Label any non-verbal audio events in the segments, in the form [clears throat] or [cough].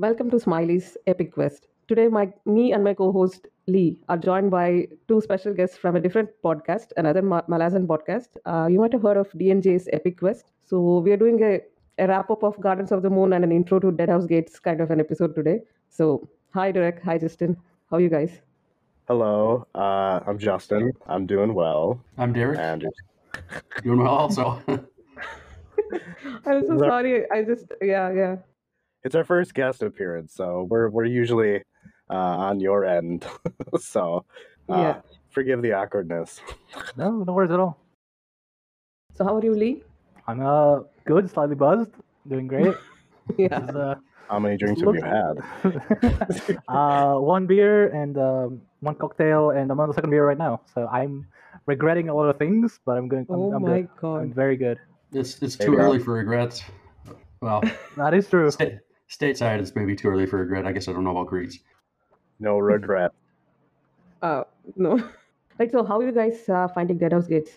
Welcome to Smiley's Epic Quest. Today, my me and my co-host Lee are joined by two special guests from a different podcast, another Ma- Malazan podcast. Uh, you might have heard of D&J's Epic Quest. So we are doing a, a wrap up of Gardens of the Moon and an intro to Deadhouse Gates kind of an episode today. So hi Derek, hi Justin, how are you guys? Hello, uh, I'm Justin. I'm doing well, I'm Derek. and Doing well also. [laughs] I'm so sorry. I just yeah yeah. It's our first guest appearance, so we're we're usually uh, on your end, [laughs] so uh, Yeah. forgive the awkwardness. [laughs] No, no worries at all. So how are you, Lee? I'm uh good, slightly buzzed, doing great. [laughs] Yeah. Is, uh, How many drinks have you had? uh, one beer and um, one cocktail, and I'm on the second beer right now. So I'm regretting a lot of things, but I'm going. I'm, Oh I'm my good. I'm god. very good. It's it's too bro. early for regrets. Well, That is true. sta- stateside it's maybe too early for regret. I guess I don't know about Greece. No regret. Uh no. [laughs] Like, So how are you guys uh, finding Deadhouse Gates?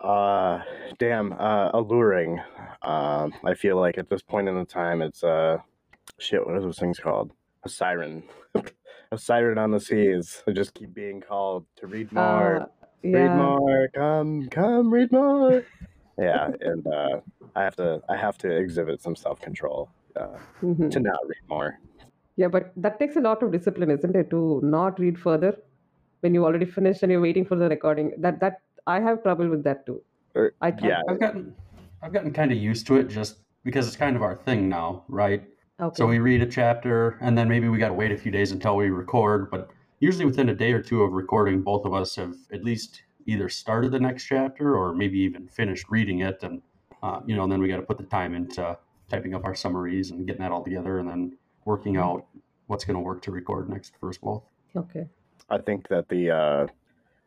Uh, damn, uh, alluring. Um, I feel like at this point in the time, it's uh, shit. What are those things called? A siren. [laughs] a siren on the seas. I just keep being called to read more. Uh, read more come come read more [laughs] yeah and uh i have to i have to exhibit some self-control uh, Mhm. to not read more Yeah, but that takes a lot of discipline, isn't it, to not read further when you already finished and you're waiting for the recording. That that I have trouble with that too. Er, I can't. yeah I've gotten I've gotten kind of used to it just because it's kind of our thing now, right? Okay. So we read a chapter and then maybe we got to wait a few days until we record, but usually within a day or two of recording both of us have at least either started the next chapter or maybe even finished reading it and uh, you know, and then we got to put the time into typing up our summaries and getting that all together and then working out what's going to work to record next for us both. okay. i think that the uh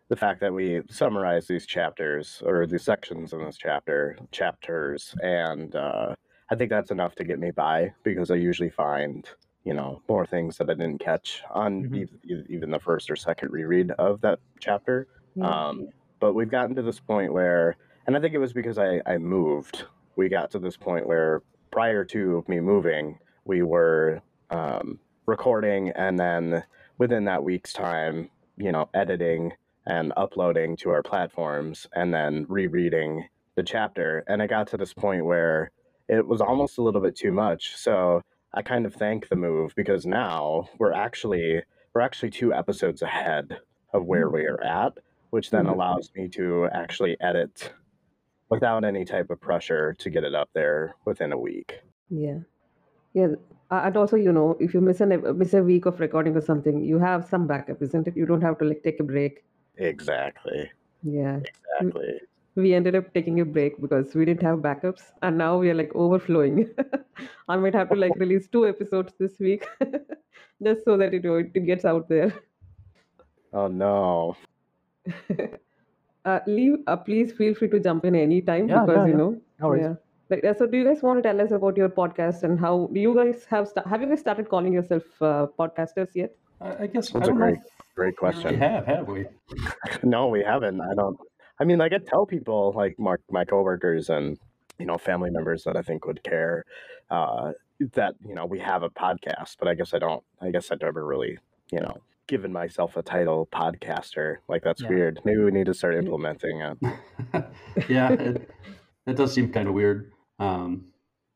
the fact that we summarize these chapters or these sections in this chapter chapters and uh i think that's enough to get me by because i usually find you know more things that i didn't catch on Mhm. ev- even the first or second reread of that chapter Yeah. Um, but we've gotten to this point where, and I think it was because I, I moved, we got to this point where prior to me moving, we were um, recording and then within that week's time, you know, editing and uploading to our platforms and then rereading the chapter. And I got to this point where it was almost a little bit too much. So I kind of thank the move because now we're actually we're actually two episodes ahead of where we are at which then Mhm. allows me to actually edit without any type of pressure to get it up there within a week. yeah. Yeah. Uh, And also, you know, if you miss an miss a week of recording or something, you have some backup, isn't it? You don't have to like take a break. Exactly. Yeah. Exactly. We ended up taking a break because we didn't have backups, and now we are like overflowing. [laughs] I might have to like [laughs] release two episodes this week, [laughs] just so that you know it, it gets out there. Oh no. Uh, leave. uh, please feel free to jump in anytime Yeah, because yeah, you yeah. know. No worries. Yeah. Like, uh, so, do you guys want to tell us about your podcast and how do you guys have sta- have you guys started calling yourself uh, podcasters yet? I, I guess I That's a don't know great if great we question. have, have we? [laughs] No, we haven't. I don't I mean like I tell people like my my coworkers and you know family members that I think would care uh that you know we have a podcast, but I guess I don't I guess I've never really, you know, given myself a title podcaster. Like that's Yeah. weird. Maybe we need to start implementing it. [laughs] yeah, it, it does seem kind of weird. Um,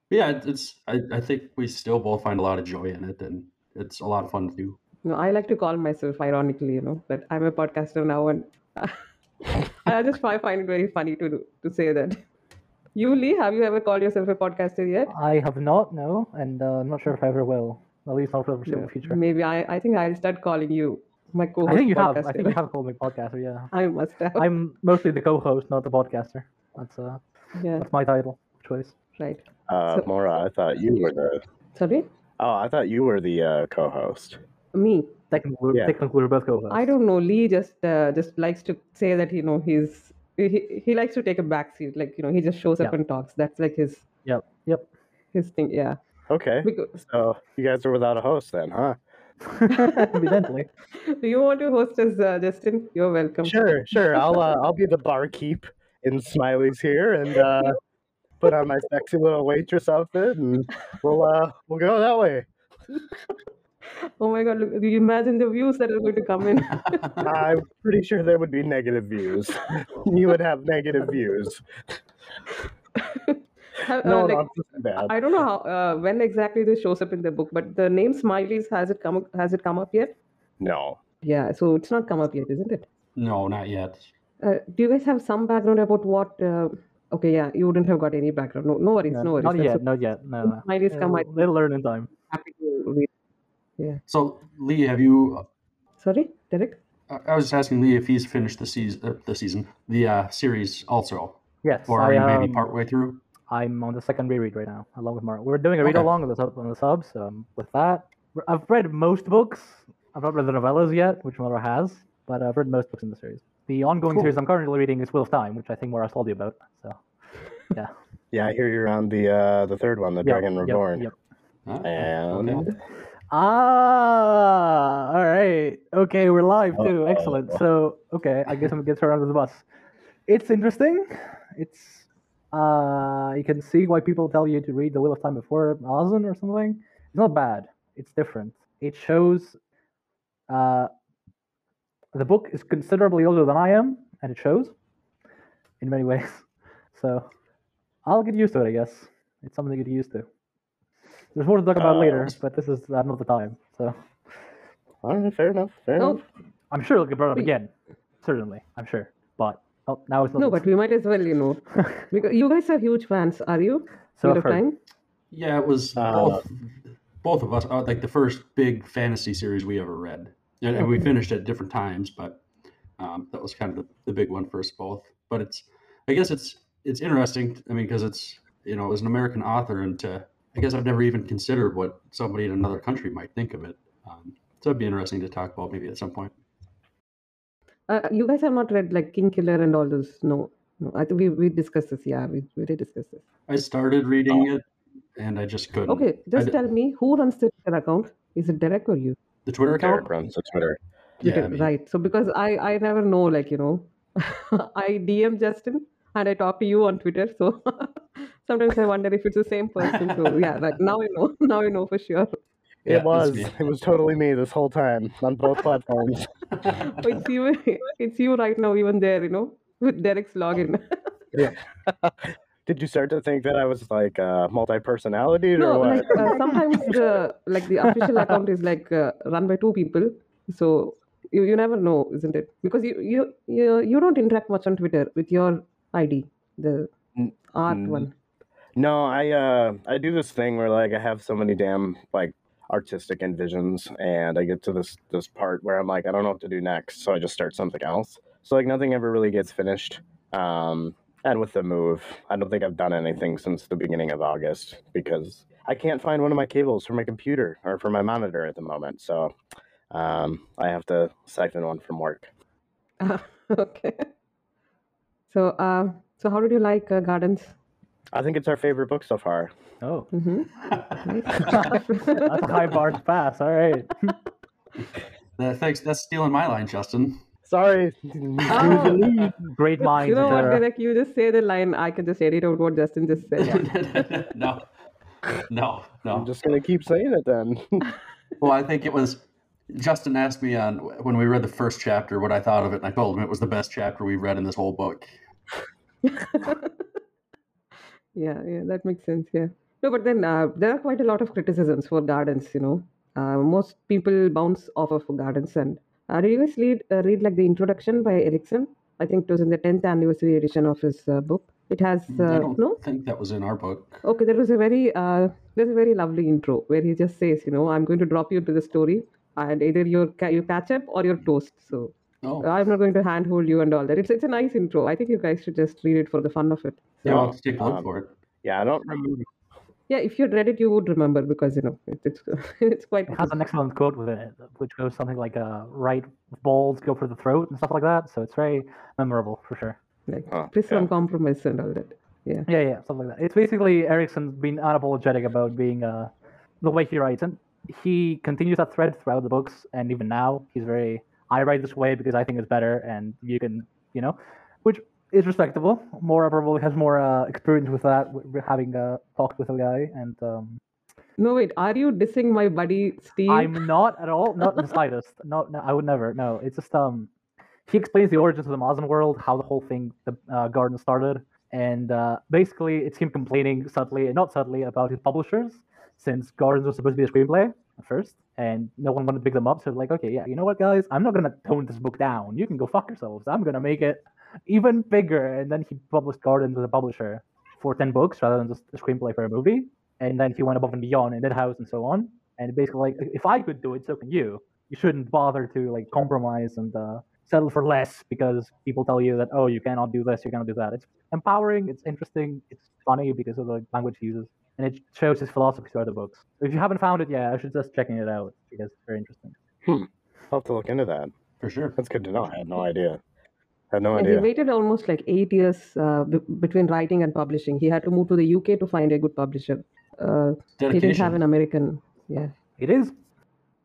yeah, it, it's I, I think we still both find a lot of joy in it, and it's a lot of fun to do. No, I like to call myself, ironically, you know, that I'm a podcaster now, and [laughs] I just find find it very funny to to say that. You, Lee, have you ever called yourself a podcaster yet? I have not, no, and uh, I'm not sure if I ever will. At least not for the foreseeable No. future. Maybe I, I think I'll start calling you my co-host. I think you have. I think you have called me podcaster. Yeah, [laughs] I must have. I'm mostly the co-host, not the podcaster. That's uh, yeah, that's my title choice. right. Uh So- Mora, I thought you were the Sorry, Oh, I thought you were the uh, co-host. me. Technically, we're- Yeah. technically we're both co-hosts. I don't know. Lee just uh, just likes to say that you know he's he, he likes to take a back seat. Like you know he just shows up Yeah. and talks. That's like his Yep. Yep. his thing. Yeah. Okay, Because so you guys are without a host then, huh? [laughs] [laughs] Evidently. do you want to host us, uh, Justin? You're welcome. Sure, sure. I'll uh, I'll be the barkeep in Smiley's here and uh, put on my sexy little waitress outfit, and we'll uh, we'll go that way. [laughs] Oh my god, look, you imagine the views that are going to come in. I'm pretty sure there would be negative views. you would have negative views. Have- uh, No, like, not this bad. I don't know how uh, when exactly this shows up in the book, but the name Smileys has it come has it come up yet? No. Yeah, so it's not come up yet, isn't it? no, not yet. Uh, do you guys have some background about what? Uh, okay, yeah, you wouldn't have got any background. No, no worries, No, no worries. not That's yet, okay. not yet. No, no. Smileys come. They'll, I'm they'll learn in time. happy to read. So, Lee, have you? Sorry, Derek. I I was just asking Lee if he's finished the season, uh, the season, the uh, series also, Yes, or are I, you maybe um, partway through? I'm on the second reread right now, along with Mark. We're doing a read Okay. along on the sub on the subs. Um, with that, I've read most books. I've not read the novellas yet, which Mora has, but I've read most books in the series. The ongoing Cool. series I'm currently reading is Wheel of Time, which I think Mora's told you about. So, [laughs] yeah. Yeah, I hear you're on the uh, the third one, the Yep, Dragon Reborn. yep. Ah, And okay. Ah, all right. Okay, we're live too. Excellent. So, okay, I guess I'm gonna get thrown under the bus. It's interesting. It's uh, you can see why people tell you to read The Wheel of Time before Malazan or something. It's not bad. It's different. It shows. Uh, the book is considerably older than I am, and it shows in many [laughs] ways. So, I'll get used to it. I guess it's something to get used to. There's more to talk about Uh, later, but this is uh, not the time. So all right, fair enough. Fair enough. I'm sure it'll get brought up again. Certainly, I'm sure. But oh, now it's not. no, but we might as well, you know, [laughs] because you guys are huge fans, are you? So of heard. Time. Yeah, it was Uh, both both of us. Uh, like the first big fantasy series we ever read, and, and we finished at different times, but um, that was kind of the, the big one for us both. But it's, I guess it's it's interesting. I mean, because it's you know, as an American author, and to I guess I've never even considered what somebody in another country might think of it. Um, so it'd be interesting to talk about maybe at some point. Uh, you guys have not read like King Killer and all those. No, no. I think we we discussed this. Yeah, we we did discuss this. I started reading it, and I just couldn't. Okay, just tell me who runs the Twitter account? Is it Derek or you? The Twitter account. Derek runs the Twitter. Yeah, Twitter, I mean, right. So because I I never know like you know, [laughs] I DM Justin and I talk to you on Twitter. So [laughs] sometimes I wonder if it's the same person. So yeah, like now I know. [laughs] Now I know for sure. Yeah, it it's was. [laughs] It was totally me this whole time on both platforms. [laughs] It's you. It's you right now, even there. You know, with Derek's login. [laughs] yeah. Did you start to think that I was like uh, multi-personality or what? like uh, sometimes the like the official account is like uh, run by two people, so you, you never know, isn't it? Because you you you you don't interact much on Twitter with your ID, the N- art n- one. No, I uh I do this thing where like I have so many damn like artistic envisions and I get to this this part where I'm like I don't know what to do next, so I just start something else. So like nothing ever really gets finished. Um and with the move, I don't think I've done anything since the beginning of August because I can't find one of my cables for my computer or for my monitor at the moment. So um I have to siphon one from work. [laughs] okay. So uh, so how did you like uh, Gardens? I think it's our favorite book so far. Oh, Mm-hmm. [laughs] that's a high bar to pass. All right. [laughs] That, thanks. That's stealing my line, Justin. Sorry. [laughs] Oh. Great minds. You know what, there. Derek? You just say the line. I can just edit out what Justin just said. no, no, no. I'm just gonna keep saying it then. Well, I think it was Justin asked me on when we read the first chapter what I thought of it, and I told him it was the best chapter we've read in this whole book. Yeah, yeah, that makes sense. Yeah. No, but then uh, there are quite a lot of criticisms for gardens. You know, uh, most people bounce off of gardens. And uh, did you guys read uh, read like the introduction by Erikson? I think it was in the 10th anniversary edition of his uh, book. It has I uh, don't no. think that was in our book. Okay, there was a very uh, there's a very lovely intro where he just says, you know, I'm going to drop you into the story, and either you're ca- you catch up or you're toast. So Oh, I'm not going to handhold you and all that. It's it's a nice intro. I think you guys should just read it for the fun of it. So, yeah, I'll have to take a look um, for it. yeah, I don't remember. Yeah, if you'd read it, you would remember because you know it, it's [laughs] it's quite. It has an excellent quote within it, which goes something like uh, "Right balls go for the throat" and stuff like that. So it's very memorable for sure. like Huh, prison yeah. compromise and all that. Yeah. Yeah, yeah, something like that. It's basically Erikson's been unapologetic about being uh, the way he writes, and he continues that thread throughout the books, and even now he's very. I write this way because I think it's better, and you can, you know, which is respectable. Mora probably has more uh, experience with that, having uh, talked with a guy, and um, No, wait. Are you dissing my buddy Steve? I'm not at all, not in the slightest. [laughs] No, no, I would never. No, it's just um, he explains the origins of the Malazan world, how the whole thing, the uh, garden started, and uh, basically it's him complaining subtly and not subtly about his publishers, since Gardens was supposed to be a screenplay at first, and no one wanted to pick them up. So like, okay, yeah, you know what, guys, I'm not gonna tone this book down. You can go fuck yourselves. I'm gonna make it even bigger. And then he published Gardens as a publisher for ten books rather than just a screenplay for a movie. And then he went above and beyond in that house and so on. And basically, like, if I could do it, so can you. You shouldn't bother to like compromise and uh, settle for less because people tell you that oh you cannot do this, you cannot do that. It's empowering, it's interesting, it's funny because of the language he uses, and it shows his philosophy throughout the books. So if you haven't found it yet, I should just checking it out because it's very interesting. Hmm. I'll have to look into that. For sure. That's good to know. I had no idea. I had no And he waited almost like eight years uh, b- between writing and publishing. He had to move to the UK to find a good publisher. Uh, he didn't have an American. Yeah. It is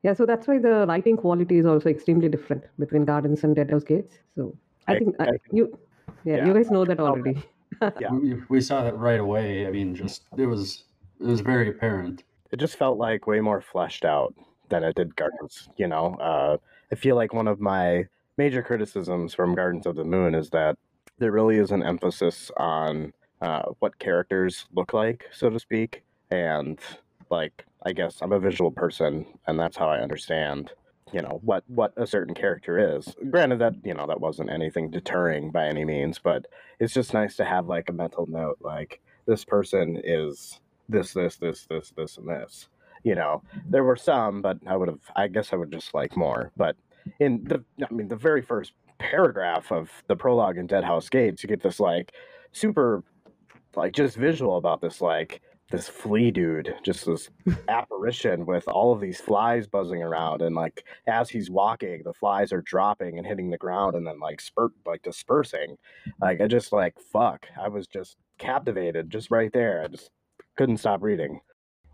Yeah, so that's why the writing quality is also extremely different between Gardens and Dead House Gates. So I I- think I, I- you, yeah, yeah. you guys know that already. Yeah. We, we saw that right away. I mean, just it was it was very apparent. it just felt like way more fleshed out than it did Gardens. You know, uh, I feel like one of my major criticisms from Gardens of the Moon is that there really is an emphasis on uh, what characters look like, so to speak, and like I guess I'm a visual person, and that's how I understand. You know what what a certain character is. Granted that you know that wasn't anything deterring by any means, but it's just nice to have like a mental note, like this person is this, this, this, this, this, and this. You know, there were some, but I would have, I guess I would just like more. But in the, I mean, the very first paragraph of the prologue in Dead House Gates, you get this like super, like just visual about this, like this flea dude, just this [laughs] apparition with all of these flies buzzing around. And like as he's walking, the flies are dropping and hitting the ground and then like spurt, like dispersing. Like I just like, fuck, I was just captivated just right there. I just couldn't stop reading.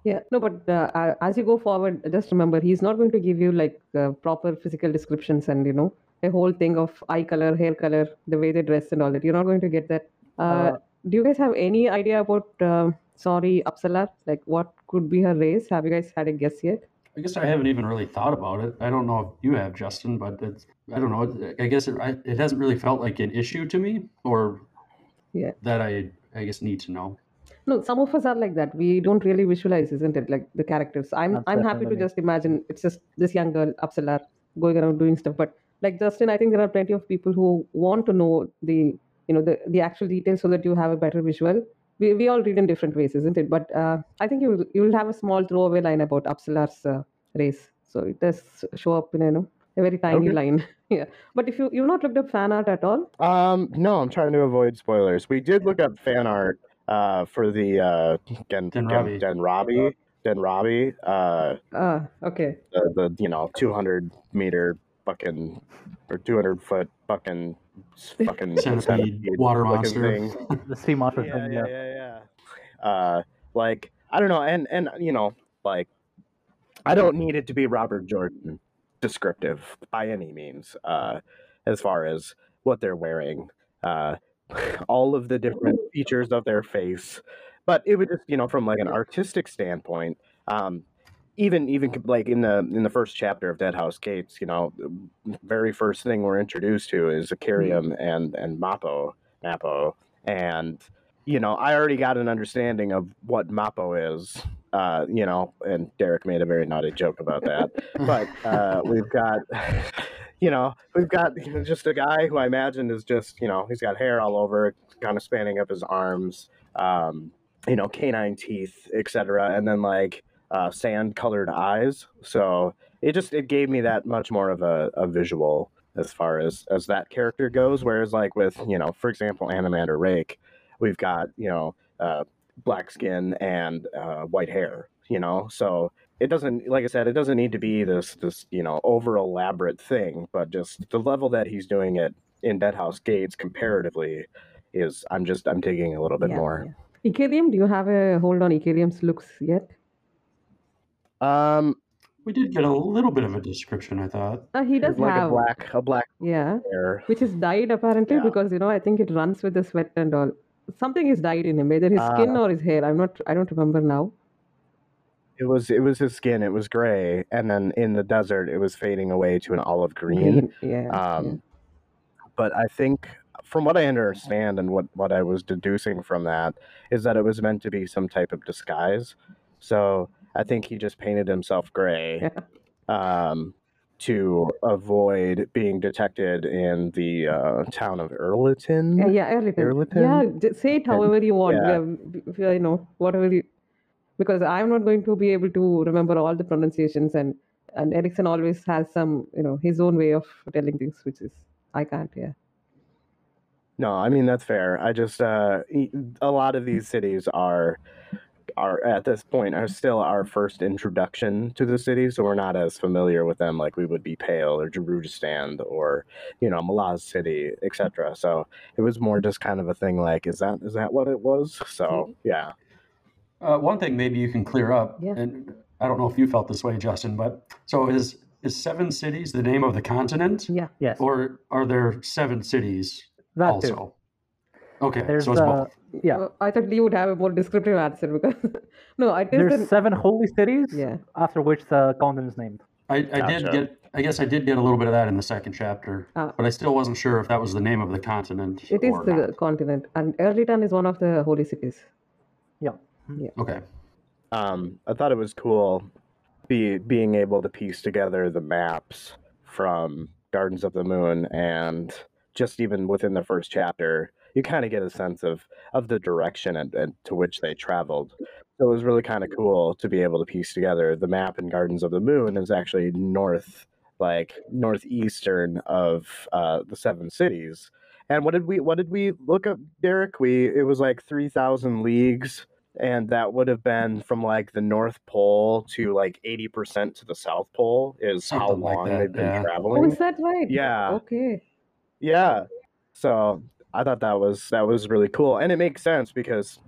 Yeah, no, but uh, as you go forward, just remember he's not going to give you like uh, proper physical descriptions and you know a whole thing of eye color, hair color, the way they dress and all that. You're not going to get that. Uh, Uh, do you guys have any idea about uh, sorry Apsalar? Like what could be her race? Have you guys had a guess yet? I guess I haven't even really thought about it. I don't know if you have, Justin, but it's I don't know. I guess it I, it hasn't really felt like an issue to me, or Yeah. that I I guess need to know. No, some of us are like that. We don't really visualize, isn't it? Like the characters. I'm That's I'm happy to just imagine it's just this young girl, Apsalar, going around doing stuff. But like Justin, I think there are plenty of people who want to know the you know the the actual details so that you have a better visual. We, we all read in different ways, isn't it? But uh, I think you'll you'll have a small throwaway line about Apsalar's uh, race. So it does show up in you know a very tiny Okay. line. [laughs] yeah. But if you you've not looked up fan art at all, Um, no, I'm trying to avoid spoilers. We did look up fan art uh, for the uh, Gen, Gen, Robbie. Dhenrabi, Dhenrabi, uh, ah, okay. the, the you know 200 meter fucking or 200 foot fucking fucking Centipede, water monster. thing. [laughs] the sea monster yeah, thing. yeah, Yeah. yeah, yeah. Uh, like I don't know, and and you know, like I don't need it to be Robert Jordan descriptive by any means. Uh, as far as what they're wearing, uh, [laughs] all of the different features of their face, but it would just you know from like an artistic standpoint. Um, even even like in the in the first chapter of Dead House Gates, you know, the very first thing we're introduced to is Icarium and and Mappo, Mappo, and you know, I already got an understanding of what Mappo is. Uh, you know, and Derek made a very naughty joke about that. but uh, [laughs] we've got, [laughs] you know, we've got you know, just a guy who I imagine is just, you know, he's got hair all over, kind of spanning up his arms, um, you know, canine teeth, etc., and then like uh, sand-colored eyes. So it just it gave me that much more of a, a visual as far as as that character goes. Whereas like with you know, for example, Anomander Rake, we've got you know uh, black skin and uh, white hair. You know, so it doesn't like I said, it doesn't need to be this this you know over elaborate thing, but just the level that he's doing it in Dead House Gates comparatively is I'm just I'm digging a little bit Yeah, more. yeah. Icarium, do you have a hold on Icarium's looks yet? Um, We did get a little bit of a description, I thought. Uh, he does like have, a black a black yeah, hair. which is dyed apparently Yeah. because you know I think it runs with the sweat and all. Something is dyed in him, either his skin Ah. or his hair. I'm not. I don't remember now. it was it was his skin. It was gray, and then in the desert, it was fading away to an olive green. Yeah. Um, But I think, from what I understand and what what I was deducing from that, is that it was meant to be some type of disguise. So I think he just painted himself gray. um, to avoid being detected in the uh, town of Ehrlitan. Yeah, yeah, Ehrlitan. Ehrlitan? Yeah, say it however you want. Yeah. Yeah. you know, whatever you, because I'm not going to be able to remember all the pronunciations, and and Erikson always has some, you know, his own way of telling things, which is I can't. Yeah. No, I mean that's fair. I just uh, a lot of these cities are are at this point are still our first introduction to the city, so we're not as familiar with them like we would be Pale or Jerusalem or you know Malaz City, etc. So it was more just kind of a thing like, is that is that what it was? So yeah, Uh, one thing maybe you can clear up, Yeah. and I don't know if you felt this way, Justin, but so is is seven cities the name of the continent, Yeah. Yes. or are there seven cities that also? too. Okay, There's so it's uh, both. Yeah. I thought you would have a more descriptive answer because [laughs] no, it is There's the, seven holy cities yeah. after which the continent is named. I, I did get. I guess I did get a little bit of that in the second chapter, Ah. but I still wasn't sure if that was the name of the continent. It is or the not. continent, and Ehrlitan is one of the holy cities. Yeah. Okay. um, I thought it was cool be being able to piece together the maps from Gardens of the Moon and just even within the first chapter, you kind of get a sense of of the direction and, and to which they traveled. So it was really kind of cool to be able to piece together the map and Gardens of the Moon is actually north, like northeastern of uh, the seven cities. And what did we what did we look up, Derek? We it was like three thousand leagues and that would have been from like the North Pole to like eighty percent to the South Pole is how Something like long that, they've been yeah. Oh, traveling. is that right? Yeah. Okay. Yeah. So I thought that was that was really cool, and it makes sense because,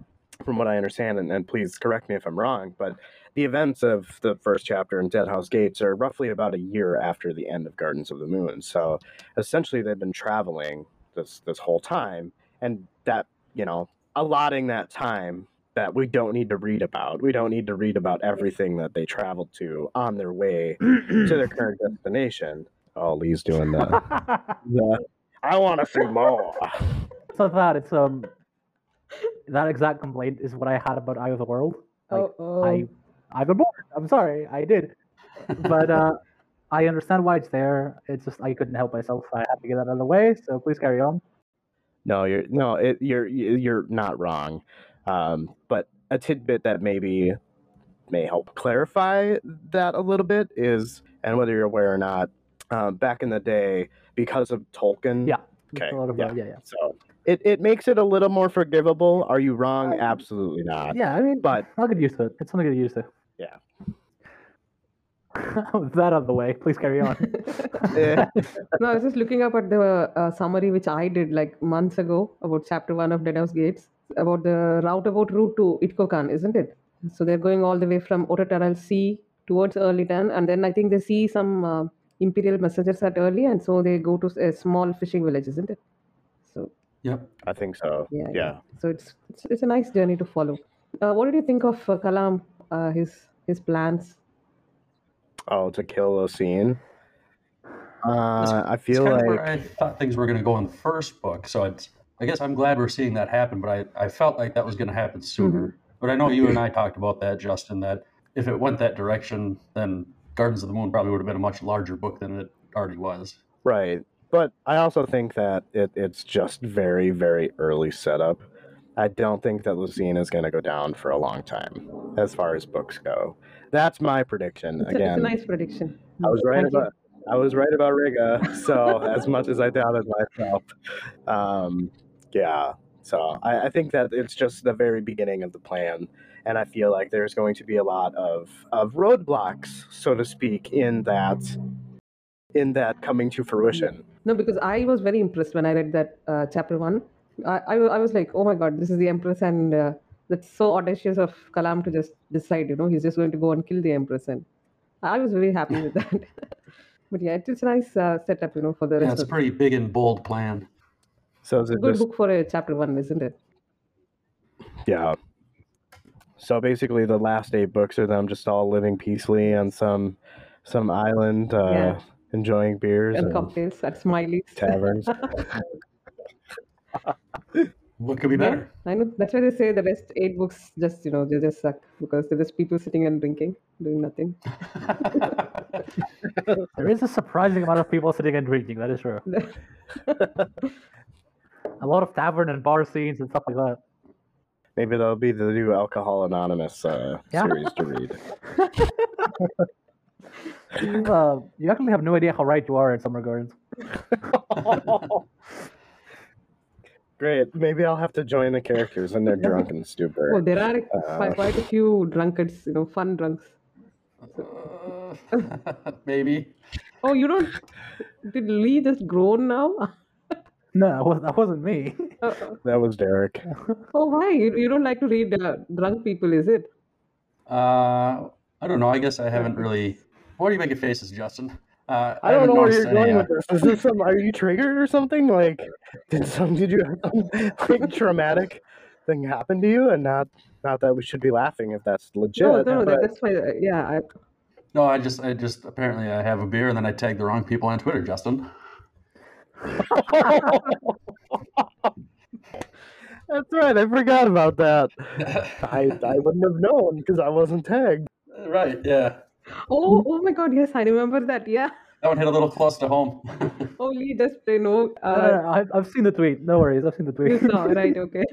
from what I understand, and, and please correct me if I'm wrong, but the events of the first chapter in Dead House Gates are roughly about a year after the end of Gardens of the Moon. So essentially, they've been traveling this this whole time, and that you know, allotting that time that we don't need to read about. We don't need to read about everything that they traveled to on their way to their [clears throat] current destination. Oh, Lee's doing the [laughs] the I want to see more. so that it's um that exact complaint is what I had about Eye of the World. Like, oh, oh. I I got bored. I'm sorry, I did, but uh, I understand why it's there. It's just I couldn't help myself. I had to get that out of the way. So please carry on. No, you're no, it, you're you're not wrong. Um, but a tidbit that maybe may help clarify that a little bit is, and whether you're aware or not, um, back in the day, because of Tolkien, Yeah. Okay, a lot of, yeah. uh, yeah, yeah, so it, it makes it a little more forgivable. Are you wrong? Absolutely not. yeah. I mean, But I'll get used to it. It's something to get used to. Yeah. [laughs] That out of the way, please carry on. [laughs] [laughs] eh, No, I was just looking up at the uh, summary which I did like months ago about chapter one of Dead House Gates about the roundabout route to Itko Kan, isn't it? So they're going all the way from Otataral Sea towards Ehrlitan, and then I think they see some uh, Imperial messengers at Early, and so they go to a small fishing village, isn't it? So Yeah, I think so. yeah, Yeah. So it's, it's it's a nice journey to follow. Uh, what did you think of uh, Kalam? Uh, his his plans? Oh, to kill Laseen. Uh, I feel kind of like where I thought things were going to go in the first book. So it's, I guess I'm glad we're seeing that happen, but I, I felt like that was going to happen sooner. But I know you and I talked about that, Justin, that if it went that direction, then Gardens of the Moon probably would have been a much larger book than it already was. Right. But I also think that it, it's just very, very early setup. I don't think that Laseen is going to go down for a long time as far as books go. That's my prediction. It's, a, it's a Again, nice prediction. I was right Thank you. about I was right about Riga. [laughs] So as much as I doubted myself, um, yeah. So I, I think that it's just the very beginning of the plan, and I feel like there's going to be a lot of of roadblocks, so to speak, in that in that coming to fruition. No, because I was very impressed when I read that uh, chapter one. I, I, I was like, oh my god, this is the Empress, and uh, that's so audacious of Kalam to just decide, you know, he's just going to go and kill the Empress. And I was very happy with that. [laughs] but yeah, it's a nice uh, setup, you know, for the Yeah, rest it's a of pretty big and bold plan. So it's a Good just book for a chapter one, isn't it? yeah? So basically, the last eight books are them just all living peacefully on some some island, uh, Yeah. enjoying beers And and cocktails at Smiley's. taverns. [laughs] What could be Yeah, better? I know. That's why they say the rest eight books just, you know, they just suck because they're just people sitting and drinking, doing nothing. [laughs] There is a surprising amount of people sitting and drinking. That is true. [laughs] A lot of tavern and bar scenes and stuff like that. Maybe that'll be the new Alcohol Anonymous uh, Yeah. series to read. [laughs] You, uh, you actually have no idea how right you are in some regards. [laughs] Great. Maybe I'll have to join the characters in their drunken stupor. Oh, there are Uh, quite, quite a few drunkards, you know, fun drunks. [laughs] Maybe. Oh, you don't. Did Lee just groan now? No, that wasn't, me. Uh, [laughs] That was Derek. oh, why? You, you don't like to read uh, drunk people, is it? Uh, I don't know. I guess I haven't really. Why are you making faces, Justin? Uh, I don't know where you're going uh, with this. Is this some? Are you triggered or something? Like, did some? Did you have some [laughs] like traumatic thing happen to you? And not, not that we should be laughing if that's legit. no, no, but- that, that's why. Uh, yeah, I, No, I just, I just apparently I have a beer and then I tag the wrong people on Twitter, Justin. [laughs] That's right. I forgot about that. [laughs] I I wouldn't have known because I wasn't tagged. right? Yeah, oh, oh my God! Yes, I remember that. Yeah. that one hit a little close to home. [laughs] Oh, Lee just play no. No, Uh, no, no, I've, I've seen the tweet. No worries, I've seen the tweet. You saw, right? Okay.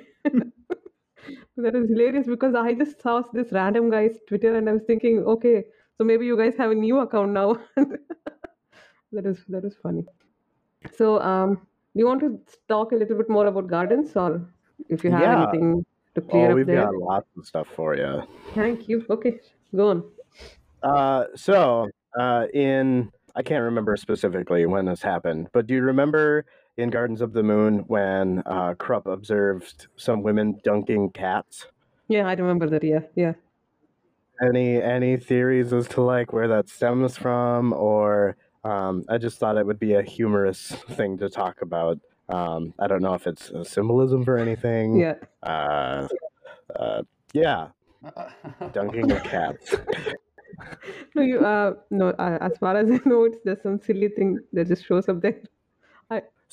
that is hilarious because I just saw this random guy's Twitter and I was thinking, okay, so maybe you guys have a new account now. that is that is funny. So, um, do you want to talk a little bit more about gardens, or if you have Yeah. anything to clear Oh, up we've there? got lots of stuff for you. Thank you. Okay, go on. Uh, so uh, in I can't remember specifically when this happened, but do you remember in Gardens of the Moon when uh, Kruppe observed some women dunking cats? Yeah, I remember that. Yeah, yeah. Any any theories as to like where that stems from, or um, I just thought it would be a humorous thing to talk about. Um, I don't know if it's a symbolism for anything. Yeah. Uh, uh, yeah, dunking of cats. [laughs] No, you. Uh, no. Uh, as far as [laughs] I know, it's just some silly thing that just shows up there.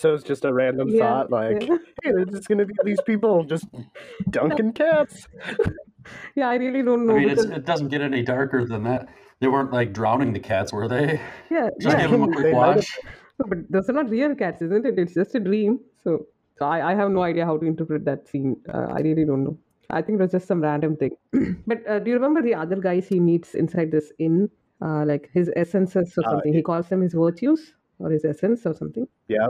So it's just a random Yeah, thought, like, yeah. hey, there's just gonna be these people just [laughs] dunking cats. Yeah, I really don't know I mean, it's, because it doesn't get any darker than that. They weren't like drowning the cats, were they? yeah, [laughs] Just yeah. give them a quick might wash. No, but those are not real cats, isn't it? It's just a dream. So, so I, I have no idea how to interpret that scene. Uh, I really don't know. I think it was just some random thing. [clears throat] but uh, do you remember the other guys he meets inside this inn? Uh, like his essences or Uh, something. he calls them his virtues or his essence or something. Yeah.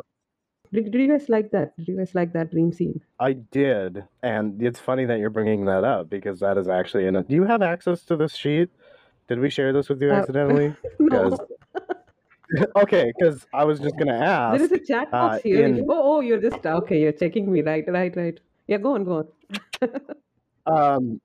Did, did you guys like that? Did you guys like that dream scene? I did, and it's funny that you're bringing that up because that is actually in a. Do you have access to this sheet? Did we share this with you Uh, accidentally? [laughs] No. [laughs] Okay, because I was just gonna ask. There is a chat box uh, here. in- Oh, oh, you're just okay. You're checking me, right? Right, right. Yeah, go on, go on. [laughs] um,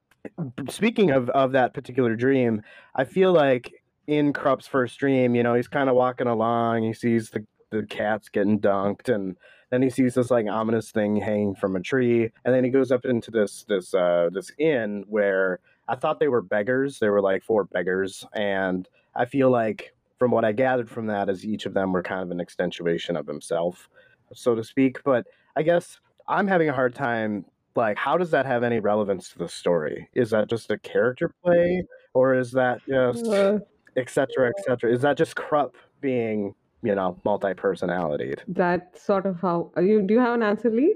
speaking of of that particular dream, I feel like in Kruppe's first dream, you know, he's kind of walking along, he sees the the cats getting dunked, and then he sees this like ominous thing hanging from a tree, and then he goes up into this this uh this inn where I thought they were beggars. They were like four beggars, and I feel like from what I gathered from that is each of them were kind of an extension of himself, so to speak. But I guess I'm having a hard time like how does that have any relevance to the story is that just a character play or is that just Uh, et cetera et cetera is that just kruppe being you know multi-personality that's sort of how. You do you have an answer, Lee?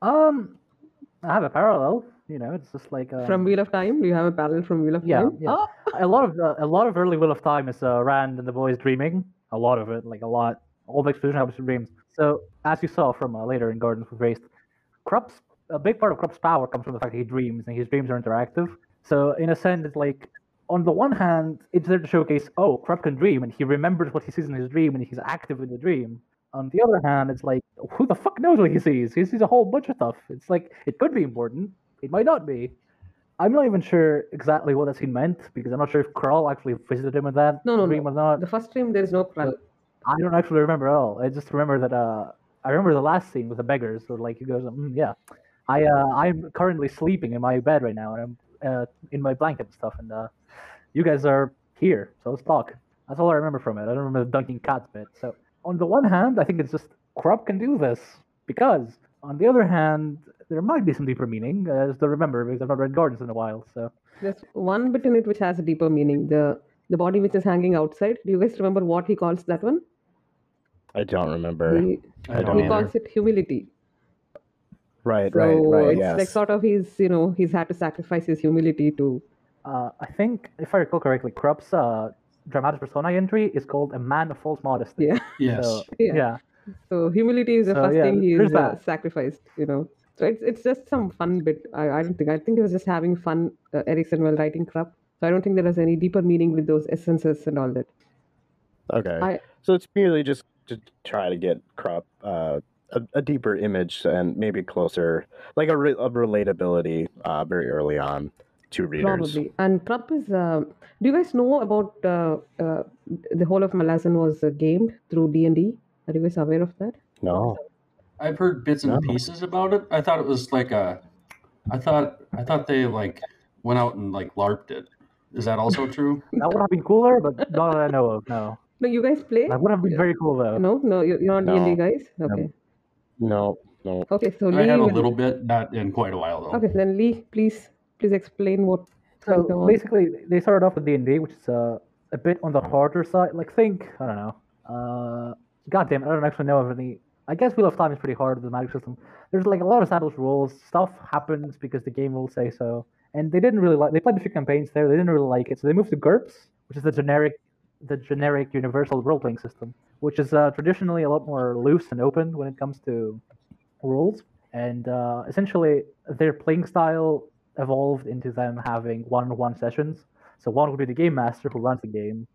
Um, I have a parallel. You know, it's just like um, From Wheel of Time? Do you have a parallel from Wheel of Yeah, Time? yeah. Oh, a lot of uh, a lot of early Wheel of Time is uh, Rand and the boys dreaming. A lot of it, like a lot. All the exposition happens in dreams. So as you saw from uh, later in Gardens with Raised, Kruppe's a big part of Kruppe's power comes from the fact that he dreams and his dreams are interactive. So in a sense, it's like on the one hand, it's there to showcase, oh, Kruppe can dream and he remembers what he sees in his dream and he's active in the dream. On the other hand, it's like, who the fuck knows what he sees? He sees a whole bunch of stuff. It's like it could be important, it might not be. I'm not even sure exactly what that scene meant because I'm not sure if K'rul actually visited him in that No, no, dream no. or not. the first stream there is no K'rul. I don't actually remember at all. I just remember that uh, I remember the last scene with the beggars. So like he goes, mm, yeah, I uh, I'm currently sleeping in my bed right now, and I'm uh, in my blanket and stuff, and uh, you guys are here, so let's talk. That's all I remember from it. I don't remember the dunking cats bit. So on the one hand, I think it's just Kruppe can do this because on the other hand, there might be some deeper meaning. Uh, I just remember because I've not read Gardens in a while. So There's one bit in it which has a deeper meaning. The the body which is hanging outside. Do you guys remember what he calls that one? I don't remember. He, I I don't he either. calls it humility. Right, So right, right. it's Yes. like sort of he's you know he's had to sacrifice his humility to uh, I think, if I recall correctly, Kruppe's uh, dramatic persona entry is called A Man of False Modesty. yeah. Yes. So, Yeah. yeah. So humility is the So, first yeah, thing he is uh, sacrificed. You know. So it's it's just some fun bit. I, I don't think I think he was just having fun. Uh, Erikson while writing Kruppe. So I don't think there was any deeper meaning with those essences and all that. Okay. I- so it's merely just to try to get Kruppe uh, a, a deeper image and maybe closer, like a, re- a relatability uh, very early on to readers. Probably. And Kruppe is. Uh, do you guys know about uh, uh, the whole of Malazan was uh, gamed through D and D? Are you guys aware of that? No. I've heard bits and No. pieces about it. I thought it was like a, I thought I thought they like went out and like larped it. Is that also [laughs] true? That would have been cooler, but not that I know of. No, No, you guys play? that would have been very cool though. No, no, you're you're not D and D No. guys. Okay. No. No. Okay. So I Lee. have a little bit, not in quite a while though. Okay, then Lee, please, please explain what. So Go on. basically, they started off with D and D, which is uh, a bit on the harder side. Like, think I don't know. Uh, God damn it, I don't actually know of any. I guess Wheel of Time is pretty hard with the magic system. There's like a lot of established rules. Stuff happens because the game rules say so. And they didn't really like. They played a few campaigns there. They didn't really like it, so they moved to GURPS, which is the generic, the generic universal role playing system, which is uh, traditionally a lot more loose and open when it comes to rules. And uh, essentially, their playing style evolved into them having one-on-one sessions. So one would be the game master who runs the game,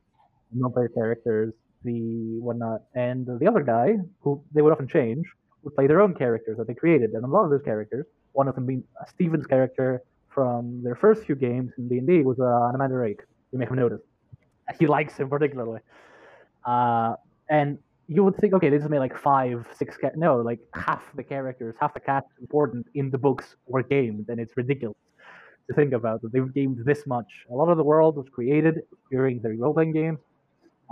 non-player characters, the whatnot, and the other guy who they would often change would play their own characters that they created. And a lot of those characters, one of them being uh, Steven's character from their first few games in D and D was uh, Anomander Rake. You may have noticed. He likes him particularly. Uh, and you would think, okay, they just made like five, six. Ca- no, like half the characters, half the cast important in the books were gamed, and it's ridiculous to think about that they've gamed this much. A lot of the world was created during the role playing games.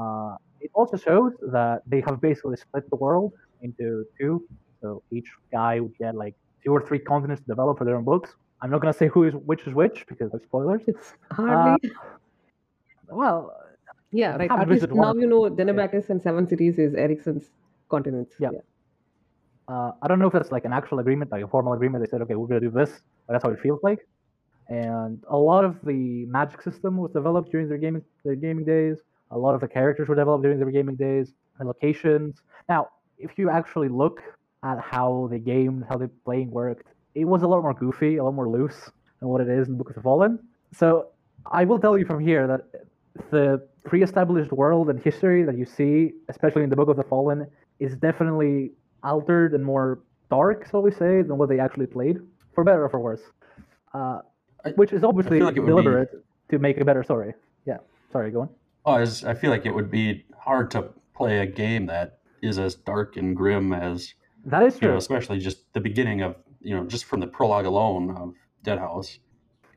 Uh, it also shows that they have basically split the world into two. So each guy would get like two or three continents to develop for their own books. I'm not gonna say who is which is which because of spoilers. It's hardly. Well, yeah, right. At least now you know Genabackis and Seven Cities is Erikson's continents. Yeah. uh, I don't know if that's like an actual agreement, like a formal agreement. They said, okay, we're gonna do this, but that's how it feels like. And a lot of the magic system was developed during their gaming their gaming days. A lot of the characters were developed during their gaming days. The locations. Now, if you actually look at how the game, how the playing worked, it was a lot more goofy, a lot more loose than what it is in Book of the Fallen. So I will tell you from here that the pre-established world and history that you see, especially in the Book of the Fallen, is definitely altered and more dark, shall we say, than what they actually played, for better or for worse. Uh, which is obviously like would be- deliberate to make a better story. Yeah. Sorry, go on. Oh, I, was- I feel like it would be hard to play a game that is as dark and grim as That is you true. know, especially just the beginning of you know, just from the prologue alone of Dead House.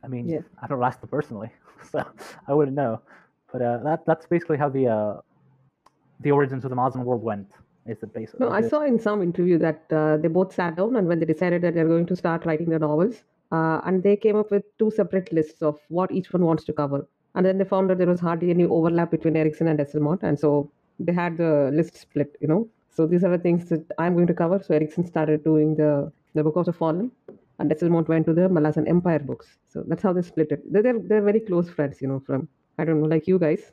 I mean, Yeah. I don't last them personally, [laughs] so I wouldn't know. But uh, that that's basically how the uh, the origins of the Mazan world went. Is the base. No, I is- saw in some interview that uh, they both sat down and when they decided that they're going to start writing the novels, uh, and they came up with two separate lists of what each one wants to cover. And then they found that there was hardly any overlap between Erikson and Esslemont, and so they had the list split. You know, so these are the things that I'm going to cover. So Erikson started doing the the Book of the Fallen, and Esslemont went to the Malazan Empire books. So that's how they split it. They're they're, they're very close friends. You know, from I don't know, like you guys,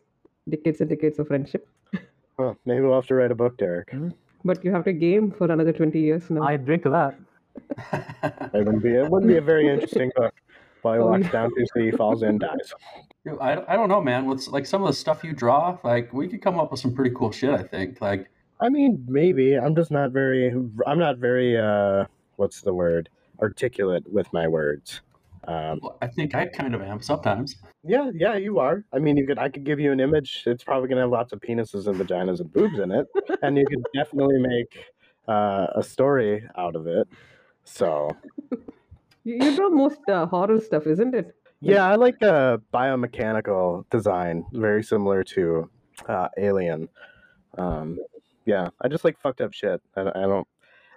decades and decades of friendship. Well, maybe we'll have to write a book, Derek. Mm-hmm. But you have to game for another 20 years now. I drink to that. [laughs] It wouldn't be. It wouldn't be a very interesting book. While he Oh, walks yeah. down to sea, falls in, dies. I, I don't know, man. What's like some of the stuff you draw? Like we could come up with some pretty cool shit. I think. Like I mean, maybe. I'm just not very. I'm not very. uh What's the word? Articulate with my words. Um, I think I kind of am sometimes. yeah, yeah, you are. I mean, you could. I could give you an image. It's probably gonna have lots of penises and vaginas and boobs in it, [laughs] and you could definitely make uh, a story out of it. So You, you draw most uh, horror stuff, isn't it? Yeah, I like uh, biomechanical design, very similar to uh, Alien. Um, yeah, I just like fucked up shit. I, I don't,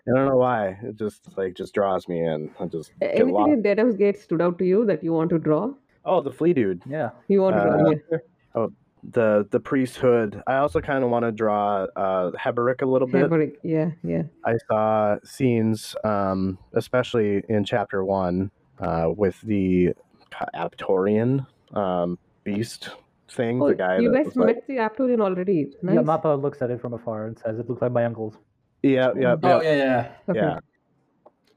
I don't know why. It just like just draws me in. I just A- get Anything lost. in Deadhouse Gate stood out to you that you want to draw? Oh, the flea dude, Yeah. You want to draw? Uh, Yeah. The the priesthood. I also kind of want to draw uh, Heboric a little bit. Heboric. Yeah, yeah. I saw scenes, um, especially in chapter one, uh, with the Aptorian um, beast thing. Oh, the guy you guys was like, met the Aptorian already. Nice. Yeah, Mappo looks at it from afar and says, "It looks like my uncle's." yeah, yeah, Oh yeah, yeah, yeah. Okay. yeah.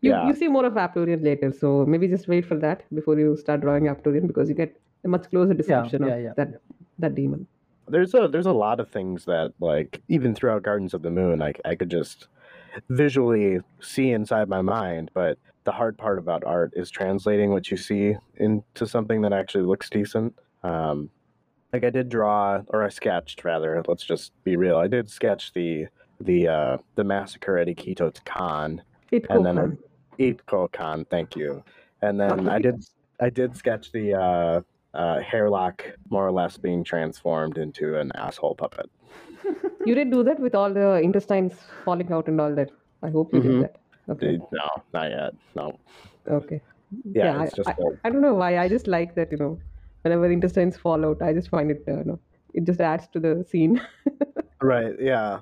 You, Yeah. you see more of Aptorian later, so maybe just wait for that before you start drawing Aptorian because you get a much closer description yeah, of yeah, that that demon. There's a there's a lot of things that like even throughout Gardens of the Moon, I I could just visually see inside my mind, but the hard part about art is translating what you see into something that actually looks decent. Um, like I did draw, or I sketched rather. Let's just be real. I did sketch the the uh, the massacre at Ikito Khan, It and then I- Itko Kan. Thank you. And then I did I did sketch the uh, uh, hairlock more or less being transformed into an asshole puppet. you did do that with all the intestines falling out and all that. I hope you Mhm. did that. Okay. No, not yet. No. Okay. Yeah, I, it's just I, I don't know why. I just like that, you know, whenever intestines fall out, I just find it, uh, you know, it just adds to the scene. [laughs] right. Yeah.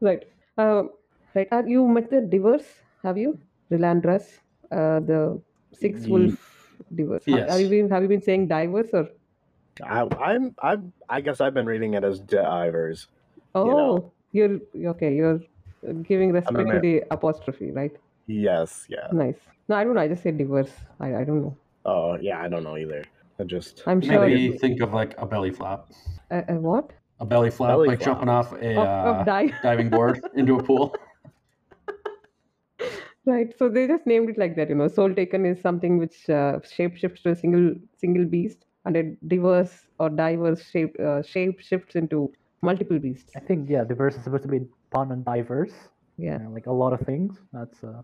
right. Um, right. Uh, you met the D'ivers, have you? Ryllandaras, uh, the six wolf. Ha- Yes. Have you been have you been saying divers or? I, I'm. I'm. I guess I've been reading it as divers. Oh, know. you're okay. You're uh, giving respect to the apostrophe, right? Yes. Yeah. Nice. No, I don't know. I just said divers. I, I don't know. Oh, yeah. I don't know either. I just. I'm sure. Maybe think of like a belly flop. A, uh, what? A belly flop, Belly like flop. jumping off a Of, uh, of dive. diving board [laughs] into a pool. Right. So they just named it like that. You know, Soletaken is something which uh, shape shifts to a single single beast, and a diverse or diverse shape uh, shape shifts into multiple beasts. I think yeah, diverse is supposed to be pun on diverse. Yeah. you know, like a lot of things. That's uh,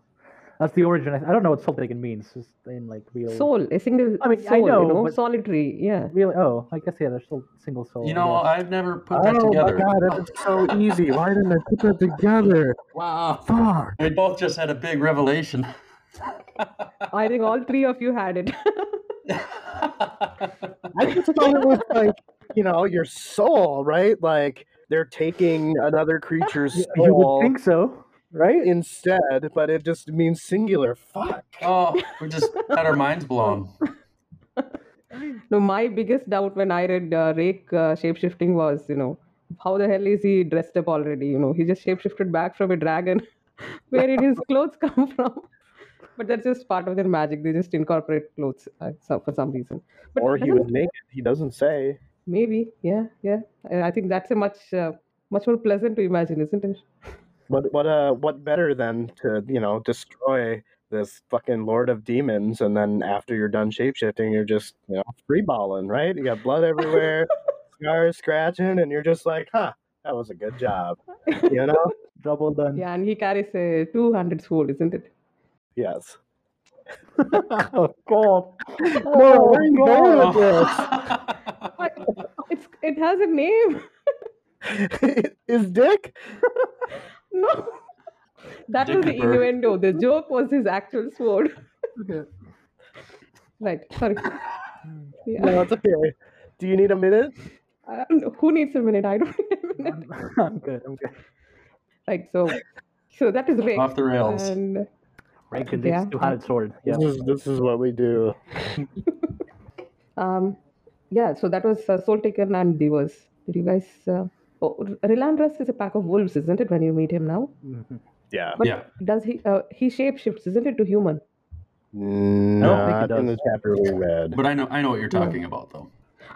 that's the origin. I, I don't know what Soletaken means. Just in like real. Soul, a single I mean, I know, you know, solitary. Yeah. Really? Oh, I guess yeah. There's still single soul. You know. I've never put that together. oh my god, that's so easy. Why didn't I put that together? Wow. Fuck. We both just had a big revelation. I think all three of you had it. [laughs] I just thought it was like, you know, your soul, right? Like they're taking another creature's soul. you would think so, right? instead, but it just means singular. Fuck. oh, we just had our minds blown. [laughs] no, my biggest doubt when I read uh, Rake uh, shapeshifting was, you know, how the hell is he dressed up already? You know, he just shapeshifted back from a dragon. [laughs] Where did his [laughs] clothes come from? But that's just part of their magic. They just incorporate clothes uh, for some reason. But Or he was naked. He doesn't say. maybe, yeah, yeah. I I think that's a much, uh, much more pleasant to imagine, isn't it? What what uh what better than to, you know, destroy this fucking Lord of Demons and then after you're done shapeshifting you're just, you know, free balling, right? You got blood everywhere, [laughs] scars scratching, and you're just like, huh, that was a good job. [laughs] You know? Job well done. Yeah, and he carries a 200 sword, isn't it? yes. oh God. No, where are you going with this? It's it has a name. [laughs] Is Dick? No, [laughs] that was the Dick innuendo. The joke was his actual sword. Okay. Right. Sorry. [laughs] Yeah. No, it's okay. Do you need a minute? I. Who needs a minute? I don't [laughs] need a minute. I'm, I'm good. I'm good. Right. So, so that is Rick. Off the rails. And Rank and Yeah. two-handed sword. Yeah. This is this is what we do. um, yeah. So that was uh, Soletaken and D'ivers. Did you guys? Uh, oh, Ryllandaras is a pack of wolves, isn't it? When you meet him now, Mhm. Yeah. but Yeah. does he? Uh, he shapeshifts, isn't it, to human? No, think it in the chapter we read. But I know I know what you're talking about though.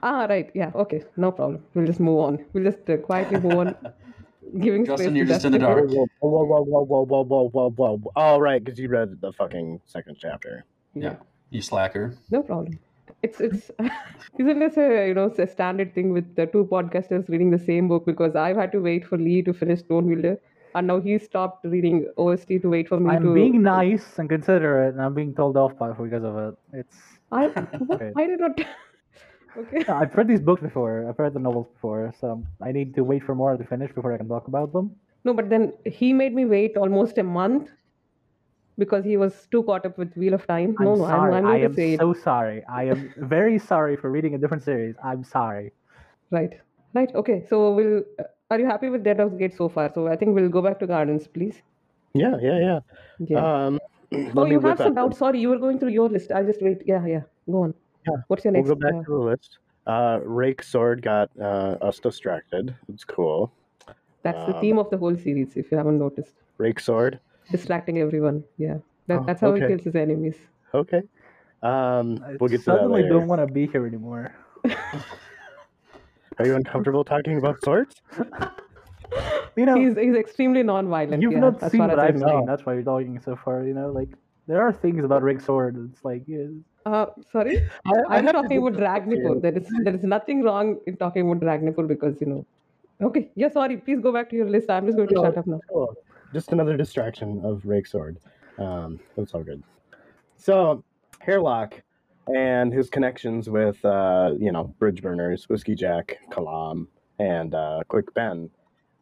Ah, right. Yeah. Okay. No problem. We'll just move on. We'll just uh, quietly move on. [laughs] Giving Justin, space you're just in the Dustin. dark. Whoa, whoa, whoa, whoa, whoa, whoa, whoa, whoa, whoa. Oh, right, because you read the fucking second chapter. Yeah. You slacker. No problem. It's it's [laughs] isn't this a you know a standard thing with the two podcasters reading the same book because I've had to wait for Lee to finish Stonewielder and now he stopped reading OST to wait for me to I'm being nice and considerate, and I'm being told off by because of it. It's I, [laughs] [laughs] I did not. okay. I've read these books before. I've read the novels before, so I need to wait for more to finish before I can talk about them. No, but then he made me wait almost a month because he was too caught up with Wheel of Time. I'm no, no, sorry. I'm, I'm I going to am say it. so sorry. I am very sorry for reading a different series. I'm sorry. Right. Right. Okay. So we'll. Uh, are you happy with Deadhouse Gate so far? So I think we'll go back to Gardens, please. Yeah, yeah, yeah. Yeah. Um, [clears throat] oh, you whip have some doubts. Sorry, you were going through your list. I'll just wait. Yeah, yeah. Go on. Yeah, What's your next? We'll next? go back uh, to the list. Uh, Rake Sword got uh, us distracted. It's cool. that's the um, theme of the whole series, if you haven't noticed. Rake Sword. Distracting everyone. Yeah. That, Oh, that's how he kills his enemies. Okay. Um, we'll get to that suddenly later. don't want to be here anymore. [laughs] Are you uncomfortable talking about swords? [laughs] You know, He's, he's extremely non-violent. you've yeah, not seen far what I I've know. seen. That's why you're talking so far. You know, like there are things about Rick Sword. It's like yeah, Uh, sorry, [laughs] I, I'm have talking about Dragnipur. There is there is nothing wrong in talking about Dragnipur because you know. Okay, yeah, sorry. Please go back to your list. I'm just going to No, shut up now. Cool. Just another distraction of Rake Sword. Um, that's all good. So, Hairlock and his connections with, uh, you know, Bridge Burners, Whiskey Jack, Kalam, and uh, Quick Ben,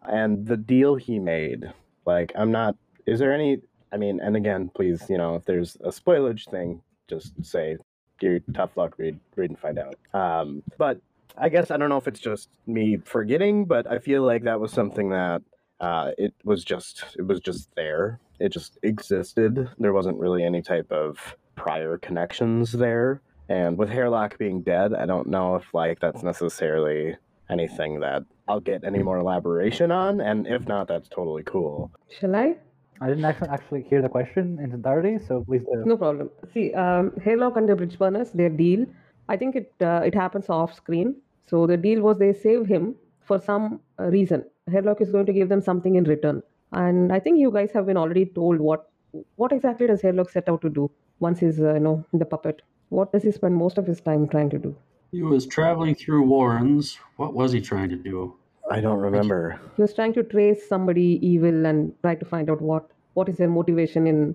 and the deal he made. Like, I'm not. Is there any? I mean, and again, please, you know, if there's a spoilage thing, just say, "You tough luck, read, read and find out." Um, but I guess I don't know if it's just me forgetting, but I feel like that was something that uh, it was just it was just there. It just existed. There wasn't really any type of prior connections there. And with Hairlock being dead, I don't know if like that's necessarily anything that I'll get any more elaboration on. And if not, that's totally cool. Shall I? I didn't actually actually hear the question in entirety, so please do. No problem. See, um, Hairlock and the Bridge Burners, their deal, I think it uh, it happens off screen. So the deal was they save him for some uh, reason. Hairlock is going to give them something in return. And I think you guys have been already told what what exactly does Hairlock set out to do once he's uh, you know the puppet. What does he spend most of his time trying to do? He was traveling through Warrens. What was he trying to do? I don't remember. He was trying to trace somebody evil and try to find out what what is their motivation in,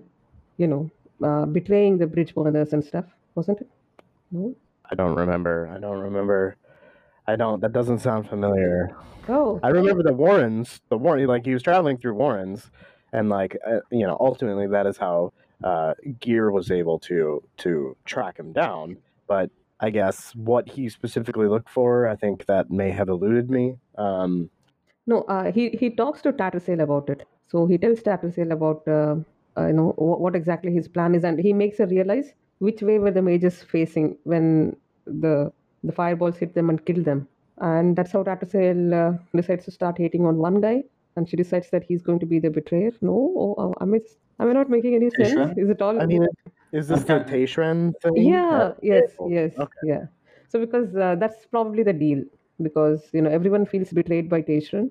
you know, uh, betraying the bridge burners and stuff, wasn't it? No. I don't remember. I don't remember. I don't. That doesn't sound familiar. Oh. I remember the Warrens. The Warren, like he was traveling through Warrens, and like uh, you know, ultimately that is how uh, Gear was able to to track him down. But I guess what he specifically looked for, I think that may have eluded me. Um, No, uh, he he talks to Tattersail about it. So he tells Tattersail about uh, uh, you know what, what exactly his plan is, and he makes her realize which way were the mages facing when the the fireballs hit them and kill them. And that's how Tattersail uh, decides to start hating on one guy, and she decides that he's going to be the betrayer. No, oh, oh, am I am I not making any sense? Tayschrenn? Is it all? I mean, is this the Okay. Thing? yeah yes yes Okay. yeah so because uh, that's probably the deal because you know everyone feels betrayed by Tayschrenn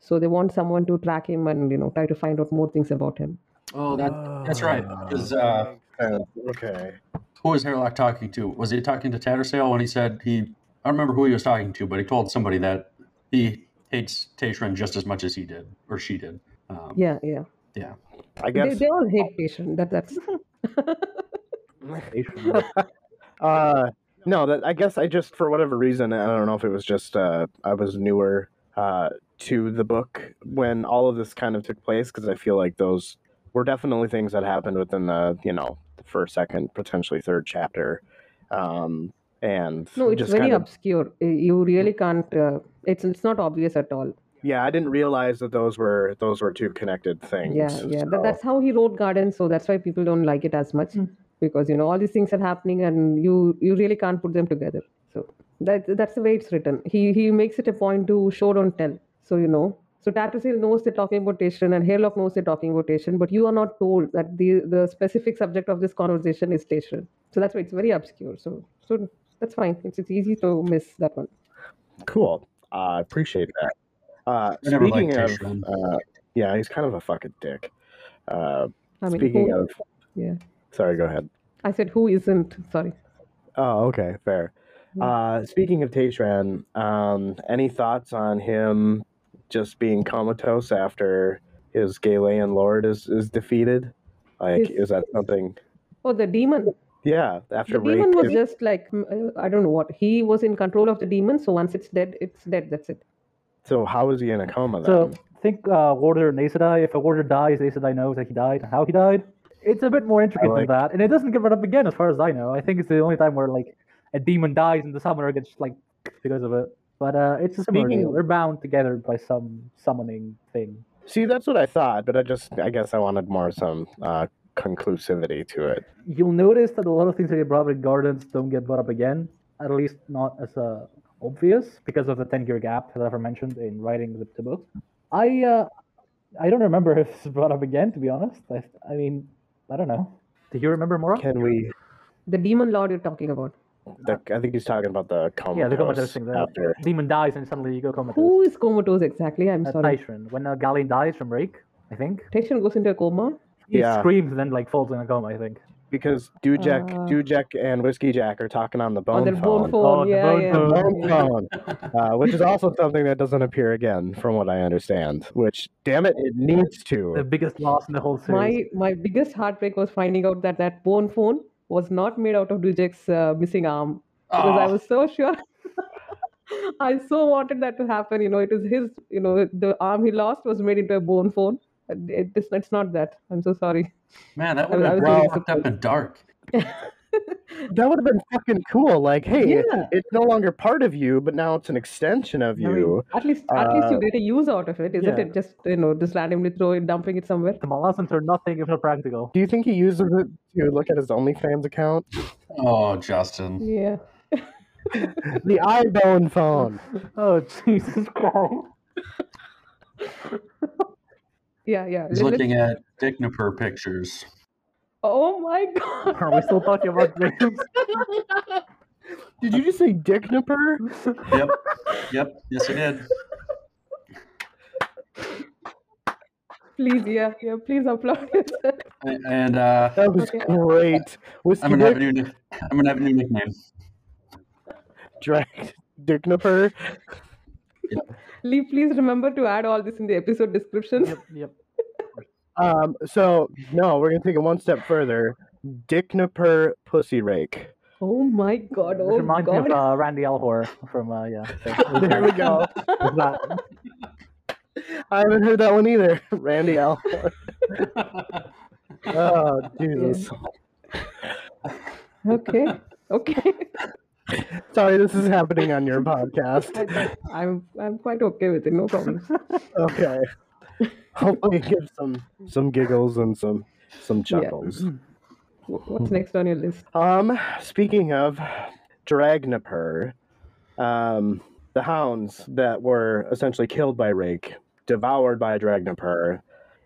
so they want someone to track him and you know try to find out more things about him Oh, that that's right. Because uh, Uh, okay. Who was Hairlock talking to? Was he talking to Tattersail when he said he? I don't remember who he was talking to, but he told somebody that he hates Tayschrenn just as much as he did or she did. Um, yeah yeah yeah. I guess. they all hate Tayschrenn that that's [laughs] Uh, no, that I guess I just for whatever reason I don't know if it was just uh, I was newer uh, to the book when all of this kind of took place because I feel like those were definitely things that happened within the you know the first, second, potentially third chapter, um, and no it's just very kind of, obscure. You really can't uh, it's it's not obvious at all. Yeah I didn't realize that those were those were two connected things. yeah yeah so- that, that's how he wrote Garden so that's why people don't like it as much. Mm. because you know all these things are happening and you you really can't put them together. So that that's the way it's written. He he makes it a point to show don't tell. So you know so Tattersail knows they're talking about Tayschrenn and Hairlock knows they're talking about Tayschrenn but you are not told that the the specific subject of this conversation is Tayschrenn so that's why it's very obscure so so that's fine it's, it's easy to miss that one Cool. I uh, appreciate that. Uh, speaking of, uh, yeah, he's kind of a fucking dick. Uh, I mean speaking who, of, yeah sorry, go ahead. I said who isn't sorry Oh, okay, fair. Hmm. Uh, speaking of Tayschrenn, um, any thoughts on him just being comatose after his Galayn lord is is defeated? Like, His- is that something? Oh, the demon. Yeah, after The demon was is- just like uh, I don't know what. He was in control of the demon, so once it's dead, it's dead. That's it. so how is he in a coma then? So think uh, Warder and Aes If a Warder dies, Aes knows that he died and how he died. It's a bit more intricate like- than that, and it doesn't get brought up again, as far as I know. I think it's the only time where like a demon dies and the summoner gets like because of it. But uh, it's a similar Speaking- deal. They're bound together by some summoning thing. See, that's what I thought, but I just I guess I wanted more some uh, conclusivity to it. You'll notice that a lot of things that get brought up in Gardens don't get brought up again, at least not as uh, obvious because of the ten year gap that I've mentioned in writing the, the book. I uh, I don't remember [laughs] if it's brought up again, to be honest. I, I mean, I don't know. Do you remember more? Can we? The demon lord you're talking about. The, I think he's talking about the comatose. Yeah, the comatose thing. The After demon dies and suddenly you go comatose. Who is comatose exactly? I'm Uh, sorry. Tayschrenn. When uh, Galayn dies from Rake, I think. Tayschrenn goes into a coma. He Yeah. screams and then like falls in a coma, I think. because Dujek, Uh. Dujek and Whiskey Jack are talking on the On bone their bone phone. phone. Oh, the yeah, bone yeah. phone. Bone yeah. phone, uh, which is also something that doesn't appear again, from what I understand. Which, damn it, it needs to. The biggest loss in the whole series. My my biggest heartbreak was finding out that that bone phone was not made out of Dujek's uh, missing arm because I Oh. was so sure. [laughs] I so wanted that to happen. You know, it is his. You know, the arm he lost was made into a bone phone. It, it's, it's not that. I'm so sorry. Man, that would have been really up and dark. [laughs] That would have been fucking cool. Like, hey, Yeah. it's no longer part of you, but now it's an extension of I mean, you. at least at least you Uh, get a use out of it, isn't yeah. it? Just you know, just randomly throw it, dumping it somewhere. The Malazans are nothing if not practical. Do you think he uses it to look at his OnlyFans account? Oh, Justin. Yeah. [laughs] the iBone phone. Oh, Jesus Christ. Yeah, yeah. He's Let- looking at Dicknapper pictures. Oh my god. [laughs] [laughs] Are we still talking about dreams? [laughs] Did you just say Dick Nipper? Yep. Yep. Yes, I did. Please, yeah, yeah. Please upload it. And uh, That was Okay. great. Whiskey I'm gonna have a new. I'm gonna have a new nickname. Drag Dick Nipper. Lee, please remember to add all this in the episode description. yep, yep. Um, so no, we're gonna take it one step further. Dick Nipper Pussy Rake. Oh my god. This Oh reminds me god. of uh, Randy Alhor from, uh, yeah. [laughs] [laughs] There we go. That. [laughs] I haven't heard that one either. Randy Al. oh Jesus. Okay. Okay. Sorry, this is happening on your podcast. I'm I'm quite okay with it. No problem. Okay. Hopefully, give some some giggles and some some chuckles. Wh- What's next on your list? Um, speaking of Dragnipur, um, the hounds that were essentially killed by Rake, devoured by a Dragnipur.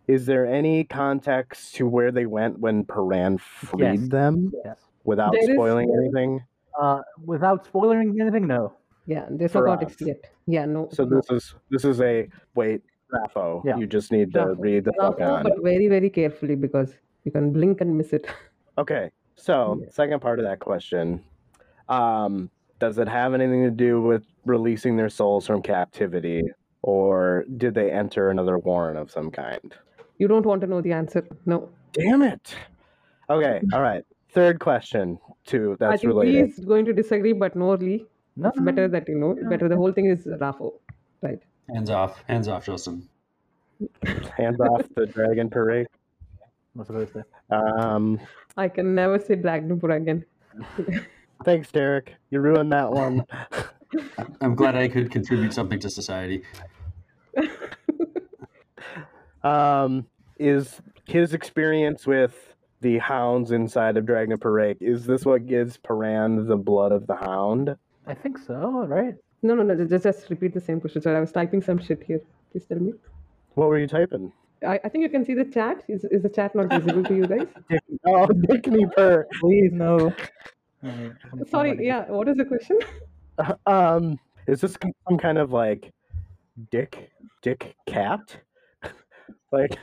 Is there any context to where they went when Paran freed Yes. them Yes. without There is- spoiling anything? Uh, without spoiling anything, no. Yeah, there's no context us. yet. Yeah, no. So no. this is this is a wait, RAFO. Yeah. You just need to read the fuck RAFO, on. but very very carefully because you can blink and miss it. [laughs] Okay, so Yeah. second part of that question, um, does it have anything to do with releasing their souls from captivity, or did they enter another warren of some kind? You don't want to know the answer. No. Damn it! Okay, [laughs] all right. Third question, too. I That's think Lee related. is going to disagree, but no Lee. No, It's better that you know. Better the whole thing is RAFO. Right. Hands off. Hands off, Justin. Hands off the dragon parade. What's I supposed to say? Um, I can never say Dragnipur again. [laughs] thanks, Derek. You ruined that one. [laughs] I'm glad I could contribute something to society. [laughs] um, is his experience with the hounds inside of Dragna Parade, is this what gives Paran the blood of the hound? I think so, right? No, no, no. Just, just repeat the same question. So I was typing some shit here. Please tell me. What were you typing? I, I think you can see the chat. Is, is the chat not visible to you guys? [laughs] Dick, oh, Dickney Purr. Please, no. Alright, [laughs] I'm- I'm Sorry. Yeah. What is the question? [laughs] Um, is this some kind of like dick, dick cat? like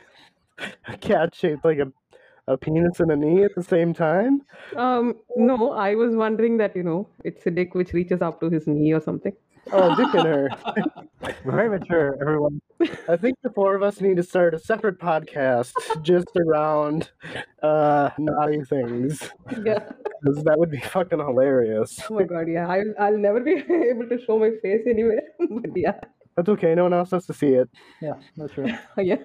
a cat shaped like a, a penis and a knee at the same time? Um, no, I was wondering that you know it's a dick which reaches up to his knee or something. Oh, dick in her. We're [laughs] very mature, everyone. I think the four of us need to start a separate podcast just around uh, naughty things. Yeah. 'Cause that would be fucking hilarious. Oh my god. Yeah. I'll I'll never be [laughs] able to show my face anywhere. [laughs] but yeah. That's okay. No one else has to see it. Yeah, that's true. Yeah.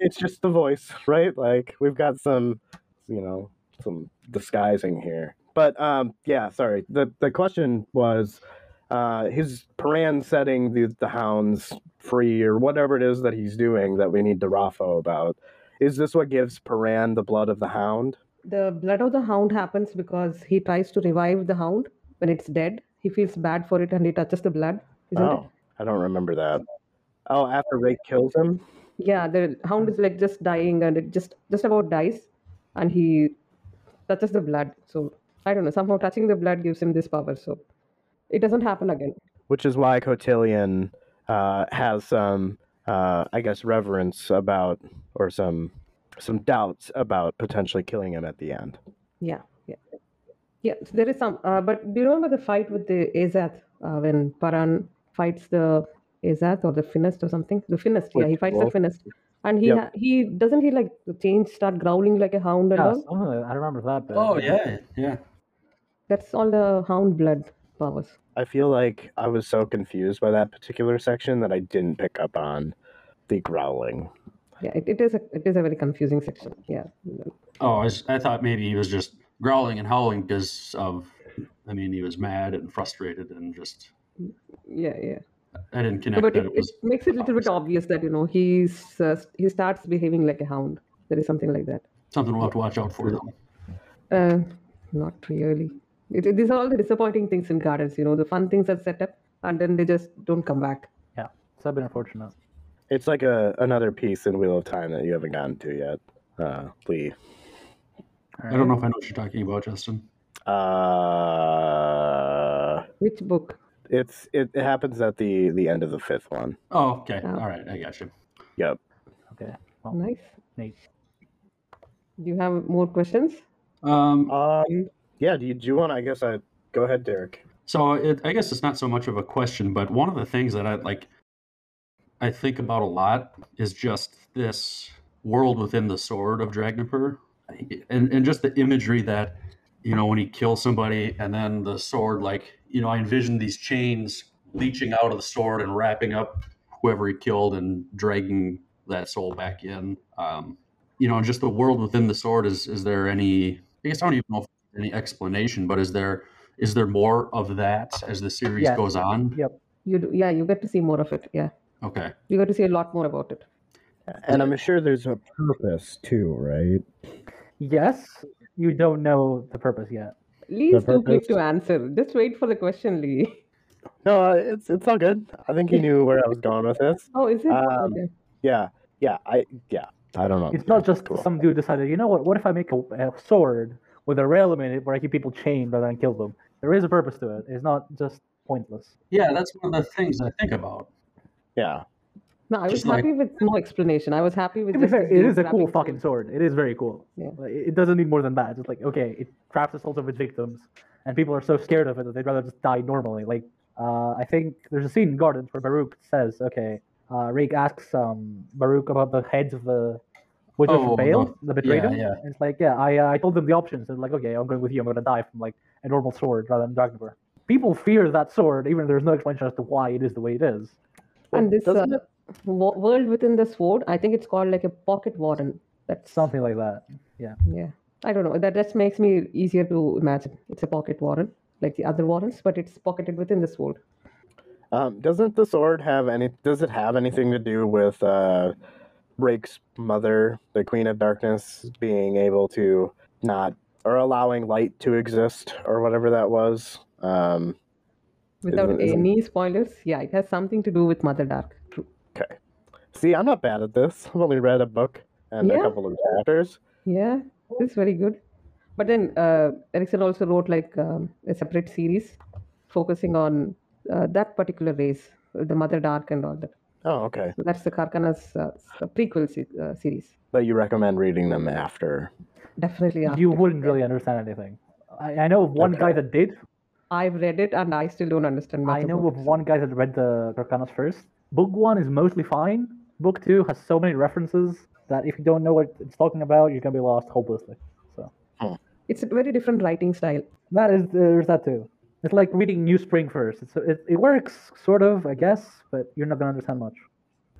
It's just the voice, right? Like we've got some, you know, some disguising here. But um, yeah, sorry. The the question was, uh, his Paran setting the the hounds free or whatever it is that he's doing that we need to RAFO about. Is this what gives Paran the blood of the hound? The blood of the hound happens because he tries to revive the hound when it's dead. He feels bad for it and he touches the blood, isn't it? oh, I don't remember that. Oh, after Rake kills him. Yeah, the hound is like just dying and it just just about dies and he touches the blood. So I don't know, somehow touching the blood gives him this power. So it doesn't happen again. which is why Cotillion uh, has some, uh, I guess, reverence about or some some doubts about potentially killing him at the end. Yeah, yeah. Yeah, so there is some uh, but do you remember the fight with the Azath uh, when Paran fights the Azath or the Finnest or something? The Finnest, yeah, he fights wolf. the Finnest. And he Yep. ha- he doesn't he like the change start growling like a hound and Yeah, all? something. I remember that. Bit. Oh yeah, yeah. That's all the hound blood powers. I feel like I was so confused by that particular section that I didn't pick up on the growling. Yeah, it, it is a it is a very confusing section. Yeah. Oh, I, was- I thought maybe he was just growling and howling because of. I mean, he was mad and frustrated and just. Yeah, yeah. I didn't connect but that it, it was. it makes it a little bit obvious that you know he's uh, he starts behaving like a hound. There is something like that. Something we'll have to watch out for. Them. Uh, not really. It, it- these are all the disappointing things in gardens. You know, the fun things are set up and then they just don't come back. Yeah, it's a bit unfortunate. It's like a another piece in Wheel of Time that you haven't gotten to yet, uh, Lee. I don't know if I know what you're talking about, Justin. Uh, Which book? it's it, it happens at the the end of the fifth one. Oh, okay. Oh. All right, I got you. Yep. Okay. Well, Nice. neat. Do you have more questions? Um, Um. Yeah. Do you do you want? I guess I go ahead, Derek. So it, I guess it's not so much of a question, but one of the things that I like, I think about a lot is just this world within the sword of Dragnipur, and and just the imagery that, you know, when he kills somebody and then the sword, like you know, I envision these chains leaching out of the sword and wrapping up whoever he killed and dragging that soul back in. Um, you know, and just the world within the sword is is there any? I guess I don't even know if any explanation, but is there is there more of that as the series Yes. goes on? Yep. You do, yeah, you get to see more of it. Yeah, Okay. you get to see a lot more about it. And I'm sure there's a purpose too, right? Yes, you don't know the purpose yet. Lee's too quick purpose. to answer. Just wait for the question, Lee. No, uh, it's it's all good. I think he knew where I was going with this. Oh, is it? Um, okay. Yeah, yeah, I yeah, I don't know. It's not just Cool. some dude decided, you know what? What if I make a, a sword with a rail in it where I keep people chained rather than kill them? There is a purpose to it. It's not just pointless. Yeah, that's one of the things I think about. Yeah, No, I was just like- happy with no explanation. I was happy with To be fair, this it dude is a cool grabbing fucking sword. It is very cool. Yeah. Like, It it doesn't need more than that. It's like okay, it traps the souls of its victims, and people are so scared of it that they'd rather just die normally. Like uh, I think there's a scene in Gardens where Baruch says, okay, uh, Rake asks um, Baruch about the heads of the witches Oh, from Bale the- betrayer. yeah, yeah. It's like, yeah, I uh, I told them the options, and like, okay, I'm going with you. I'm going to die from like a normal sword rather than Dragnor. People fear that sword, even if there's no explanation as to why it is the way it is. And this uh, doesn't world within the sword, I think it's called like a pocket warren. That's Something like that. Yeah. yeah. I don't know. That just makes me easier to imagine. It's a pocket warren, like the other warrens, but it's pocketed within the sword. Um, doesn't the sword have any? Does it have anything to do with uh, Rake's mother, the Queen of Darkness, being able to not or allowing light to exist or whatever that was? Um, Without Isn't- isn't- any spoilers, yeah, it has something to do with Mother Dark. True. okay. See, I'm not bad at this. I've only read a book and a couple of chapters. Yeah, it's very good. But then uh, Erikson also wrote like um, a separate series focusing on uh, that particular race, the Mother Dark and all that. Oh, okay. So that's the Kharkanas uh, prequel se- uh, series. But you recommend reading them after. definitely after. you wouldn't really understand anything. I, I know of one guy that did. I've read it and I still don't understand much I know of one guy that read the Kharkanas first. Book one is mostly fine. Book two has so many references that if you don't know what it's talking about, you're gonna be lost hopelessly. So It's a very different writing style. that is there's that too. It's like reading New Spring first. It's it, it works sort of, I guess, but you're not gonna understand much.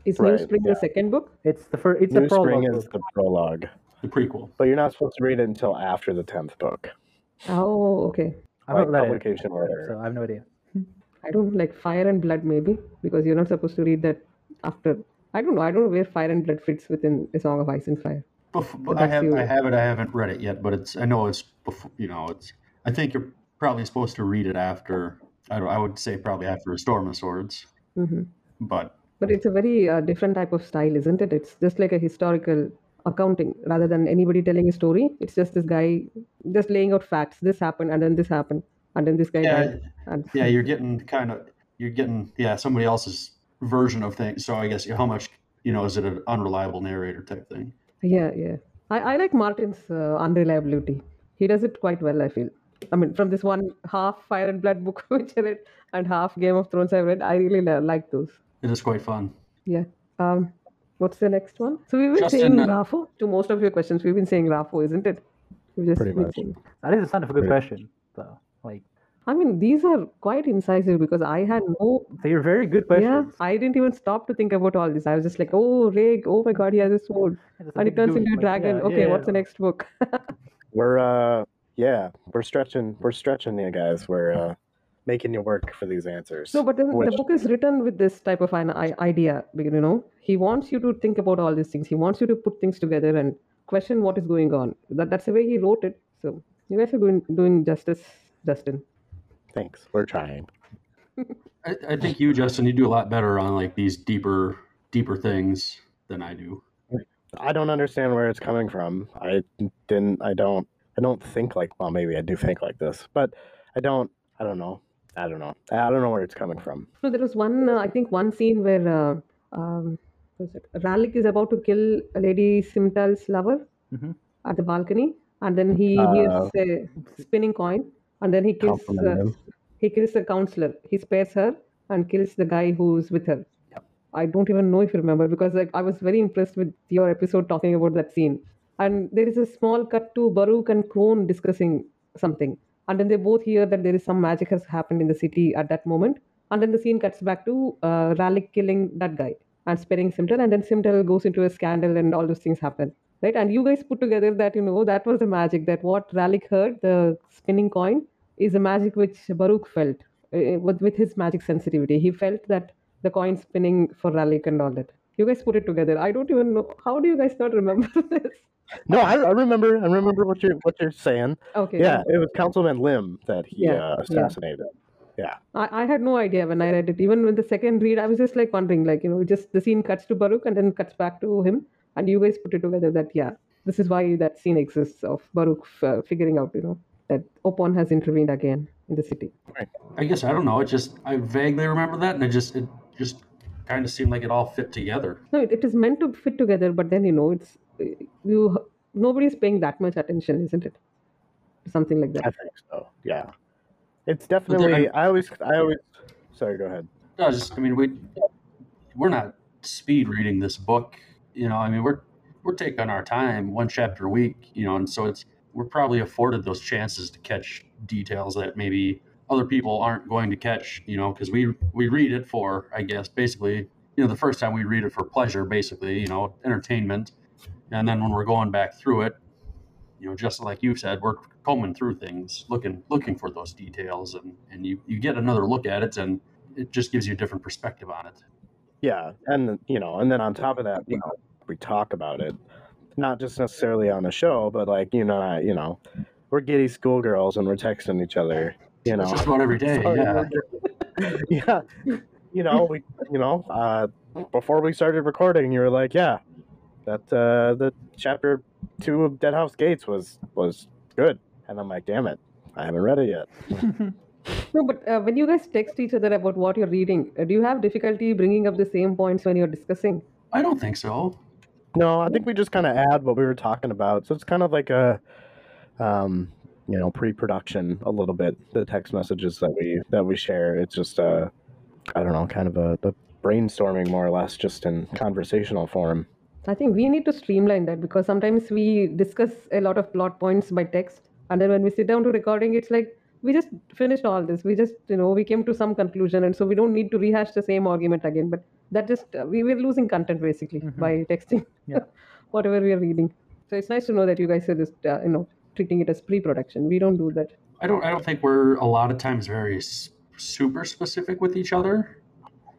Is Right, New Spring yeah. the second book? It's the first. It's New a prologue. Spring is book. the prologue, The prequel. but you're not supposed to read it until after the tenth book. Oh, okay. I've like not it, publication order. so I have no idea. I don't like Fire and Blood maybe because you're not supposed to read that after. I don't know. I don't know where Fire and Blood fits within A Song of Ice and Fire. Bef- But I have you. I have it. I haven't read it yet, but it's I know it's before, you know it's. I think you're probably supposed to read it after. I don't, I would say probably after a Storm of Swords, hmm but But it's a very uh, different type of style, isn't it? It's just like a historical accounting rather than anybody telling a story. It's just this guy just laying out facts. This happened, and then this happened, and then this guy Yeah. died. And yeah, you're getting kind of you're getting yeah somebody else's version of things. So I guess how much you know is it an unreliable narrator type thing? Yeah, yeah. I, I like Martin's uh, unreliability. He does it quite well, I feel. I mean, from this one half Fire and Blood book [laughs] which I read and half Game of Thrones I read, I really like those. It is quite fun. Yeah. Um, what's the next one? So we've been Justin, saying uh, RAFO to most of your questions. We've been saying RAFO, isn't it? We've just Pretty much. saying- That is a sign of a good Right. question, though. Like I mean, these are quite incisive because I had no. they are very good questions. Yeah. I didn't even stop to think about all this. I was just like, oh, Rig, oh my god, he has a sword. Yeah, And it big turns into a like, dragon. yeah, okay, yeah, what's the next book? [laughs] We're uh yeah, we're stretching we're stretching you guys. We're uh making you work for these answers. No, but then Which- the book is written with this type of an i- idea. You know, he wants you to think about all these things. He wants you to put things together and question what is going on. That that's the way he wrote it. So you guys are doing doing justice, Justin. Thanks. We're trying. [laughs] I, I think you, Justin, you do a lot better on like these deeper deeper things than I do. I don't understand where it's coming from. I didn't I don't I don't think like well maybe I do think like this, but I don't I don't know. I don't know. I don't know where it's coming from. No, there was one. Uh, I think one scene where uh, um, what was it? Rallick is about to kill Lady Simtal's lover Mhm. at the balcony, and then he Uh, hears a spinning coin, and then he kills Compliment uh, him. he kills the counselor. He spares her and kills the guy who's with her. I don't even know if you remember because like I was very impressed with your episode talking about that scene. And there is a small cut to Baruch and Crone discussing something. And then they both hear that there is some magic has happened in the city at that moment. And then the scene cuts back to uh, Rallick killing that guy and sparing Simtal. And then Simtal goes into a scandal and all those things happen. Right? And you guys put together that, you know, that was the magic, that what Rallick heard, the spinning coin, is the magic which Baruch felt uh, with, with his magic sensitivity. He felt that the coin spinning for Rallick and all that. You guys put it together. I don't even know. How do you guys not remember [laughs] this? No, I, I remember I remember what you're what you're saying. Okay. Yeah, it was Councilman Lim that he Yeah, uh, assassinated. I, I had no idea when I read it. Even with the second read, I was just like wondering, like, you know, just the scene cuts to Baruch and then cuts back to him. And you guys put it together that, yeah, this is why that scene exists of Baruch uh, figuring out, you know, that Oponn has intervened again in the city. Right. I guess I don't know. It just I vaguely remember that, and it just it just kind of seemed like it all fit together. No, it, it is meant to fit together, but then, you know, it's, you, nobody's paying that much attention, isn't it? Something like that. I that. think so. Yeah, it's definitely. I always I always. Sorry, go ahead. No, just I mean we we're not speed reading this book. You know, I mean we're we're taking our time, one chapter a week. You know, and so it's we're probably afforded those chances to catch details that maybe other people aren't going to catch. You know, because we we read it for I guess basically you know the first time we read it for pleasure, basically you know entertainment, and then when we're going back through it, you know, just like you said, we're combing through things, looking looking for those details, and and you you get another look at it, and it just gives you a different perspective on it. Yeah, and you know, and then on top of that, you know, we talk about it, not just necessarily on the show, but like you know, I- you know, we're giddy schoolgirls and we're texting each other. You know, It's just about every day. Yeah. [laughs] yeah, you know, we, you know, uh, before we started recording, you were like, yeah, that uh, the chapter two of Deadhouse Gates was was good, and I'm like, damn it, I haven't read it yet. [laughs] No, but uh, when you guys text each other about what you're reading, uh, do you have difficulty bringing up the same points when you're discussing? I don't think so. No, I think we just kind of add what we were talking about. So it's kind of like a, um, you know, pre-production a little bit. The text messages that we that we share. It's just uh, I don't know, kind of a, a brainstorming more or less, just in conversational form. I think we need to streamline that because sometimes we discuss a lot of plot points by text, and then when we sit down to recording, it's like we just finished all this. We just, you know, we came to some conclusion, and so we don't need to rehash the same argument again. But that just uh, we were losing content basically Mhm. by texting [laughs] Yeah. [laughs] whatever we are reading. So it's nice to know that you guys are just, uh, you know, treating it as pre-production. We don't do that. I don't. I don't think we're a lot of times very s- super specific with each other.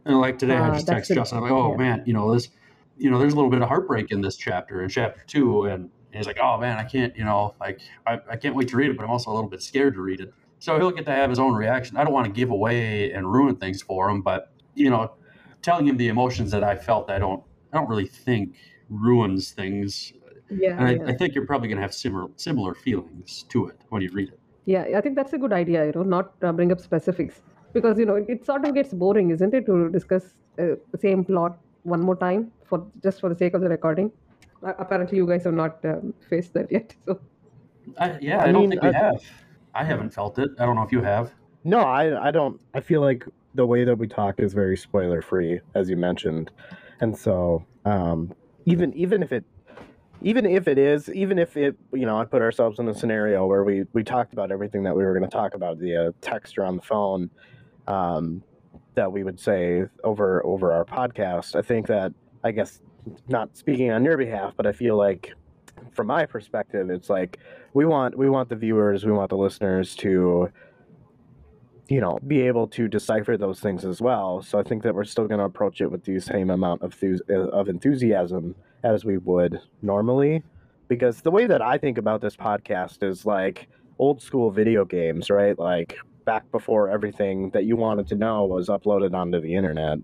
And like today, I Ah, just that's text Justin. I'm like, "Oh yeah. man, you know this. You know, there's a little bit of heartbreak in this chapter, in chapter two, and he's like, "Oh man, I can't. You know, like I, I can't wait to read it, but I'm also a little bit scared to read it." So he'll get to have his own reaction. I don't want to give away and ruin things for him, but you know, telling him the emotions that I felt, I don't. I don't really think ruins things. Yeah, And I, yeah. I think you're probably going to have similar similar feelings to it when you read it. Yeah, I think that's a good idea, you know, not uh, bring up specifics. Because, you know, it, it sort of gets boring, isn't it, to discuss uh, the same plot one more time for just for the sake of the recording. Uh, apparently, you guys have not um, faced that yet. So, I, yeah, I I, don't mean, think we I- have. I haven't felt it. I don't know if you have. No, I I don't. I feel like the way that we talk is very spoiler free, as you mentioned, and so um, even even if it even if it is even if it you know I put ourselves in a scenario where we we talked about everything that we were going to talk about via text or on the phone, um, that we would say over over our podcast. I think that I guess not speaking on your behalf, but I feel like from my perspective, it's like we want we want the viewers, we want the listeners to you know be able to decipher those things as well. So i think that we're still going to approach it with the same amount of, of enthusiasm as we would normally. Because the way that i think about this podcast is like old school video games right? Like back before everything that you wanted to know was uploaded onto the internet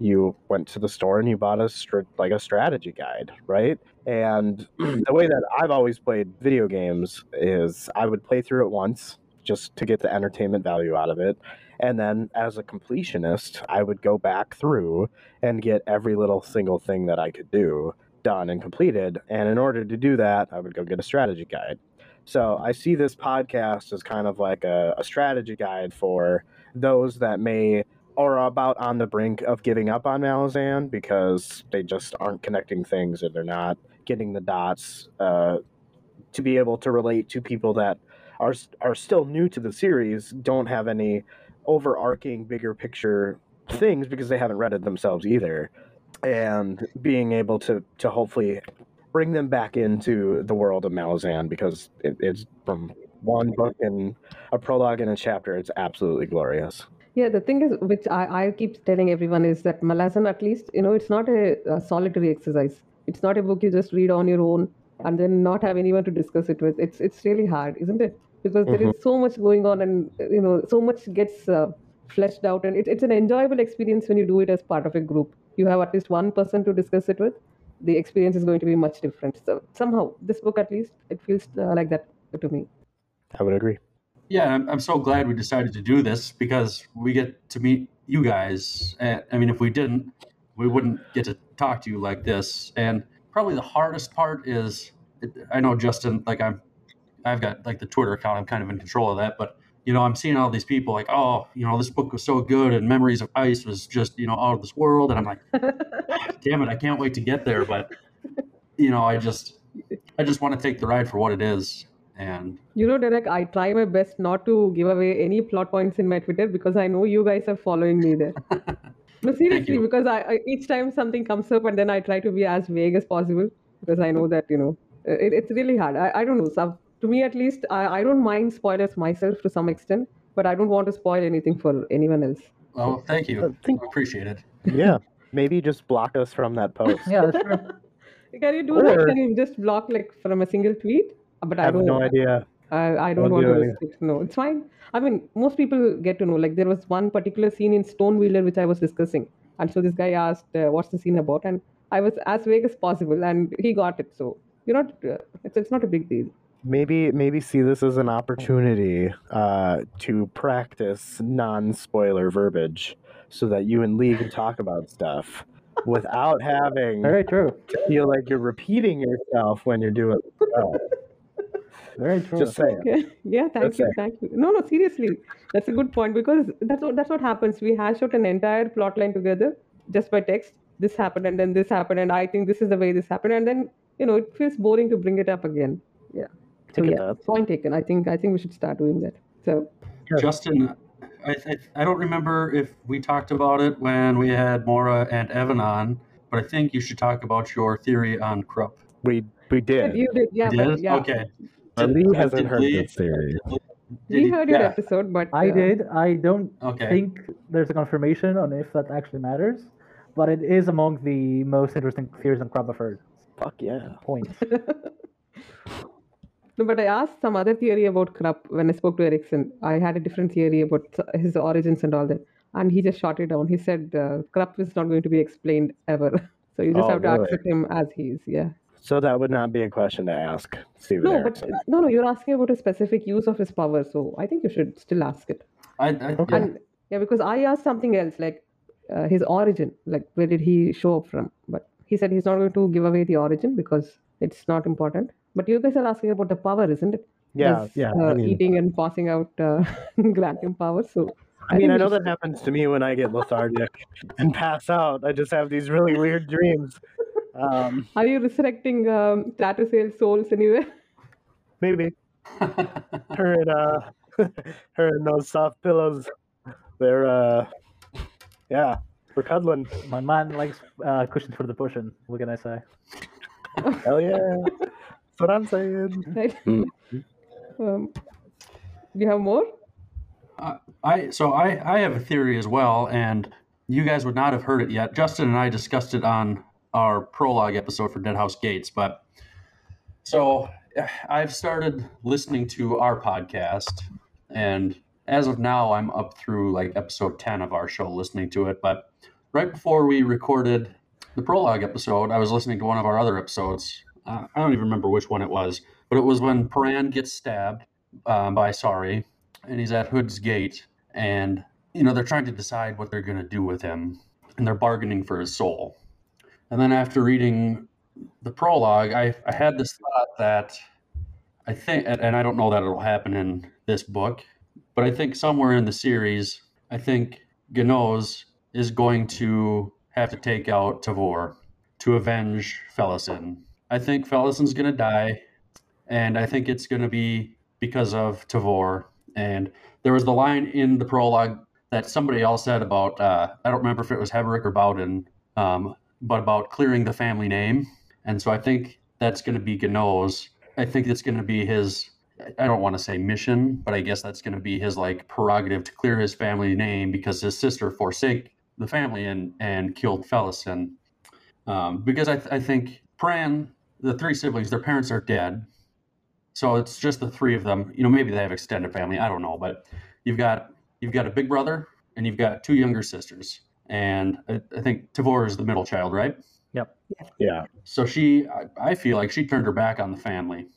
you went to the store and you bought a str- like a strategy guide right and [clears throat] the way that i've always played video games is i would play through it once just to get the entertainment value out of it. And then as a completionist, I would go back through and get every little single thing that I could do done and completed. And in order to do that, I would go get a strategy guide. So I see this podcast as kind of like a, a strategy guide for those that may are about on the brink of giving up on Malazan because they just aren't connecting things and they're not getting the dots uh, to be able to relate to people that are are still new to the series, don't have any overarching bigger picture things because they haven't read it themselves either, and being able to to hopefully bring them back into the world of Malazan because it, it's from one book and a prologue and a chapter. It's absolutely glorious. Yeah, the thing is, which I, I keep telling everyone is that Malazan, at least, you know, it's not a, a solitary exercise. It's not a book you just read on your own and then not have anyone to discuss it with. It's it's really hard, isn't it? Because there is so much going on, and you know, so much gets uh, fleshed out, and it, it's an enjoyable experience when you do it as part of a group. You have at least one person to discuss it with. The experience is going to be much different. So somehow, this book at least it feels uh, like that to me. I would agree. Yeah, I'm, I'm so glad we decided to do this because we get to meet you guys. And, I mean, if we didn't, we wouldn't get to talk to you like this. And probably the hardest part is, I know Justin, like I'm, I've got like the Twitter account. I'm kind of in control of that, but you know, I'm seeing all these people like, oh, you know, this book was so good, and Memories of Ice was just, you know, out of this world, and I'm like, [laughs] damn it, I can't wait to get there. But you know, I just, I just want to take the ride for what it is, and You know, Derek, I try my best not to give away any plot points in my Twitter because I know you guys are following me there. [laughs] No, seriously, because I, I each time something comes up and then I try to be as vague as possible because I know that you know uh, it, it's really hard. I, I don't know. Some, to me, at least, I, I don't mind spoilers myself to some extent, but I don't want to spoil anything for anyone else. well, thank I you, think- I appreciate it. Yeah, maybe just block us from that post. Yeah, that's true. [laughs] Can you do that? Can you just block like from a single tweet? But I I have don't. no idea. I, I don't Don't want do to anything. risk it. No, it's fine. I mean, most people get to know. Like, there was one particular scene in Stonewielder which I was discussing. And so this guy asked, uh, What's the scene about? And I was as vague as possible, and he got it. So, you're not, uh, it's, it's not a big deal. Maybe maybe see this as an opportunity uh, to practice non-spoiler verbiage, so that you and Lee can talk about stuff without having Very true. to feel like you're repeating yourself when you're doing it. [laughs] well. Very true. Just saying. Okay. [laughs] Yeah, thank That's you, it. thank you. No, no, seriously, that's a good point because that's what that's what happens. We hash out an entire plot line together just by text. This happened and then this happened, and I think this is the way this happened, and then you know it feels boring to bring it up again. Yeah. So Take yeah, point taken. I think I think we should start doing that. So Justin, I, I, I don't remember if we talked about it when we had Mora and Evan on, but I think you should talk about your theory on Kruppe. We we did. you did, yeah, You but did? yeah. Okay. Did- Lee uh, hasn't heard Lee- this theory. did We he- heard your yeah. episode, but I uh, did. I don't Okay. think there's a confirmation on if that actually matters, but it is among the most interesting theories on crab I've heard. Fuck yeah. Point. [laughs] No, but I asked some other theory about Kruppe when I spoke to Erikson. I had a different theory about his origins and all that, and he just shot it down. He said uh, Kruppe is not going to be explained ever, [laughs] so you just Oh, have to really? accept him as he is. Yeah. So that would not be a question to ask Steven No, but no, no, you're asking about a specific use of his power, so I think you should still ask it. I, I, Okay. And yeah, because I asked something else, like uh, his origin, like where did he show up from? But he said he's not going to give away the origin because it's not important. But you guys are asking about the power, isn't it? Yeah, His, yeah. Uh, I mean, eating and passing out uh, [laughs] granting power. So I mean, I know that happens to me when I get lethargic and pass out. I just have these really weird dreams. Um, [laughs] Are you resurrecting um, tattoo sales souls anywhere? maybe [laughs] her and uh, [laughs] her and those soft pillows. They're uh, yeah, we're cuddling. My man likes uh, cushions for the pushing. What can I say? Hell yeah, that's what I'm saying. Right? Mm. Um, you have more? I so I, I have a theory as well, and you guys would not have heard it yet. Justin and I discussed it on our prologue episode for Deadhouse Gates, but so I've started listening to our podcast, and as of now, I'm up through like episode ten of our show, listening to it. But right before we recorded the prologue episode, I was listening to one of our other episodes. Uh, I don't even remember which one it was, but it was when Paran gets stabbed um, by Sorry, and he's at Hood's gate, and you know they're trying to decide what they're going to do with him, and they're bargaining for his soul. And then after reading the prologue, I, I had this thought that I think, and I don't know that it'll happen in this book, but I think somewhere in the series, I think Ganoes is going to have to take out Tavor to avenge Felisin. I think Felisin's going to die, and I think it's going to be because of Tavor. And there was the line in the prologue that somebody else said about, uh, I don't remember if it was Heboric or Baudin, um, but about clearing the family name. And so I think that's going to be Ganoes. I think it's going to be his, I don't want to say mission, but I guess that's going to be his like prerogative to clear his family name because his sister forsake the family and, and killed Felisin. Um, because I, th- I think Paran, the three siblings, their parents are dead. So it's just the three of them. You know, maybe they have extended family. I don't know, but you've got you've got a big brother and you've got two younger sisters. And I, I think Tavor is the middle child, right? Yep. Yeah, So she, I, I feel like she turned her back on the family,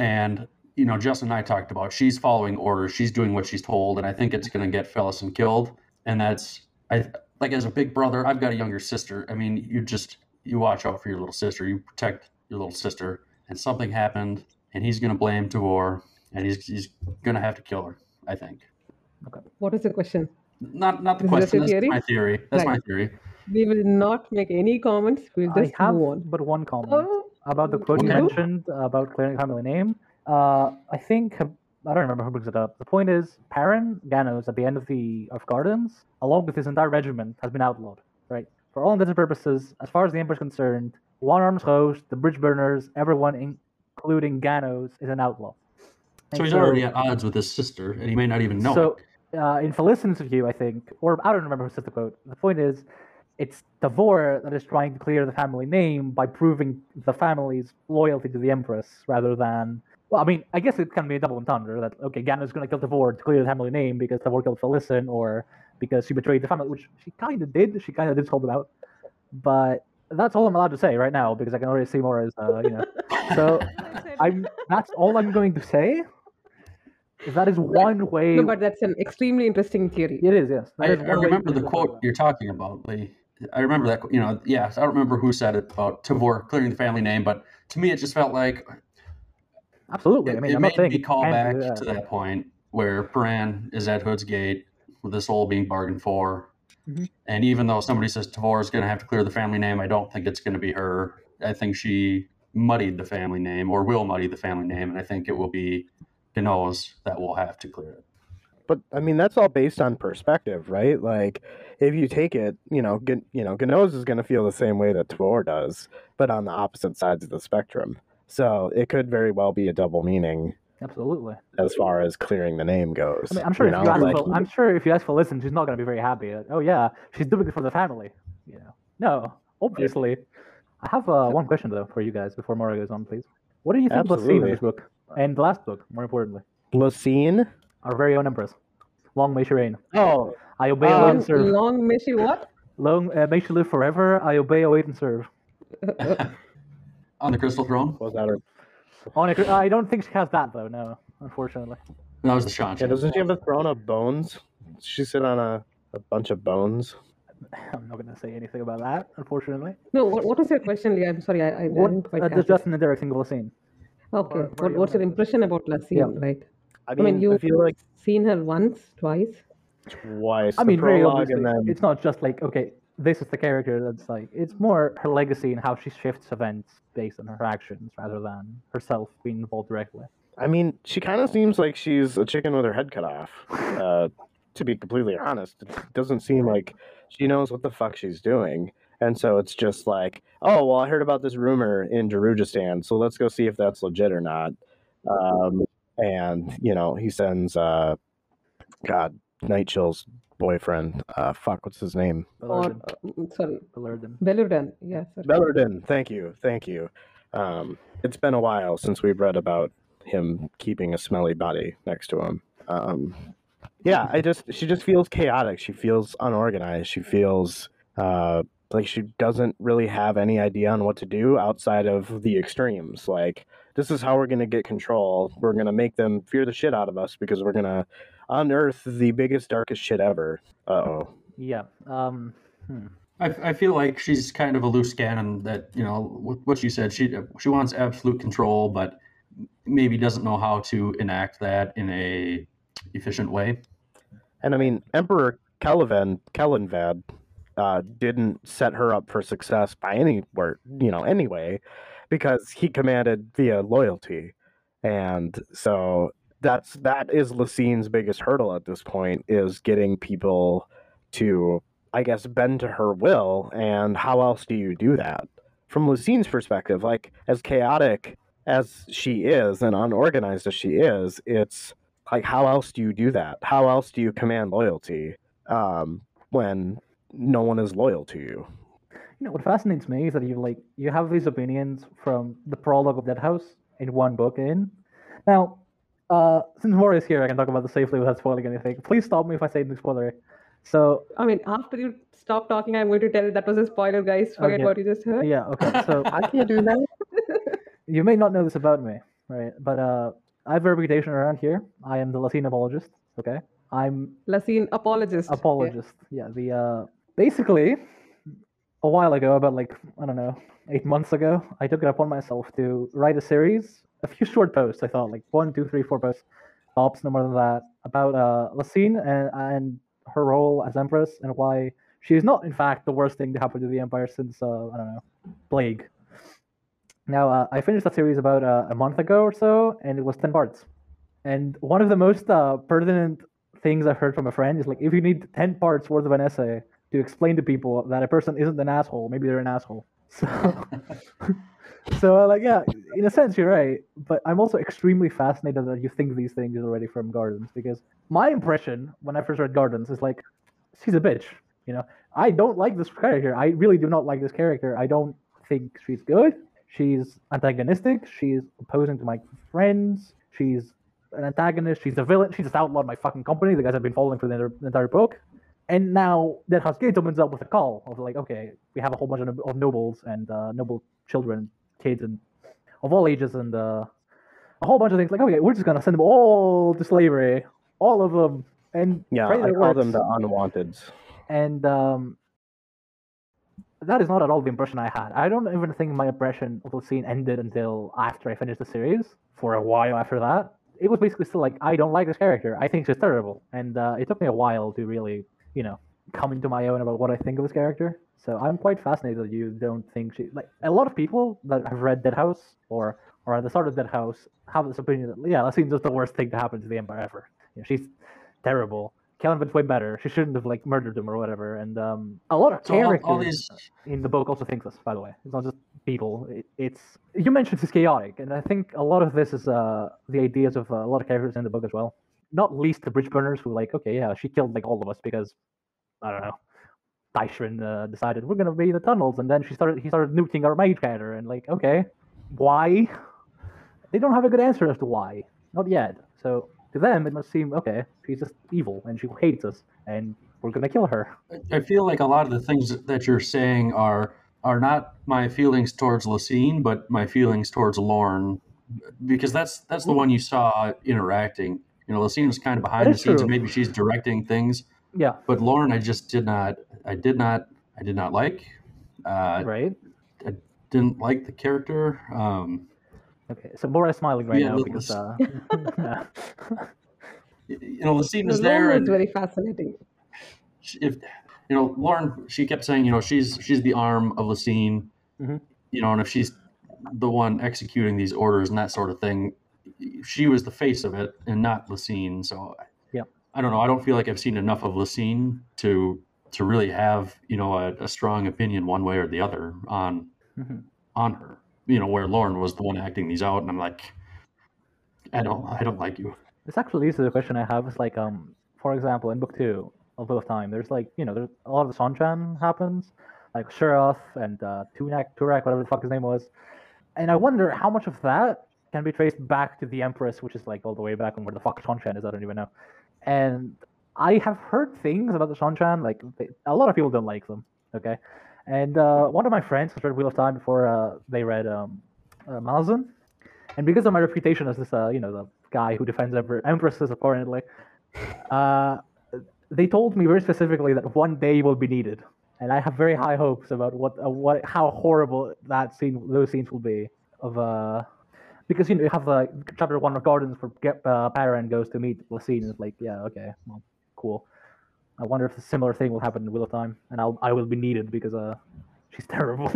and you know, Justin and I talked about she's following orders, she's doing what she's told, and I think it's going to get Felisin killed. And that's, I like as a big brother, I've got a younger sister. I mean, you just you watch out for your little sister, you protect your little sister, and something happened, and he's going to blame Tavor, and he's he's going to have to kill her. I think. Okay. What is the question? Not not the Is question. That's theory? my theory. That's Right. my theory. We will not make any comments. We'll I just have move on. but one comment Oh, about the quote you mentioned about clearing the family name. Uh, I think I don't remember who brings it up. The point is, Paran Ganoes at the end of the of Gardens, along with his entire regiment, has been outlawed. Right, for all intents and purposes, as far as the Emperor is concerned, One Arms Host, the Bridge Burners, everyone, including Ganoes, is an outlaw. So And he's already at odds with his sister, and he may not even know so, it. Uh, in Felisin's view, I think, or I don't remember who said the quote. The point is, it's Tavor that is trying to clear the family name by proving the family's loyalty to the Empress rather than. Well, I mean, I guess it can be a double entendre that, okay, Ganoes's going to kill Tavor to clear the family name because Tavor killed Felison or because she betrayed the family, which she kind of did. She kind of did scold them out. But that's all I'm allowed to say right now because I can already see more as, uh, you know. [laughs] So I'm that's all I'm going to say. Is that is one way. no, but that's an extremely interesting theory. It is, yes. I, is I remember the quote you're talking about, Lee. I remember that. You know, yes, I don't remember who said it about Tavor clearing the family name, but to me, it just felt like Absolutely. it, I mean, it I'm not made saying me call back that. to that point where Paran is at Hood's gate with this soul being bargained for. Mhm. And even though somebody says Tavor is going to have to clear the family name, I don't think it's going to be her. I think she muddied the family name or will muddy the family name, and I think it will be Ganoes that will have to clear it. But I mean, that's all based on perspective, right? Like, if you take it, you know, Gan- you know, Ganoes is going to feel the same way that Tavor does, but on the opposite sides of the spectrum. So it could very well be a double meaning Absolutely. as far as clearing the name goes. I mean, I'm sure you if know, you ask like- for, I'm sure if you ask Felisin, she's not going to be very happy. Like, oh yeah, she's doing it for the family. You know, no, obviously. I have uh, one question though for you guys before Mara goes on, please. What do you think about seeing in this book and the last book? More importantly, Laseen. our very own empress, Long may she reign. Oh, I obey, Um, long, and serve. long may she what? Long uh, may she live forever. I obey, await, and serve. [laughs] On the Crystal Throne? was that her? On a, I don't think she has that though. No, unfortunately. That was the Sean. Yeah, doesn't she have a throne of bones? Does she sit on a, a bunch of bones? I'm not going to say anything about that, unfortunately. No, what, what was your question, Lee? I'm sorry, I, I, I What didn't quite uh, catch does it. Justin and Derek think of the scene? Okay, or- or what, your what's your own impression about Laseen, Yeah. right? I I mean, mean, you've feel like seen her once, twice. twice. I the mean, very obviously, then it's not just like okay, this is the character. That's like it's more her legacy and how she shifts events based on her actions rather than herself being involved directly. I mean, she kind of seems like she's a chicken with her head cut off. Uh, to be completely honest, it doesn't seem like she knows what the fuck she's doing. And so it's just like, oh, well, I heard about this rumor in Darujhistan, so let's go see if that's legit or not. Um, and, you know, he sends, uh, God, Nightchill's boyfriend. Uh, fuck, what's his name? Or, Bellurdan. uh, mm, sorry, Bellurdan. Bellurdan. Yeah, sorry. Bellurdan. Thank you. Thank you. Um, it's been a while since we've read about him keeping a smelly body next to him. Um, yeah, I just she just feels chaotic. She feels unorganized. She feels uh, like she doesn't really have any idea on what to do outside of the extremes. Like this is how we're gonna get control. We're gonna make them fear the shit out of us because we're gonna unearth the biggest, darkest shit ever. Uh oh. Yeah. Um. hmm. I, I feel like she's kind of a loose cannon that, you know, what, what she said, she, she wants absolute control, but maybe doesn't know how to enact that in a efficient way. And I mean, Emperor Kelvin Kellanved uh, didn't set her up for success by any word, you know, anyway, because he commanded via loyalty, and so that's that is Laseen's biggest hurdle at this point is getting people to, I guess, bend to her will. And how else do you do that? From Laseen's perspective, like as chaotic as she is and unorganized as she is, it's like how else do you do that how else do you command loyalty um, when no one is loyal to you You know what fascinates me is that you like you have these opinions from the prologue of Dead House in one book in. Now, uh, since Mora is here, I can talk about this safely without spoiling anything. Please stop me if I say anything spoilery. So I mean, after you stop talking, I'm going to tell that was a spoiler, guys. Forget Okay. what you just heard. yeah, okay. So [laughs] i can't do that [laughs] you may not know this about me, right? But uh, I have a reputation around here. I am the Latin apologist. Okay, I'm Laseen apologist. Yeah. apologist. Yeah, the uh, basically a while ago, about like I don't know, eight months ago, I took it upon myself to write a series, a few short posts. I thought like one, two, three, four posts, tops, no more than that, about uh, Laseen and and her role as empress and why she is not, in fact, the worst thing to happen to the empire since uh, I don't know, plague. Now uh, I finished that series about uh, a month ago or so, and it was ten parts. And one of the most uh, pertinent things I've heard from a friend is like, if you need ten parts worth of an essay to explain to people that a person isn't an asshole, maybe they're an asshole. [laughs] So, [laughs] so like, yeah, in a sense, you're right. But I'm also extremely fascinated that you think these things already from Gardens because my impression when I first read Gardens is like, she's a bitch. You know, I don't like this character. I really do not like this character. I don't think she's good. She's antagonistic. She's opposing to my friends. She's an antagonist. She's a villain. She's just outlawed my fucking company. The guys I've been following for the entire book. And now that House Gates opens up with a call of like, okay, we have a whole bunch of, of nobles and uh, noble children, kids, and of all ages, and uh, a whole bunch of things. Like, okay, we're just gonna send them all to slavery, all of them, and yeah i call them the unwanteds And um, that is not at all the impression I had. I don't even think my impression of the scene ended until after I finished the series. For a while after that, it was basically still like I don't like this character. I think she's terrible, and uh, it took me a while to really, you know, coming to my own about what I think of this character. So I'm quite fascinated that you don't think she like a lot of people that have read Dead House or or at the start of Dead House have this opinion that yeah, that seems just the worst thing to happen to the Empire ever. You know, she's terrible. Kellen's way better. She shouldn't have like murdered him or whatever. And um, a lot of So all, characters all these in the book also think this. By the way, it's not just people. It, it's you mentioned it's chaotic, and I think a lot of this is uh, the ideas of uh, a lot of characters in the book as well. Not least the bridge burners who like, okay, yeah, she killed like all of us because I don't know. Tayschrenn uh, decided we're gonna be in the tunnels, and then she started. He started nuking our mage cadre, and like, okay, why? They don't have a good answer as to why, not yet. So to them, it must seem okay. She's just evil, and she hates us, and we're gonna kill her. I feel like a lot of the things that you're saying are are not my feelings towards Laseen, but my feelings towards Lorn, because that's that's the one you saw interacting. You know, Laseen was kind of behind That the is scenes, and maybe she's directing things. Yeah, But Lorn, I just did not, I did not, I did not like. Uh, right. I didn't like the character. Um, Okay, so Mora is smiling right Yeah, now because uh, [laughs] yeah. you know, Laseen The was there, Lorn was and very fascinating. if you know, Lorn, she kept saying, you know, she's she's the arm of Laseen. Mhm. You know, and if she's the one executing these orders and that sort of thing, she was the face of it and not Laseen. So, Yeah. I don't know. I don't feel like I've seen enough of Laseen to to really have you know a, a strong opinion one way or the other on Mhm. on her. You know, where Lorn was the one acting these out, and I'm like, I don't, I don't like you. This actually leads to the question I have. Is like, um, for example, in book two of Wheel of Time, there's like, you know, there's a lot of the Seanchan happens, like Sheriff and uh, Tunak, Turak, whatever the fuck his name was, and I wonder how much of that can be traced back to the Empress, which is like all the way back on where the fuck Seanchan is. I don't even know. And I have heard things about the Seanchan, like they, a lot of people don't like them. Okay, and uh, one of my friends read Wheel of Time before uh, they read um, uh, and because of my reputation as this, uh, you know, the guy who defends emper- empresses apparently, uh, they told me very specifically that one day will be needed, and I have very high hopes about what, uh, what, how horrible that scene, those scenes will be of because you know you have like chapter one of Gardens where Ge- uh, Paran goes to meet Laseen, and it's like, yeah, okay, well, cool. I wonder if a similar thing will happen in Wheel of Time, and I'll I will be needed because uh, she's [laughs] terrible.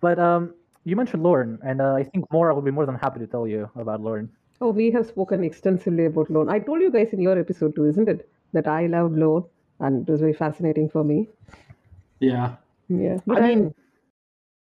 but um, you mentioned Lorn, and uh, I think Mora will be more than happy to tell you about Lorn. Oh, we have spoken extensively about Lorn. I told you guys in your episode too, isn't it? That I loved Lorn and it was very fascinating for me. Yeah, Yeah. I mean,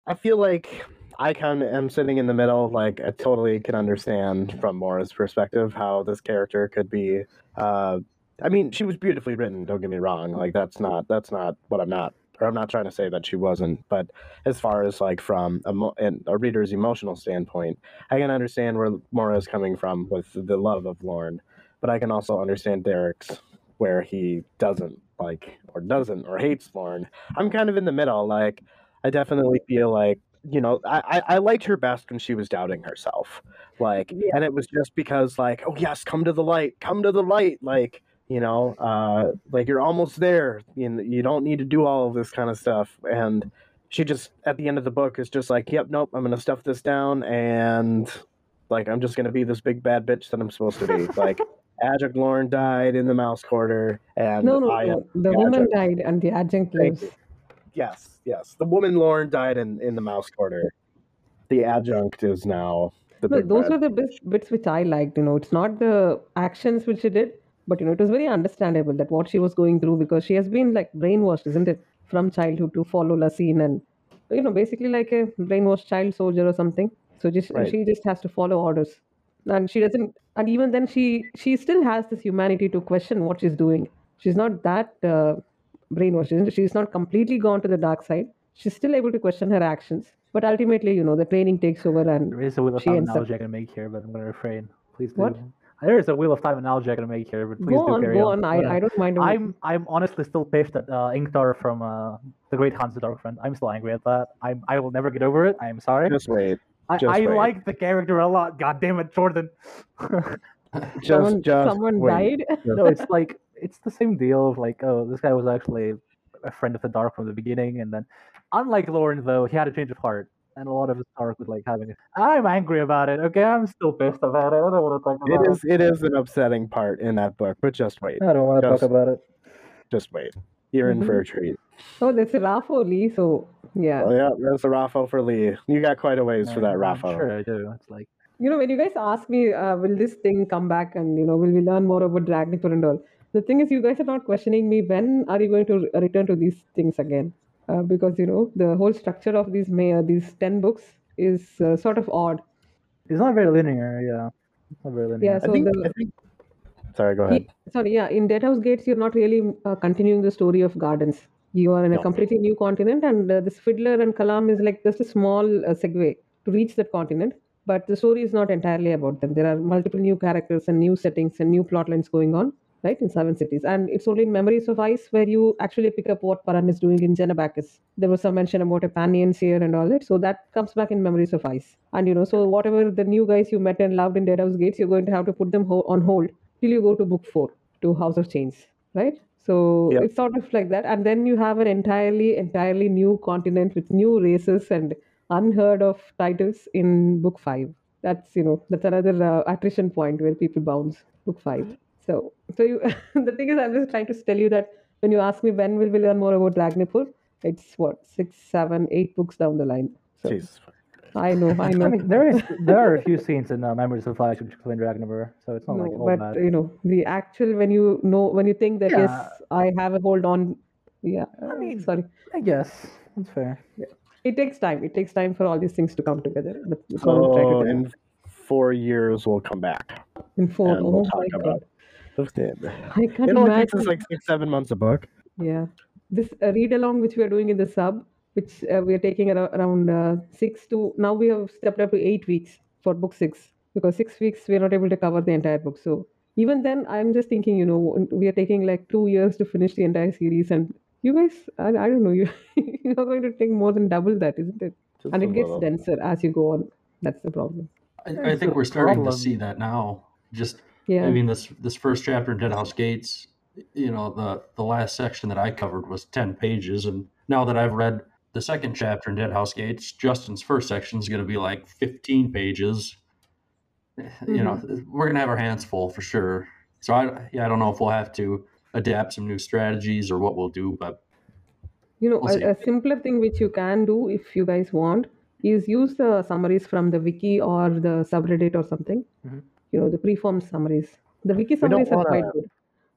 I feel like I kind of am sitting in the middle. Like, I totally can understand from Mora's perspective how this character could be. Uh, I mean, she was beautifully written. Don't get me wrong. Like, that's not that's not what I'm not. Or I'm not trying to say that she wasn't. But as far as like from a, a reader's emotional standpoint, I can understand where Mora is coming from with the love of Lorn. But I can also understand Derek's where he doesn't like or doesn't or hates Lorn. I'm kind of in the middle. Like, I definitely feel like you know I, I liked her best when she was doubting herself, like, Yeah. and it was just because like, oh yes, come to the light, come to the light, like you know, uh, like you're almost there. You you don't need to do all of this kind of stuff, and she just at the end of the book is just like, yep, nope, I'm gonna stuff this down, and like I'm just gonna be this big bad bitch that I'm supposed to be, like. [laughs] Adjunct Lorn died in the mouse quarter, and no, no, I no. The the woman died and the adjunct lives. Yes, yes. The woman Lorn died in, in the mouse quarter. The adjunct is now the No, those were the bits, bits which I liked. You know, it's not the actions which she did, but you know, it was very understandable that what she was going through because she has been like brainwashed, isn't it, from childhood to follow Laseen and you know, basically like a brainwashed child soldier or something. So just Right. she just has to follow orders, and she doesn't. And even then, she she still has this humanity to question what she's doing. She's not that uh, brainwashed, isn't? She's not completely gone to the dark side. She's still able to question her actions, but ultimately, you know, the training takes over and There is a Wheel of Time ends up- analogy I can make here, but I'm going to refrain. Please do. What? There is a Wheel of Time analogy I can make here, but please go do on, carry go on. on. I, But, I don't mind. I'm I'm honestly still pissed at uh, Ingtar from uh, the Great Hunt the Dark Friend. I'm still angry at that. I'm I will never get over it. I'm sorry. Just wait. I, just I wait. like the character a lot. God damn it, Jordan. Just, someone just someone wait. died. no, it's like it's the same deal of like, oh, this guy was actually a friend of the dark from the beginning, and then, unlike Lorn though, he had a change of heart, and a lot of his arc was like having. I'm angry about it. Okay, I'm still pissed about it. I don't want to talk about it It is it is an upsetting part in that book, but just wait. I don't want to Just- talk about it. Just wait. You're in for a treat. Oh, that's a RAFO Lee. So yeah, Oh yeah, that's a RAFO for Lee. You got quite a ways for that I'm RAFO. Sure, I do. It's like you know when you guys ask me, uh, will this thing come back and you know will we learn more about Dragnipur and all? The thing is, you guys are not questioning me. When are you going to re- return to these things again? Uh, because you know the whole structure of these may these ten books is uh, sort of odd. it's not very linear. Yeah, it's not very linear. Yeah. I think, the I think Sorry, go ahead. He- sorry, yeah. In Deadhouse Gates, you're not really uh, continuing the story of Gardens. You are in a No. completely new continent, and uh, this Fiddler and Kalam is like just a small uh, segue to reach that continent. But the story is not entirely about them. There are multiple new characters and new settings and new plot lines going on, right, in Seven Cities. And it's only in Memories of Ice where you actually pick up what Paran is doing in Genabackis. There was some mention about a Pannion Seer and all that. So that comes back in Memories of Ice. And, you know, so whatever the new guys you met and loved in Deadhouse Gates, you're going to have to put them ho- on hold till you go to book four to House of Chains, right? So it's sort of like that, and then you have an entirely, entirely new continent with new races and unheard of titles in book five. That's you know that's another uh, attrition point where people bounce. Book five. So so you [laughs] the thing is, I'm just trying to tell you that when you ask me when will we learn more about Dragnipur, it's what six, seven, eight books down the line. So Jesus. I know, I [laughs] know. I mean, there is there are a few scenes in uh, Memories of Ice which explain Ragnar, so it's not like No, all but bad. you know the actual when you know when you think that Yeah. yes I have a hold on yeah I mean- sorry I guess that's fair. it takes time it takes time for all these things to come together but that's what So to in four years we'll come back. in four and oh we'll my talk god about it. I can't It only takes us imagine. like six, seven months a book. yeah. This uh, read along which we are doing in the sub which uh, we are taking ar- around uh, six to now we have stepped up to eight weeks for book six because six weeks we are not able to cover the entire book. So even then i'm just thinking you know we are taking like two years to finish the entire series and you guys i, I don't know [laughs] you you're going to take more than double that isn't it? Just and it gets denser as you go on. That's the problem. I, I think a we're starting to see that now. Just yeah I mean this this first chapter in Deadhouse Gates, you know, the the last section that I covered was 10 pages and now that I've read the second chapter in Deadhouse Gates, Justin's first section is going to be like 15 pages. You know, we're going to have our hands full for sure. So I yeah, I don't know if we'll have to adapt some new strategies or what we'll do, but You know, We'll a, a simpler thing which you can do if you guys want is use the summaries from the wiki or the subreddit or something. Mhm. You know, the preformed summaries. The wiki summaries are quite good.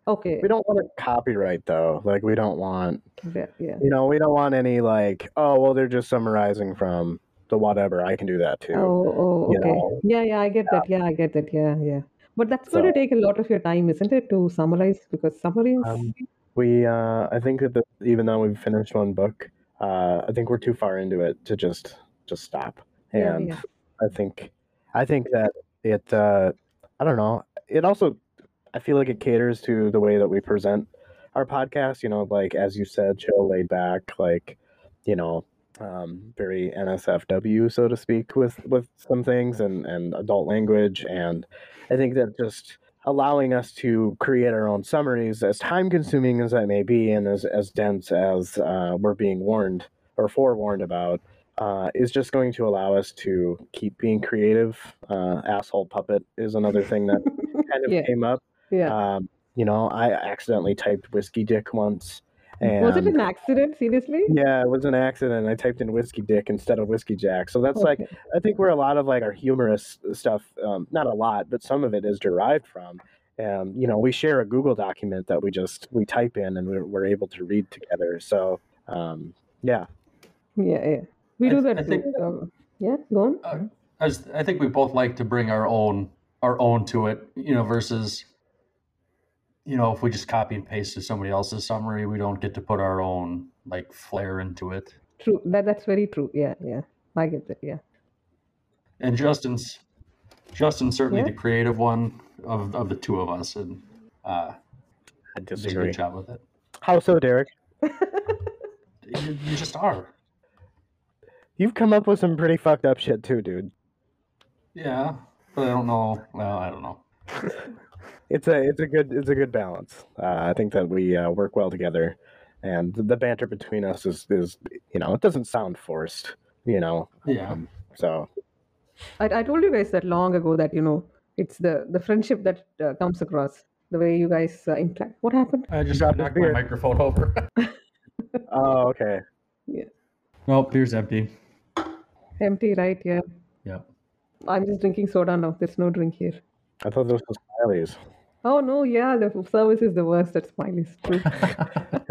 Okay. We don't want to copyright though. Like we don't want Yeah. yeah. you know, we don't want any like, oh well they're just summarizing from the whatever. I can do that too. Oh, oh, okay. know. Yeah, yeah, I get that. Yeah, I get that. Yeah, yeah. But that's going to take a lot of your time, isn't it, to summarize? Because summaries. Um, we uh I think that the, even though we've finished one book, uh I think we're too far into it to just just stop. Yeah, And yeah. I think I think that it uh I don't know. It also I feel like it caters to the way that we present our podcast, you know, like as you said, chill, laid back, like, you know, um, very NSFW, so to speak, with with some things and and adult language, and I think that just allowing us to create our own summaries, as time consuming as that may be, and as as dense as uh, we're being warned or forewarned about, uh, is just going to allow us to keep being creative. Uh, asshole puppet is another thing that [laughs] kind of Yeah. came up. yeah. Um, you know, I accidentally typed whiskey dick once, and Was it an accident? Seriously? yeah, it was an accident. I typed in whiskey dick instead of whiskey jack. So that's like I think where a lot of like our humorous stuff, um, not a lot, but some of it is derived from. Um, you know, we share a Google document that we just we type in and we're, we're able to read together. So um, yeah, Yeah, yeah. We do th- that I think- too. Um, yeah, go on. I, just, I think we both like to bring our own our own to it, you know, versus you know, if we just copy and paste to somebody else's summary, we don't get to put our own like flair into it. True. That that's very true. Yeah, yeah. I get that. Yeah. And Justin's Justin's certainly Yeah. the creative one of, of the two of us, and uh, I did a disagree. good job with it. How so, Derek? [laughs] You, you just are, You've come up with some pretty fucked up shit too, dude. yeah. But I don't know. Well, I don't know. [laughs] It's a it's a good it's a good balance. Uh, I think that we uh, work well together. and the banter between us is is you know it doesn't sound forced. You know, Yeah. um, so I, I told you guys that long ago that you know it's the the friendship that uh, comes across the way you guys uh, interact. What happened? I just Got knocked my microphone over. [laughs] oh okay. Yeah. No, beer's empty. Empty, right? Yeah. Yeah. I'm just drinking soda now. There's no drink here. I thought those were Smileys. Oh no, yeah, the service is the worst at Smiley's. True. [laughs]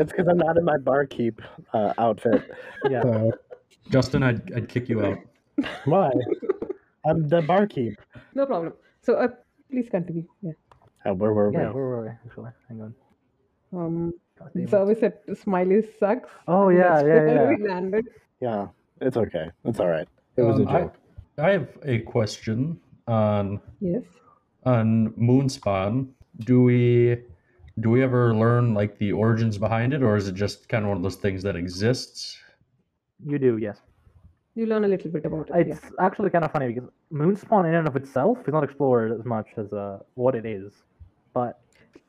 It's because I'm not in my barkeep uh, outfit. [laughs] Yeah. So Justin, I'd, I'd kick you out. why? I'm the barkeep. no problem. So uh, please continue. Yeah. Uh, where were we? Yeah, where were we? Actually, hang on. Um, God damn it. service at Smiley's sucks. Oh [laughs] yeah, yeah, yeah. we landed. Yeah, it's okay. It's all right. It was Um, I- joke. I have a question on Yes. on Moonspawn. Do we do we ever learn like the origins behind it, or is it just kind of one of those things that exists? You do, yes. You learn a little bit about it. It's actually kind of funny because Moonspawn in and of itself is not explored as much as uh, what it is. But.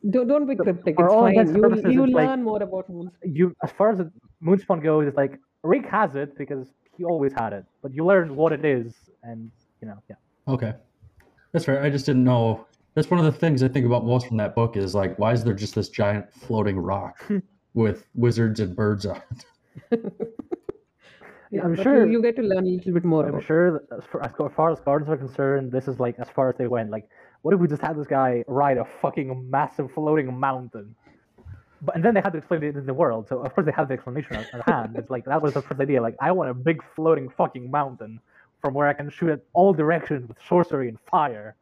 Don't, don't be cryptic. It's all fine. You, purposes, you it's like- learn more about moons. you, as far as the Moonspawn goes, it's like Rake has it because he always had it. But you learn what it is, and you know, yeah. Okay, that's fair. I just didn't know. That's one of the things I think about most from that book is like, why is there just this giant floating rock [laughs] with wizards and birds on it? [laughs] Yeah, I'm sure- you, you get to learn a little bit more I'm about. sure as far, as far as gardens are concerned, this is like as far as they went. Like, what if we just had this guy ride a fucking massive floating mountain? But and then they had to explain it in the world. So of course they have the explanation at, hand. It's like that was the first idea. Like, I want a big floating fucking mountain from where I can shoot at all directions with sorcery and fire,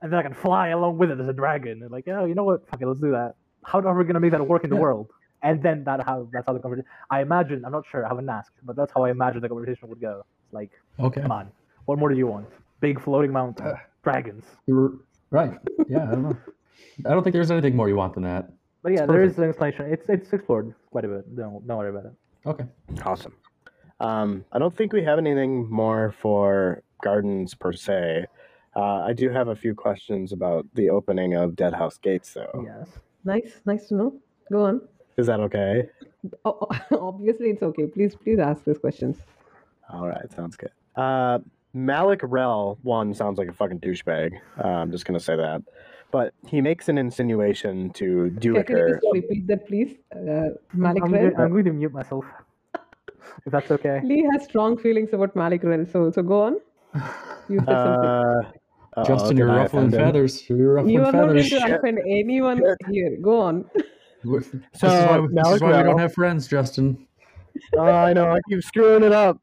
and then I can fly along with it as a dragon. And like, oh, you know what? Fuck it, let's do that. How are we gonna make that work in the Yeah. world? And then that how that's how the conversation. I imagine. I'm not sure. I haven't asked, but that's how I imagine the conversation would go. It's like. Okay, Come on. What more do you want? Big floating mountain. Uh, Dragons. Right. Yeah, I don't know. I don't think there's anything more you want than that. But yeah, there is an explanation. It's it's explored quite a bit. Don't don't worry about it. Okay. Awesome. Um, I don't think we have anything more for gardens per se. Uh, I do have a few questions about the opening of Deadhouse Gates, though. Yes. Nice, nice to know. Go on. Is that okay? [laughs] O- [laughs] Obviously, it's okay. Please, please ask these questions. All right, sounds good. Uh, Mallick Rel, one, sounds like a fucking douchebag. Uh, I'm just going to say that. But he makes an insinuation to Can, can you Duiker. just repeat that, please? Uh, Mallick I'm, I'm going to mute myself. [laughs] if that's okay. Lee has strong feelings about Mallick Rel, so so go on. You said something. Uh, Justin, did you're I ruffling offend him? feathers. You're ruffling You are not going to Shit. offend anyone Shit. here. Go on. [laughs] This is So, why, this is Mallick why we don't have friends, Justin. Oh, I know, I keep screwing it up.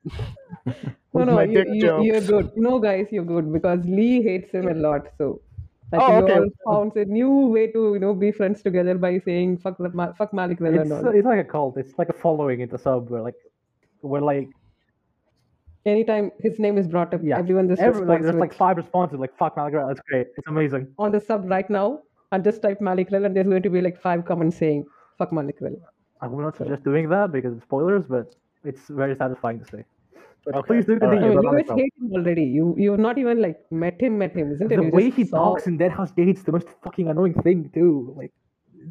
No, no, you, you, you're good. No, guys, you're good because Lee hates him a lot. So, I Oh, okay. all found a new way to you know be friends together by saying fuck fuck Mallick Rel It's, and all. it's like a cult. It's like a following in the sub where like we're like Anytime his name is brought up, yeah. everyone just every, like there's with, like five responses like fuck Mallick Rel, that's great. It's amazing. on the sub right now. And just type Mallick and there's going to be like five comments saying fuck Mallick Rel. I would not suggest doing that because it's spoilers, but it's very satisfying to see. But Okay, please do all right. I mean, you Mallick guys hate him already. You you've not even like met him, met him, isn't it? the way he saw- talks in Dead House Gates, the most fucking annoying thing too. Like,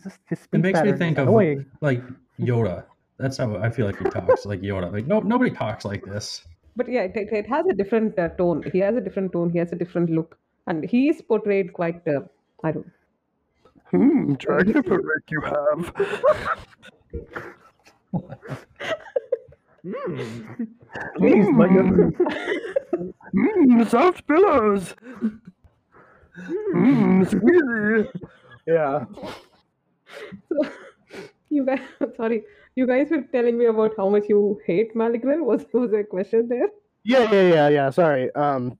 just his speech It makes me think of annoying. like Yoda. That's how I feel like he talks, like Yoda. Like no, nobody talks like this. But yeah, it, it, it has a different uh, tone. He has a different tone. He has a different look, and he is portrayed quite. Uh, I don't. Hmm, [laughs] dragon Rick you have. [laughs] Please, my Mm. Mmm, soft pillows. Mmm, squeezy. Yeah. So, you guys, [laughs] sorry, you guys were telling me about how much you hate Mallick Rel. Was was there a question there? Yeah, yeah, yeah, yeah. Sorry. Um,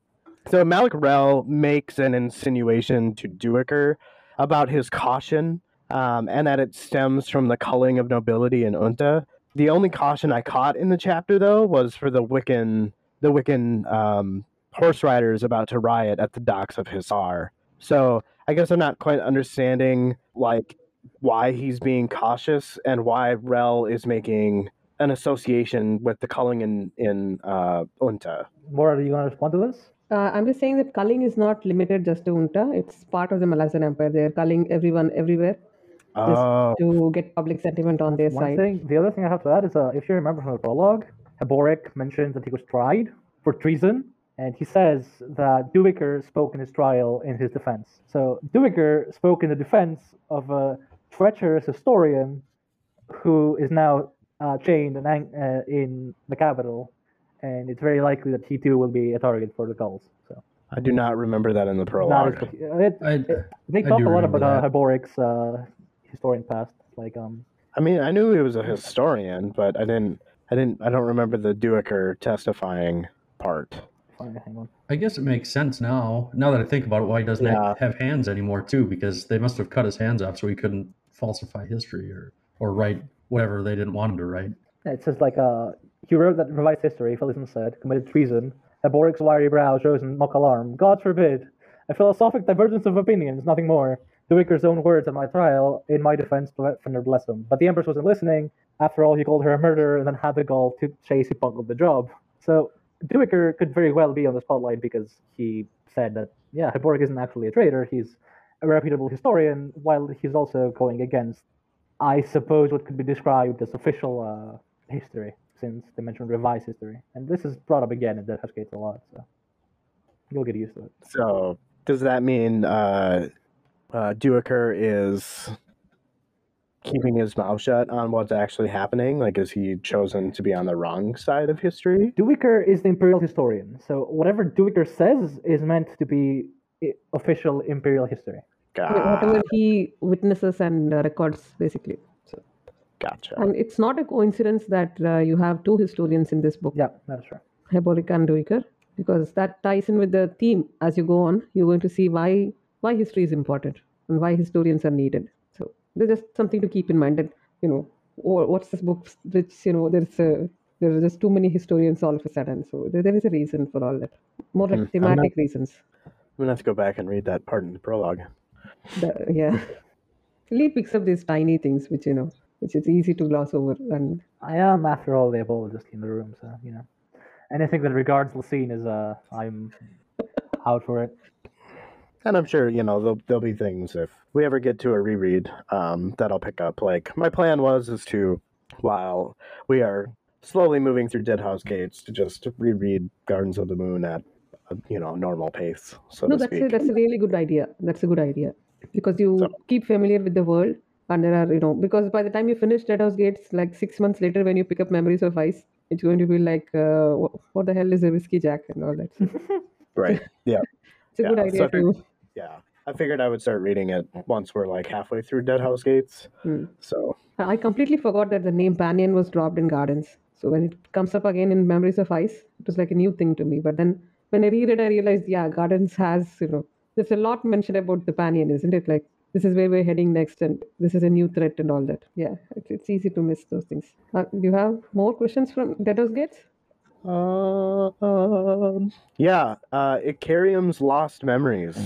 so Mallick Rel makes an insinuation to Duiker about his caution, um, and that it stems from the culling of nobility in Unta. The only caution I caught in the chapter, though, was for the Wickan, the Wickan um, horse riders about to riot at the docks of Hissar. So I guess I'm not quite understanding like why he's being cautious and why Rel is making an association with the culling in in uh, Unta. More, are you gonna respond to this? Uh, I'm just saying that culling is not limited just to Unta. It's part of the Malazan Empire. They're culling everyone everywhere. Oh, to get public sentiment on their One side. thing, the other thing I have to add is, uh, if you remember from the prologue, Heboric mentions that he was tried for treason, and he says that Duiker spoke in his trial in his defense. So Duiker spoke in the defense of a treacherous historian who is now uh, chained and uh, in the capital, and it's very likely that he too will be a target for the cults. So I do not remember that in the prologue. is what- it, I, it- they I talk a lot about uh. Heboric's uh, historian past, like um. I mean, I knew he was a historian, but I didn't. I didn't. I don't remember the Duiker testifying part. Fine, hang on. I guess it makes sense now. Now that I think about it, why he doesn't Yeah. have hands anymore too? Because they must have cut his hands off so he couldn't falsify history or or write whatever they didn't want him to write. Yeah, It says like uh, he wrote that revised history. Felison said committed treason. Heboric's wiry brow shows in mock alarm. God forbid! A philosophic divergence of opinions, nothing more. Duiker's own words at my trial, in my defense, Fenner bless him. But the Empress wasn't listening. After all, he called her a murderer and then had the gall to chase he bungled the job. So Duiker could very well be on the spotlight because he said that yeah, Heboric isn't actually a traitor. He's a reputable historian, while he's also going against I suppose what could be described as official uh, history, since they mentioned revised history. And this is brought up again in House Gates a lot, so you'll get used to it. So does that mean uh, uh, Duiker is keeping his mouth shut on what's actually happening? Like, is he chosen to be on the wrong side of history? Duiker is the imperial historian, so whatever Duiker says is meant to be official imperial history. Whatever God, he witnesses and uh, records, basically. gotcha. And it's not a coincidence that uh, you have two historians in this book, Yeah, that's right. Heboric and Duiker, because that ties in with the theme. As you go on, you're going to see why why history is important and why historians are needed. So there's just something to keep in mind that you know wha- what's this book which you know there's a there are just too many historians all of a sudden. So there, there is a reason for all that, more like Hmm, I'm thematic reasons. I'm gonna have to go back and read that part in the prologue. The- yeah, [laughs] Lee picks up these tiny things which you know which is easy to gloss over and I am, after all, the apologist in the room, so you know, anything that regards Laseen is uh, I'm out for it. And I'm sure you know there'll, there'll be things if we ever get to a reread um, that I'll pick up. Like my plan was is to, while we are slowly moving through Deadhouse Gates, to just reread Gardens of the Moon at a, you know normal pace, so no that's a, that's a really good idea that's a good idea because you So- keep familiar with the world and there are you know because by the time you finish Deadhouse gates like six months later when you pick up memories of ice it's going to be like uh, wh- what the hell is a whiskey jack and all that [laughs] Right. Yeah. It's a good Yeah, idea so I to Yeah. I figured I would start reading it once we're like halfway through Dead House Gates. Hmm. So i completely forgot that the name Pannion was dropped in gardens so when it comes up again in memories of ice it was like a new thing to me but then when i read it i realized yeah gardens has you know there's a lot mentioned about the Pannion isn't it like this is where we're heading next and this is a new threat and all that yeah it's, it's easy to miss those things uh, do you have more questions from dead house gates um, yeah, uh Icarium's lost memories.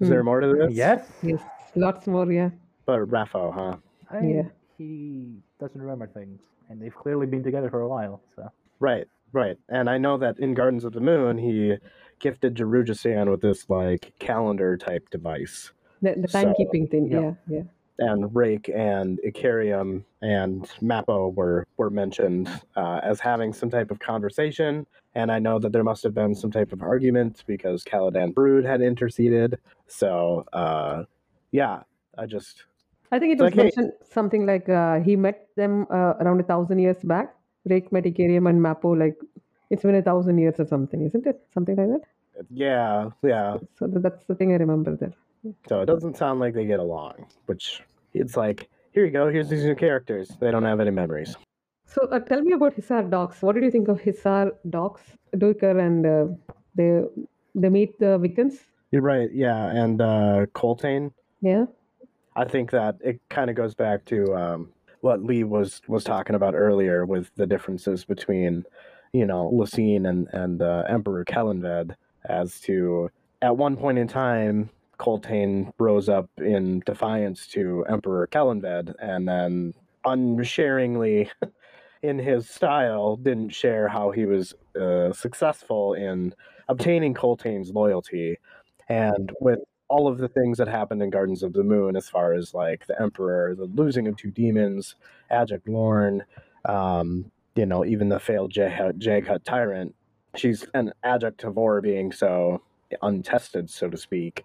Is there more to this? Yes, yes lots more yeah But RAFO, huh? I, Yeah. he doesn't remember things, and they've clearly been together for a while. So Right, right. And I know that in Gardens of the Moon, he gifted Darujhistan with this like calendar type device. the, the So, timekeeping thing yeah. yeah yeah And Rake and Icarium and Mappo were were mentioned uh, as having some type of conversation. And I know that there must have been some type of argument because Caladan Brood had interceded. So uh, yeah, I just I think it was like, hey- mentioned something like uh, he met them uh, around a thousand years back. Rake met Icarium and Mappo like it's been a thousand years or something, isn't it? Something like that. yeah, yeah. So that's the thing I remember there. So it doesn't sound like they get along, which it's like, here you go, here's these new characters. They don't have any memories. So uh, tell me about Hissar dogs. What did you think of Hissar dogs, Duiker, and uh, they they meet the Wickans? You're right, yeah. And uh, Coltaine, Yeah. I think that it kind of goes back to um, what Lee was was talking about earlier with the differences between, you know, Laseen and and uh, Emperor Kellanved. As to at one point in time, Coltaine rose up in defiance to Emperor Kellanved, and then unsharingly, [laughs] in his style, didn't share how he was uh, successful in obtaining Coltaine's loyalty. And with all of the things that happened in Gardens of the Moon, as far as like the Emperor, the losing of two demons, Adjunct Lorn, um, you know, even the failed Jaghut Tyrant. She's an adjunct of being so untested, so to speak.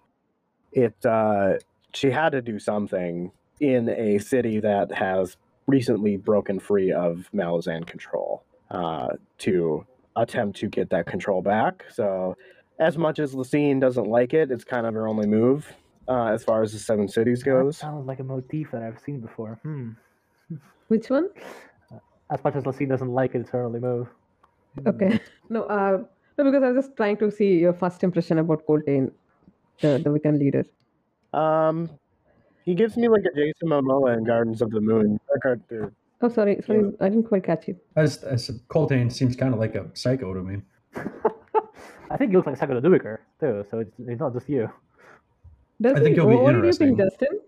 It uh, she had to do something in a city that has recently broken free of Malazan control uh, to attempt to get that control back. So, as much as Laseen doesn't like it, it's kind of her only move uh, as far as the Seven Cities That goes. sounds like a motif that I've seen before. Hmm. Which one? As much as Laseen doesn't like it, it's her only move. Okay. No, uh, no, because I was just trying to see your first impression about Coltaine, the, the Wickan leader. Um, he gives me like a Jason Momoa in Gardens of the Moon. Or- or- Oh, sorry, sorry, I didn't quite catch you. As, as Coltaine seems kind of like a psycho to me. [laughs] I think he looks like Sakura Duiker, too, so it's, it's not just you. Does I think he? he'll be what do you think, interesting. Justin?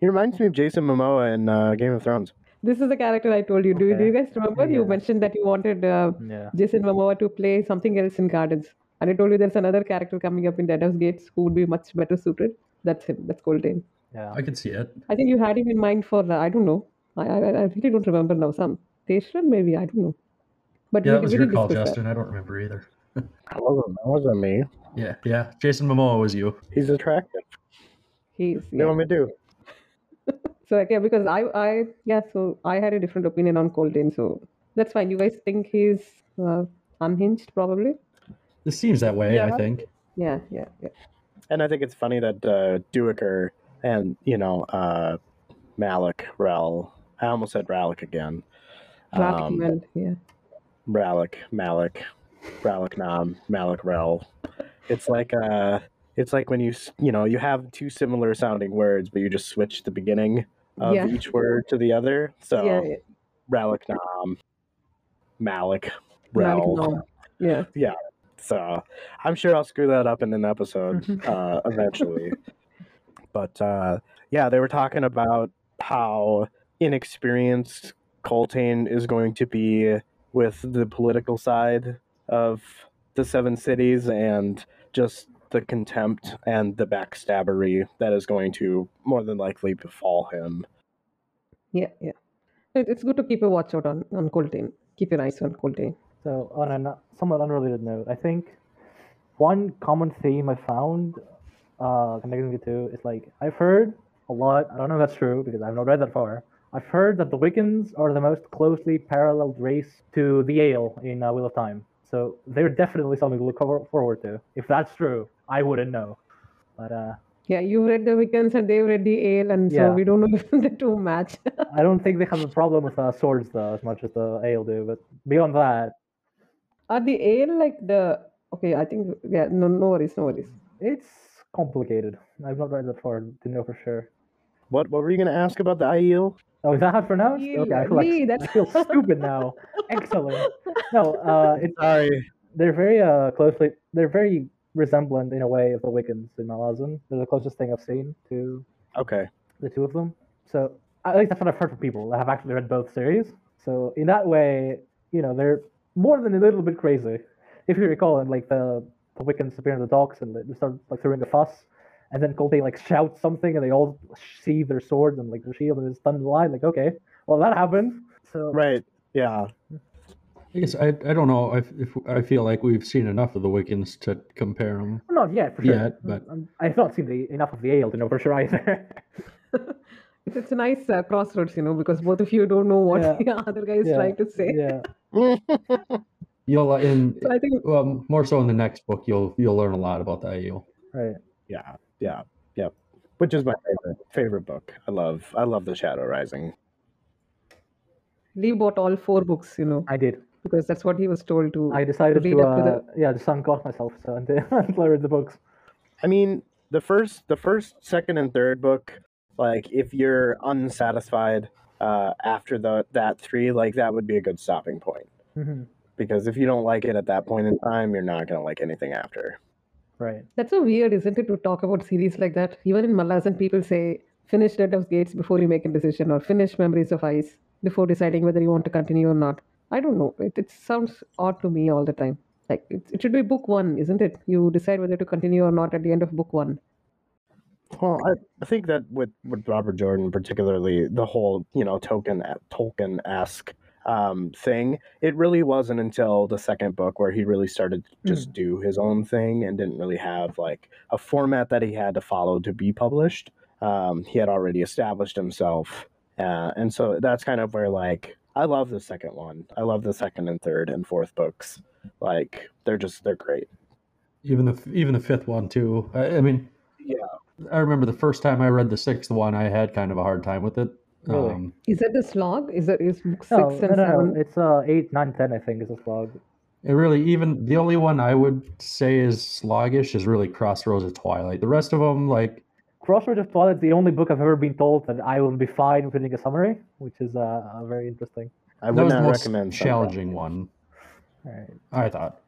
He reminds me of Jason Momoa in uh, Game of Thrones. This is the character I told you. Do, you do you guys remember? You mentioned that you wanted uh, Yeah. Jason Momoa to play something else in Gardens. And I told you there's another character coming up in Deadhouse Gates who would be much better suited. That's him. That's Coltaine. Yeah. I can see it. I think you had him in mind for, uh, I don't know. I, I, I really don't remember now. Some Tayschrenn, maybe. I don't know. But Yeah, we, that was we your call, discuss that. Justin. I don't remember either. [laughs] That wasn't, that wasn't me. Yeah, yeah. Jason Momoa was you. He's attractive. He's, What you yeah. want me to do? [laughs] So like, yeah, because I, I, yeah, so I had a different opinion on Coltaine. So that's fine. You guys think he's uh, unhinged, probably? This seems that way, I think. Yeah, yeah, yeah. And I think it's funny that uh, Duiker and, you know, uh, Mallick, Rel, I almost said Rallick again. Ralph Um, Mel, yeah. Rallick, Mallick, Rallick Nom, Mallick Rel. It's like uh it's like when you you know you have two similar sounding words, but you just switch the beginning of Yeah. each word to the other. So yeah, yeah. Rallick Nom, Mallick, Mallick Rel. Nom. Yeah. So I'm sure I'll screw that up in an episode [laughs] uh, eventually. but uh, yeah, they were talking about how inexperienced Coltaine is going to be with the political side of the Seven Cities and just the contempt and the backstabbery that is going to more than likely befall him. Yeah, yeah. It's good to keep a watch out on, on Coltaine. Keep your eyes on Coltaine. So, on a somewhat unrelated note, I think one common theme I found uh, connecting the two is like I've heard a lot. I don't know if that's true because I've not read that far. I've heard that the Wickans are the most closely paralleled race to the Ale in uh, Wheel of Time. So they're definitely something to look forward to. If that's true, I wouldn't know. But uh, Yeah, you've read the Wickans and they've read the Ale, and so we don't know [laughs] if the two match. I don't think they have a problem with uh, swords though as much as the Ale do. But beyond that, Are the Ale like the. Okay, I think. Yeah, no, no worries, no worries. it's complicated. I've not read that far to know for sure. What what were you going to ask about the Aiel? Oh, is that how it's pronounced? Lee, Okay, I feel, like, Lee, I that's- feel stupid now. [laughs] Excellent. No, uh, it's Sorry. they're very uh closely they're very resemblant in a way of the Wickans in Malazan. They're the closest thing I've seen to Okay. the two of them. So at least that's what I've heard from people that have actually read both series. So in that way, you know, they're more than a little bit crazy. If you recall, in like the the Wickans appear in the docks and they start like throwing a fuss, and then Coltaine like shouts something and they all sheathe their swords and like their shield and it's done the line. Like okay, well that happened. So Right. Yeah. I guess I, I don't know if, if I feel like we've seen enough of the Wickans to compare them. not yet for sure. Yet, but- Um, I've not seen the, enough of the ale to know for sure either. [laughs] It's, it's a nice uh, crossroads, you know, because both of you don't know what Yeah. [laughs] the other guy is Yeah, trying to say. yeah. [laughs] You'll uh, in So I think well more so in the next book you'll you'll learn a lot about the Aiel. Right. Yeah, yeah, yep. Which is my favorite favorite book. I love I love The Shadow Rising. Lee bought all four books, you know, I did. because that's what he was told to. I decided read to, up to the- uh, yeah, just sunk off myself so until, [laughs] until I read the books. I mean, the first the first, second and third book, like if you're unsatisfied uh after the that three, like that would be a good stopping point. hmm Because if you don't like it at that point in time, you're not gonna like anything after. Right. That's so weird, isn't it, to talk about series like that? Even in Malazan, people say finish Deadhouse Gates before you make a decision, or finish Memories of Ice before deciding whether you want to continue or not. I don't know. It, it sounds odd to me all the time. Like it, it should be book one, isn't it? You decide whether to continue or not at the end of book one. Well, I, I think that with, with Robert Jordan, particularly the whole, you know, token Tolkien esque um, thing, it really wasn't until the second book where he really started to just do his own thing and didn't really have like a format that he had to follow to be published. Um, he had already established himself. Uh, and so that's kind of where like I love the second one. I love the second and third and fourth books. Like they're just they're great. Even the even the fifth one too. I, I mean, Yeah. I remember the first time I read the sixth one, I had kind of a hard time with it. Is it. Really? Um, is that the slog? Is that is book six No, and no, no, seven? no. It's uh eight, nine, ten. I think is a slog. It really even the only one I would say is sloggish is really Crossroads of Twilight. The rest of them, like Crossroads of Twilight is the only book I've ever been told that I will be fine reading a summary, which is uh, very interesting. I that would was the not most recommend Sunrise. challenging one. All right. I thought.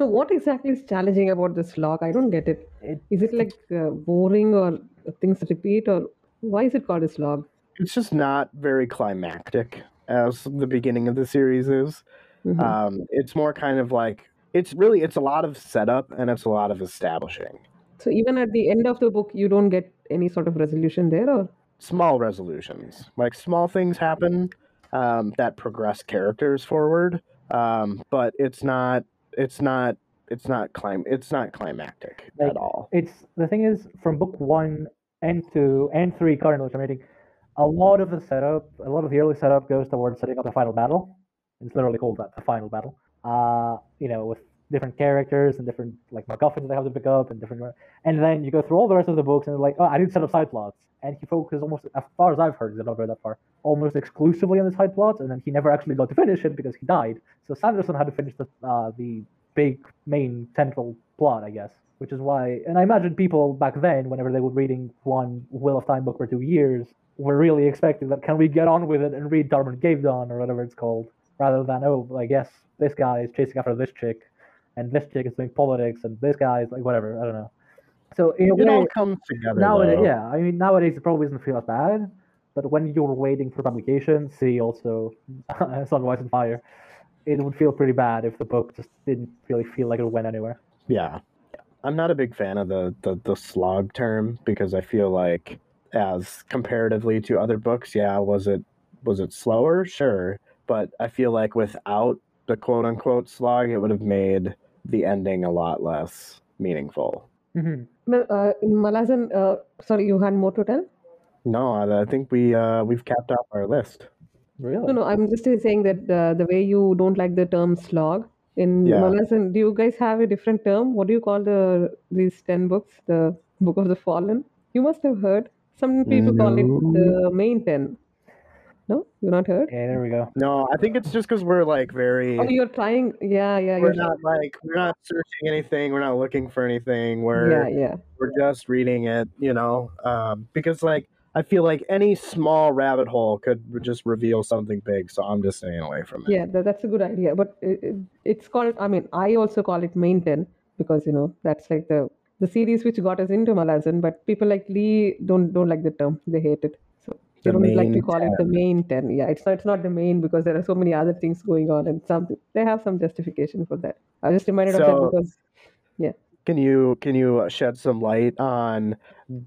No, what exactly is challenging about this log? I don't get it. It- Is it like uh, boring or things repeat or why is it called a slog? It's just not very climactic as the beginning of the series is. Mhm. Um, it's more kind of like it's really it's a lot of setup and it's a lot of establishing. So even at the end of the book, you don't get any sort of resolution there, or Small resolutions, like small things happen um, that progress characters forward, um, but it's not it's not it's not clim it's not climactic Like, at all. It's the thing is from book one and two and three currently, which I'm reading, a lot of the setup, a lot of the early setup goes towards setting up the final battle. It's literally called that, the final battle. Uh, you know, with different characters and different like MacGuffins they have to pick up and different, and then you go through all the rest of the books and like, oh, I need to set up side plots, and he focuses almost, as far as I've heard, 'cause I've not read that far, almost exclusively on the side plot, and then he never actually got to finish it because he died. So Sanderson had to finish the uh, the big main central plot, I guess, which is why. And I imagine people back then, whenever they were reading one Wheel of Time book for two years, were really expecting that can we get on with it and read Tarmon Gai'don or whatever it's called, rather than oh, I guess this guy is chasing after this chick, and this chick is doing politics, and this guy is like whatever. I don't know. So in a It all comes together. nowadays, though. yeah, I mean nowadays it probably doesn't feel as bad, but when you're waiting for publication, see also [laughs] Sunrise and Fire, it would feel pretty bad if the book just didn't really feel like it went anywhere. Yeah. I'm not a big fan of the, the, the slog term because I feel like as comparatively to other books, yeah, was it was it slower? Sure. But I feel like without the quote unquote slog, it would have made the ending a lot less meaningful. hmm Well, uh, Malazan, uh, sorry, you had more to tell? No, I think we uh, we've capped off our list. Really? No, no, I'm just saying that uh, the way you don't like the term slog in Yeah. Malazan, do you guys have a different term? What do you call the these ten books? The Book of the Fallen? You must have heard. Some people call it the main ten. No, you're not heard? Yeah, there we go. No, I think it's just because we're like very. Oh, you're trying. Yeah, yeah, we're you're. not like we're not searching anything. We're not looking for anything. We're Yeah, yeah. we're just reading it, you know, um, because like I feel like any small rabbit hole could just reveal something big. So I'm just staying away from it. Yeah, that, that's a good idea. But it, it, it's called, I mean, I also call it maintain because, you know, that's like the the series which got us into Malazan. But people like Lee don't don't like the term. They hate it. They The don't like to main call it the main 10. Yeah, it's not, it's not the main because there are so many other things going on and some they have some justification for that. I was just reminded of So- that because, yeah. Can you can you shed some light on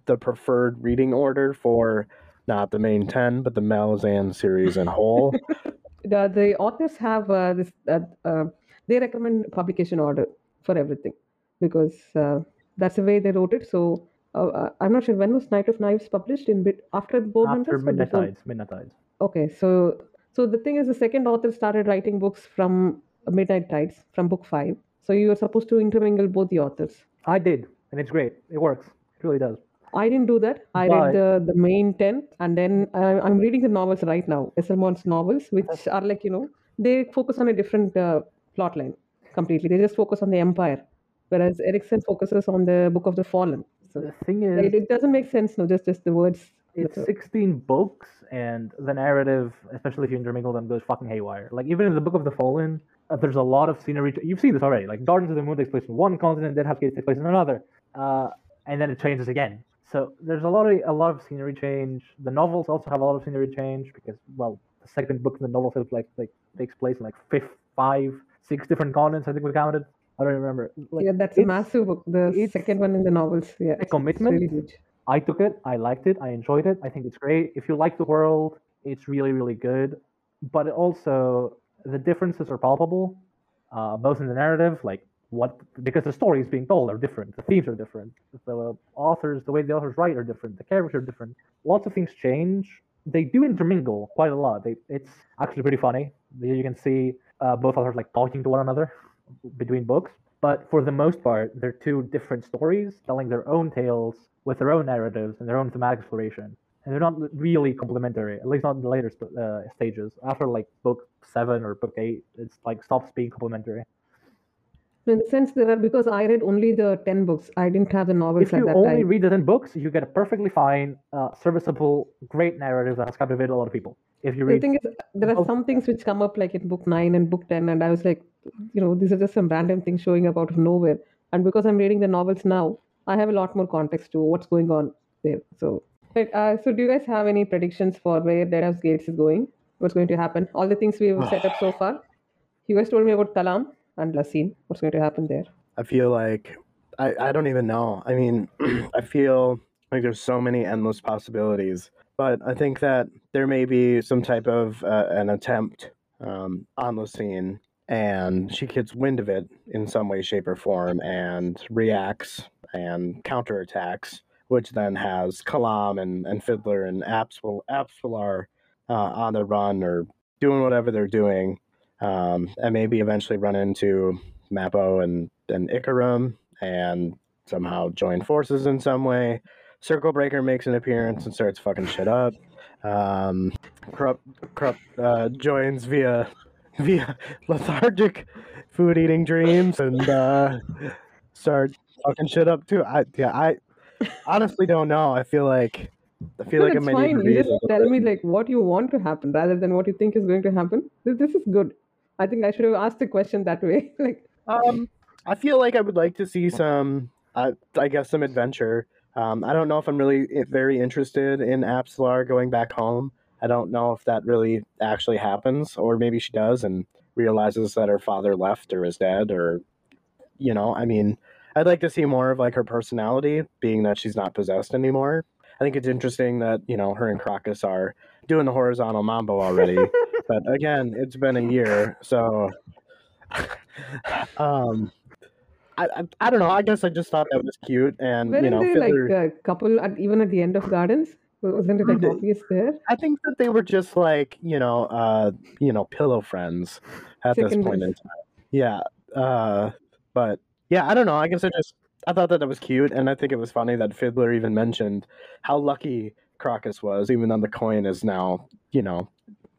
the preferred reading order for not the main ten, but the Malazan series in whole? [laughs] the, the authors have uh, this uh, uh, they recommend publication order for everything because uh, that's the way they wrote it so uh, uh, i'm not sure when was night of knives published in bit after bow After Midnight? Tides. Midnight Tides. okay so so the thing is the second author started writing books from midnight tides from book five so you are supposed to intermingle both the authors I did, and it's great. It works. It really does. I didn't do that. I But- read the, the main 10 and then I, I'm reading the novels right now, Esslemont's novels, which are like, you know, they focus on a different uh, plot line completely. They just focus on the Empire, whereas Erikson focuses on the Book of the Fallen. So The thing is, it, it doesn't make sense, no, just, just the words. it's That's 16 books, and the narrative, especially if you intermingle them, goes fucking haywire. Like, even in the Book of the Fallen, uh, there's a lot of scenery. You've seen this already. Like, Gardens of the Moon takes place in one continent, Deadhouse Gate takes place in another. Uh, and then it changes again. So there's a lot of a lot of scenery change. The novels also have a lot of scenery change because, well, the second book in the novel takes like like takes place in like fifth, five, six different continents. I think we counted. I don't remember. Like, yeah, that's a massive book. The second one in the novels. Yeah, a commitment. really huge. I took it. I liked it. I enjoyed it. I think it's great. If you like the world, it's really, really good. But also, the differences are palpable, uh, both in the narrative, like what, because the stories being told are different, the themes are different, the authors, the way the authors write are different, the characters are different. Lots of things change. They do intermingle quite a lot. They, it's actually pretty funny. You can see uh, both authors like talking to one another between books. But for the most part, they're two different stories telling their own tales with their own narratives and their own thematic exploration. And they're not really complementary, at least not in the later uh, stages. After like book seven or book eight, it's like stops being complementary. In the sense that because I read only the ten books, I didn't have the novels If you that only time. read the 10 books, you get a perfectly fine, uh, serviceable, great narrative that has captivated a lot of people. If you read, The thing is, there are some things which come up like in book nine and book ten, and I was like, you know, these are just some random things showing up out of nowhere. And because I'm reading the novels now, I have a lot more context to what's going on there. So, but, uh, so do you guys have any predictions for where Deadhouse Gates is going? What's going to happen? All the things we've set up so far. You guys told me about Kalam and Laseen. What's going to happen there? I feel like I, I don't even know. I mean, [clears throat] I feel like there's so many endless possibilities, but I think that there may be some type of uh, an attempt um, on scene, and she gets wind of it in some way, shape, or form, and reacts and counterattacks, which then has Kalam and, and Fiddler and Apspil, Apsalar uh, on the run or doing whatever they're doing, um, and maybe eventually run into Mappo and, and Icarium and somehow join forces in some way. Circle Breaker makes an appearance and starts fucking shit up. Um, Kruppe, Kruppe uh, joins via via [laughs] lethargic food eating dreams and uh, start fucking shit up too. I yeah, I honestly don't know. I feel like I feel No, like I it's might need to fine. You just tell me like what you want to happen rather than what you think is going to happen. This, this is good. I think I should have asked the question that way. [laughs] like, Um, I feel like I would like to see some, uh, I guess, some adventure. Um, I don't know if I'm really very interested in Apsalar going back home. I don't know if that really actually happens, or maybe she does and realizes that her father left or is dead, or, you know, I mean, I'd like to see more of like her personality, being that she's not possessed anymore. I think it's interesting that you know her and Crocus are doing the horizontal mambo already, [laughs] but again, it's been a year, so [laughs] um, I, I I don't know. I guess I just thought that was cute, and weren't you know, Fiddler. like a couple at even at the end of Gardens? Wasn't it like They- obvious there? I think that they were just like you know, uh, you know, pillow friends at this point in time. Yeah, uh, but yeah, I don't know. I guess I just I thought that that was cute, and I think it was funny that Fiddler even mentioned how lucky Crocus was, even though the coin is now you know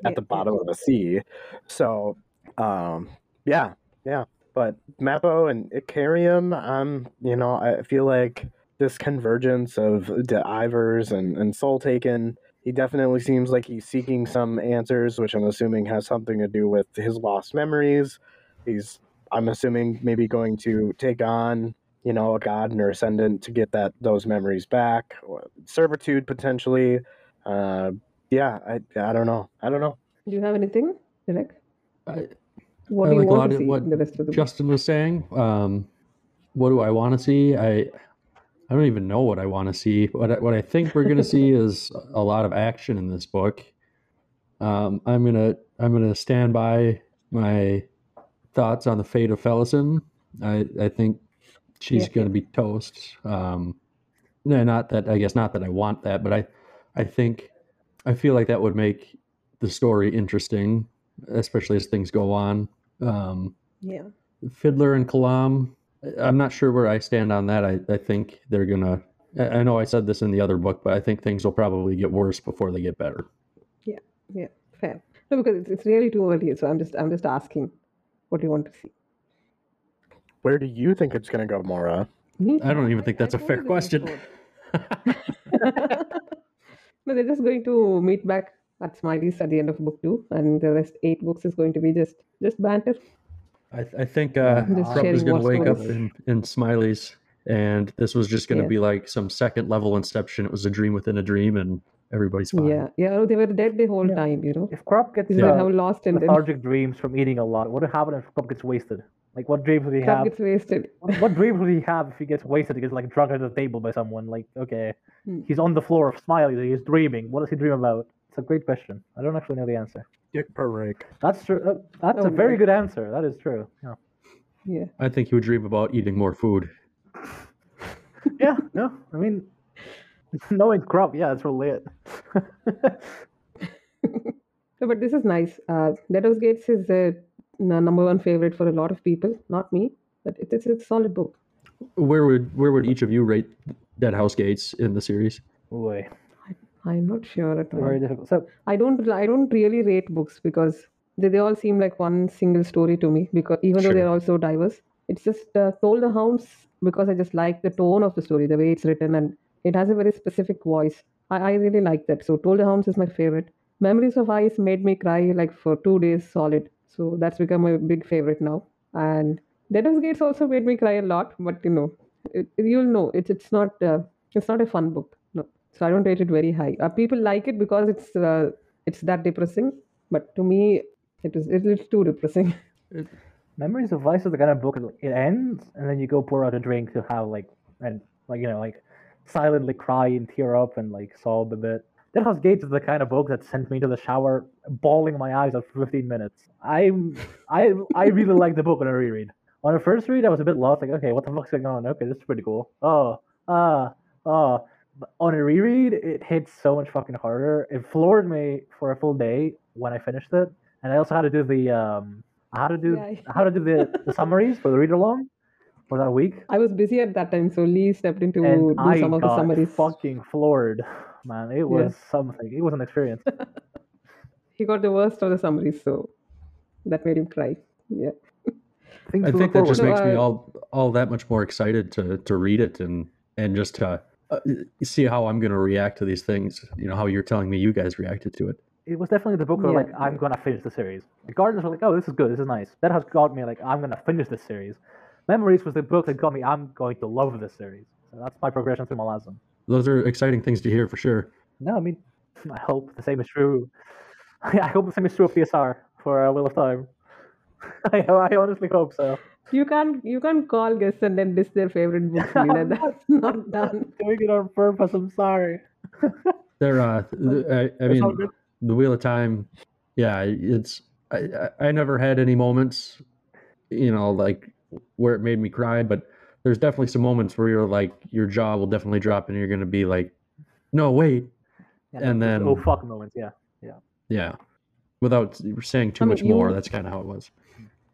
at the bottom of the sea. So, um, yeah, yeah. But Mappo and Icarium, um, you know, I feel like this convergence of D'ivers and, and Soletaken, he definitely seems like he's seeking some answers, which I'm assuming has something to do with his lost memories. He's, I'm assuming, maybe going to take on, you know, a god and or ascendant to get that those memories back. Or servitude potentially. Uh, yeah, I, I don't know. I don't know. Do you have anything, Derek? I- What I do you like a want lot to of see what the rest of the book? Justin was saying. Um, what do I want to see? I I don't even know what I want to see. What I, what I think we're going to see [laughs] is a lot of action in this book. Um, I'm gonna I'm gonna stand by my thoughts on the fate of Felisin. I I think she's Yeah, going to be toast. Um, no, not that I guess not that I want that, but I I think I feel like that would make the story interesting, especially as things go on. Um, Yeah. Fiddler and Kalam. I'm not sure where I stand on that. I, I think they're gonna. I I know I said this in the other book, but I think things will probably get worse before they get better. Yeah, yeah, fair. No, because it's, it's really too early. So I'm just I'm just asking, what do you want to see? Where do you think it's going to go, Mora? I don't even think that's a a fair question. [laughs] [laughs] no, they're just going to meet back at Smiley's at the end of book two, and the rest eight books is going to be just just banter. I, I think uh, Just Trump is going to war wake up in, in Smiley's, and this was just going to Yeah. be like some second level Inception. It was a dream within a dream, and everybody's fine. Yeah, yeah. no, They were dead the whole Yeah. time. You know, If Kruppe gets is uh, how lost in then lethargic dreams from eating a lot, what would happen if Kruppe gets wasted? Like, what dreams would he Kruppe have? gets wasted. What what dreams would he have if he gets wasted? He gets like drunk at the table by someone. Like, okay, Hmm. he's on the floor of smiling. He's dreaming. What does he dream about? It's a great question. I don't actually know the answer. Dick per rake. That's true. Uh, that's Oh a very my. good answer. That is true. Yeah. Yeah. I think he would dream about eating more food. [laughs] Yeah. No. I mean, [laughs] knowing Kruppe. Yeah, that's really it. [laughs] No, but this is nice. Uh, Dead Gates is the n- number one favorite for a lot of people. Not me, but it, it's, it's a solid book. Where would where would each of you rate Deadhouse Gates in the series? Boy, I'm not sure at all. very difficult. So, I don't I don't really rate books because they, they all seem like one single story to me because even though they're all so diverse it's just uh, Toll the Hounds because I just like the tone of the story the way it's written and it has a very specific voice I, I really like that so Toll the Hounds is my favorite memories of ice made me cry like for two days solid so that's become my big favorite now. And Deadhouse Gates also made me cry a lot but you know it, you'll know it's it's not uh, it's not a fun book no. So I don't rate it very high. Uh, people like it because it's uh, it's that depressing but to me it was it's too depressing. [laughs] Memories of Ice is the kind of book it ends, and then you go pour out a drink to have like and like you know like silently cry and tear up and like sob a bit. Deadhouse Gates is the kind of book that sent me to the shower, bawling my eyes out for 15 minutes. I'm I I really like the book on a reread. On a first read, I was a bit lost. Like, okay, what the fuck's going on? Okay, this is pretty cool. Oh, ah, oh. But on a reread, it hits so much fucking harder. It floored me for a full day when I finished it, and I also had to do the um, how to do Yeah. how to do the, the summaries for the read along for that week. I was busy at that time so Lee stepped in to And do I some of the summaries fucking floored, man. It was something. It was an experience. [laughs] he got the worst of the summaries so that made him cry yeah Things I think look that just makes me Uh, all all that much more excited to to read it and and just to uh, see how I'm going to react to these things. You know how you're telling me you guys reacted to it. it was definitely the book where Yeah. like I'm gonna finish the series. The Gardens were like, oh, this is good, this is nice. That has got me like I'm gonna finish this series. Memories was the book that got me. I'm going to love this series. So that's my progression through Malazan. Those are exciting things to hear for sure. No, I mean, I hope the same is true. [laughs] I hope the same is true of PSR for uh, Wheel of Time. [laughs] I, I honestly hope so. you can't you can't call guests and then list their favorite books Lee. That- that's not done [laughs] Doing it on purpose. I'm sorry. There, uh, th- I, I mean, the Wheel of Time. Yeah, it's. I, I I never had any moments, you know, like where it made me cry, but there's definitely some moments where you're like, your jaw will definitely drop, and you're going to be like, no, wait, Yeah, and then- oh fuck moments. Yeah. yeah, yeah. without saying too I mean, much more. you- That's kind of how it was.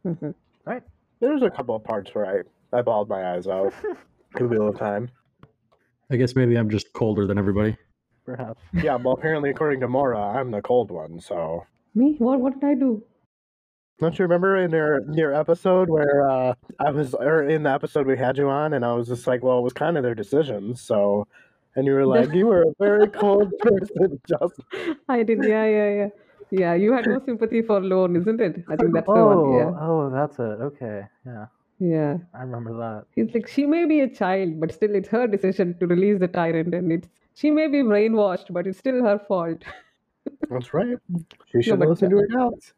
Mhm. There's a couple of parts where I, I bawled my eyes out. in the wheel of time. I guess maybe I'm just colder than everybody. Perhaps. Yeah, well, apparently, according to Mora, I'm the cold one. So, me what what did I do don't you remember in your your episode where uh, I was, or in the episode we had you on, and I was just like, well, it was kind of their decision, So, and you were like, you were a very cold [laughs] person, just I did yeah yeah yeah yeah you had no sympathy for Lorn isn't it I think that's the one. yeah oh, that's it. Okay. Yeah. yeah I remember that. He's like, she may be a child, but still it's her decision to release the tyrant, and it's she may be brainwashed, but it's still her fault. that's right. She [laughs] should but, listen to her doubts.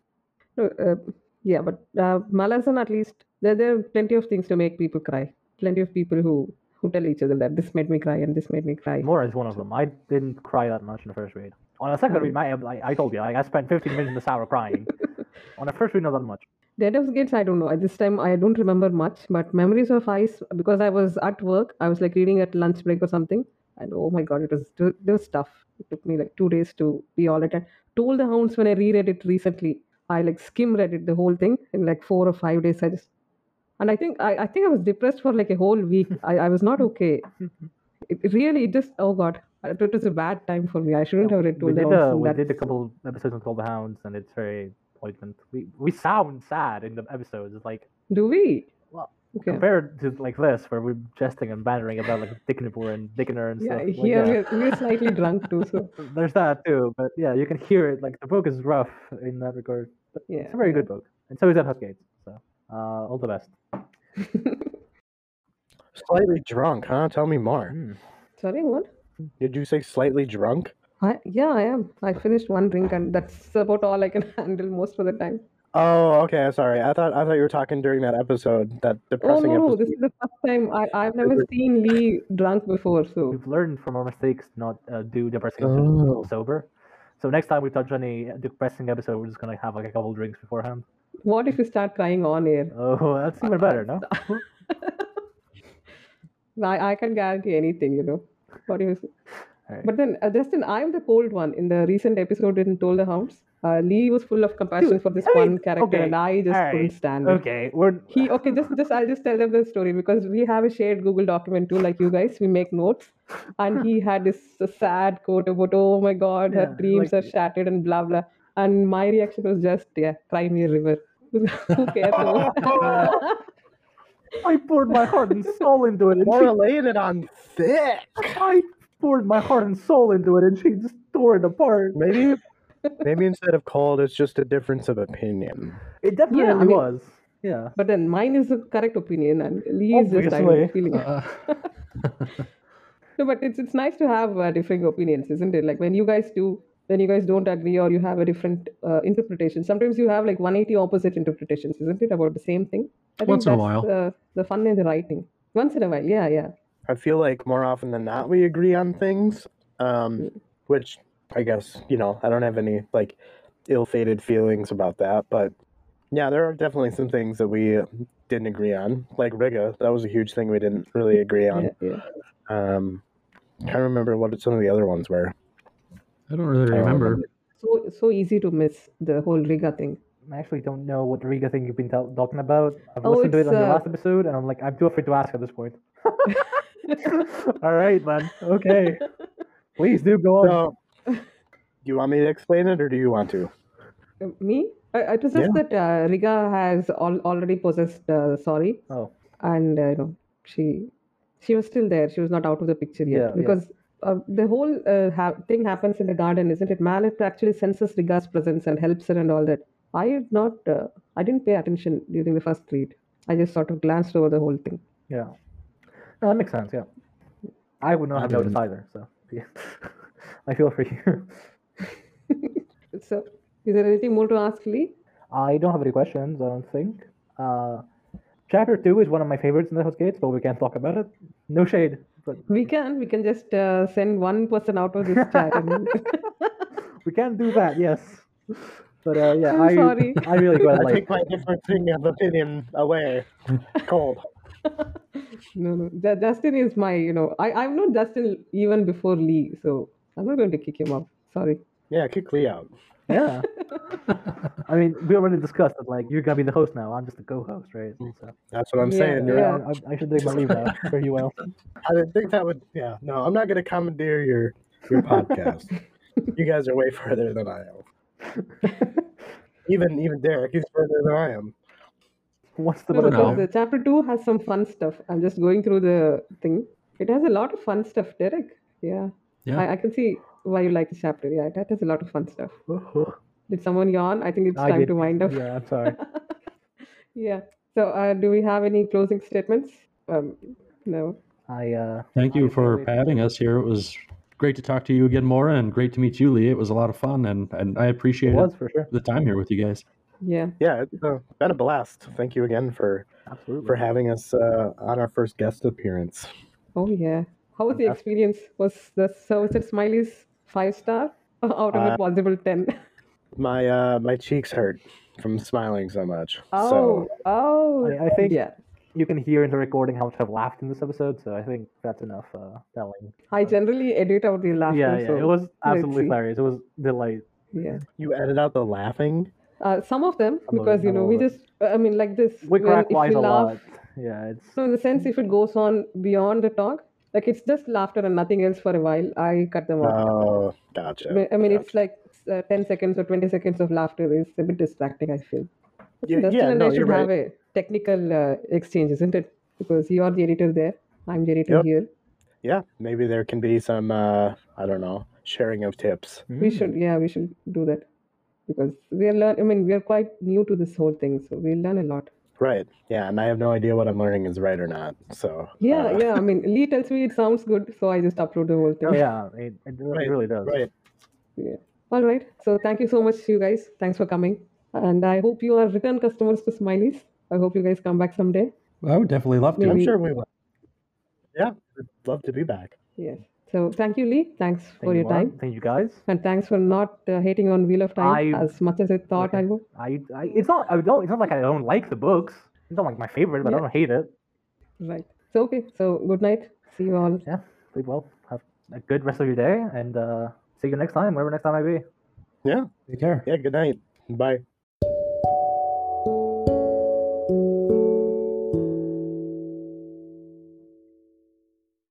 No, uh, yeah, but uh, Malazan at least there there are plenty of things to make people cry. Plenty of people who who tell each other that this made me cry and this made me cry. Mora is one of them. I didn't cry that much in the first read. On the second read, my, I, I told you, like, I spent 15 minutes in the shower crying. [laughs] On the first read, not that much. Deadhouse Gates, I don't know. At this time, I don't remember much, but Memories of Ice, because I was at work, I was like reading at lunch break or something, and oh my god, it was there was tough. It took me like two days to be all it. And Toll the Hounds when I reread it recently, I like skim read it the whole thing in like four or five days. I just and I think I, I think I was depressed for like a whole week. [laughs] I, I was not okay. It, it really it just oh god, it was a bad time for me. I shouldn't have read We Toll the did, Hounds. uh, we did a couple episodes of Toll the Hounds, and it's very poignant. We, we sound sad in the episodes. It's like, Do we? Well, okay. compared to like this, where we're jesting and bantering about like Dicknapur and Dickener and Yeah, stuff. like, yeah. we're, we're slightly drunk too, so [laughs] There's that too, but yeah, you can hear it. Like the book is rough in that regard, but yeah. it's a very good book, and so is Deadhouse Gates. So, uh, all the best. [laughs] Slightly drunk, huh? Tell me more. Mm. Sorry, what? Did you say slightly drunk? I, yeah, I am. I finished one drink, and that's about all I can [laughs] handle most of the time. Oh, okay. Sorry. I thought I thought you were talking during that episode, that Oh depressing no, no, episode. this is the first time I I've never seen Lee drunk before. So We've learned from our mistakes not uh, do depressing Oh. sober. So next time we touch any depressing episode, we're just gonna have like a couple drinks beforehand. what if you start crying on air? Oh, [laughs] that's even better, no? [laughs] I, I can guarantee anything, you know. What you say? But then, uh, Justin, I'm the cold one. In the recent episode in Toll the Hounds, uh, Lee was full of compassion Dude, for this I mean, one character, okay, and I just couldn't stand it. Okay, we're He okay, just just I'll just tell them the story because we have a shared Google document too, like you guys. We make notes, and he had this sad quote about, "Oh my God, her Yeah, dreams like- are shattered," and blah blah. And my reaction was just, "Yeah, cry me a river." [laughs] Who cares? [laughs] I poured my heart and soul into it, and More she, laying it on thick. I poured my heart and soul into it, and she just tore it apart. Maybe maybe instead of cold, it's just a difference of opinion. It definitely I mean- was. Yeah. but then mine is the correct opinion, and Lee is just I don't know, Obviously. feeling. Uh, [laughs] No, but it's it's nice to have uh, differing opinions, isn't it? Like when you guys do, when you guys don't agree or you have a different uh, interpretation. Sometimes you have like 180 opposite interpretations, isn't it, about the same thing? I think Once in a while. The, the fun in the writing. Once in a while, yeah, yeah. I feel like more often than not we agree on things, um, which I guess you know I don't have any like ill-fated feelings about that, but yeah, there are definitely some things that we didn't agree on, like Riga. That was a huge thing we didn't really agree on. yeah, yeah. Um, trying to remember what some of the other ones were. I don't really I don't remember. So so easy to miss the whole Riga thing. I actually don't know what Riga thing you've been tell- talking about. I've Oh, listened to it on your uh, last episode, and I'm like, I'm too afraid to ask at this point. [laughs] [laughs] All right, man. Okay. Please do go on. So, do you want me to explain it, or do you want to? Uh, Me? I, it was just Yeah. that uh, Riga has al- already possessed uh, Sorry, Oh, and uh, you know she she was still there. She was not out of the picture yet Yeah, yeah. because uh, the whole uh, ha- thing happens in the garden, isn't it? Mallet actually senses Riga's presence and helps her and all that. I did not. Uh, I didn't pay attention during the first read. I just sort of glanced over the whole thing. yeah. No, that makes sense. Yeah. I would not I have noticed either. So, yeah. [laughs] I feel for you. [laughs] So, is there anything more to ask, Lee? I don't have any questions. I don't think. Uh, chapter two is one of my favorites in the House Gates, but we can't talk about it. No shade, but We can. We can just uh, send one person out of this [laughs] chat. And we can do that. Yes. But uh, yeah, I'm I sorry. [laughs] I really quite I like. take my difference of opinion away. Cold. [laughs] no, no. Ju- Justin is my. You know, I I've known Justin even before Lee, so I'm not going to kick him out. Sorry. Yeah, kick Lee out. Yeah. [laughs] I mean, we already discussed that. Like, you're gonna be the host now. I'm just the co-host, right? Mm. So, That's what I'm Yeah, saying. You're yeah. I, I should take my leave now. Very well. I didn't think that would. Yeah, no, I'm not going to commandeer your your podcast. [laughs] you guys are way further than I am. Even even Derek he's further than I am. What's the No, don't because know. the chapter two has some fun stuff. I'm just going through the thing. It has a lot of fun stuff, Derek. Yeah. Yeah. I, I can see why you like the chapter. Yeah, that has a lot of fun stuff. Did someone yawn? I think it's I time did. to wind up. Yeah, I'm sorry. [laughs] Yeah. So, uh, do we have any closing statements? Um, no. I uh, Thank you I for having us here. It was great to talk to you again, Mora, and great to meet you, Lee. It was a lot of fun, and, and I it was for sure. the time here with you guys. Yeah. Yeah, it's uh, been a blast. Thank you again for Absolutely. for having us uh, on our first guest appearance. Oh yeah. How was the experience? Was the service at Smiley's five star [laughs] out of a Uh, possible ten? [laughs] My uh, my cheeks hurt from smiling so much. Oh, So oh. I, I think yeah. you can hear in the recording how much I've laughed in this episode, so I think that's enough uh, telling. I generally edit out the laughter. yeah, yeah, so it was absolutely hilarious. It was delight. Yeah. you edit out the laughing. Uh, some of them Some of because it, you know we just I mean like this We when crack if wise we a laugh lot. Yeah, it's so in the sense if it goes on beyond the talk like it's just laughter and nothing else for a while I cut them off. Oh, gotcha. I mean- gotcha. it's like uh, 10 seconds or 20 seconds of laughter is a bit distracting I feel. Yeah, Justin yeah, and no, I should right. have a technical uh, exchange isn't it? Because you are the editor there. I'm the editor Yep. here. yeah, maybe there can be some uh, I don't know sharing of tips. We Mm. should yeah we should do that because we are learn I mean we are quite new to this whole thing so we'll learn a lot. Right. Yeah, and I have no idea what I'm learning is right or not. So Yeah, uh, yeah. I mean, Lee tells me it sounds good, so I just upload the whole thing. Oh yeah, it, it really, Right, really does. Right. Yeah. All right. So thank you so much, you guys. Thanks for coming. And I hope you are return customers to Smileys. I hope you guys come back someday. I would definitely love to. I'm sure we will. Yeah, would love to be back. Yes. So thank you, Lee. Thanks Thank for you, your Mark. time. Thank you guys. And thanks for not uh, hating on Wheel of Time I- as much as I thought I would. I, I it's not I don't it's not like I don't like the books. It's not like my favorite, but Yeah. I don't hate it. Right. So, okay. So, good night. See you all. Yeah. Sleep well. Have a good rest of your day and uh see you next time, wherever next time I be. Yeah, Take care. yeah. Good night. Bye.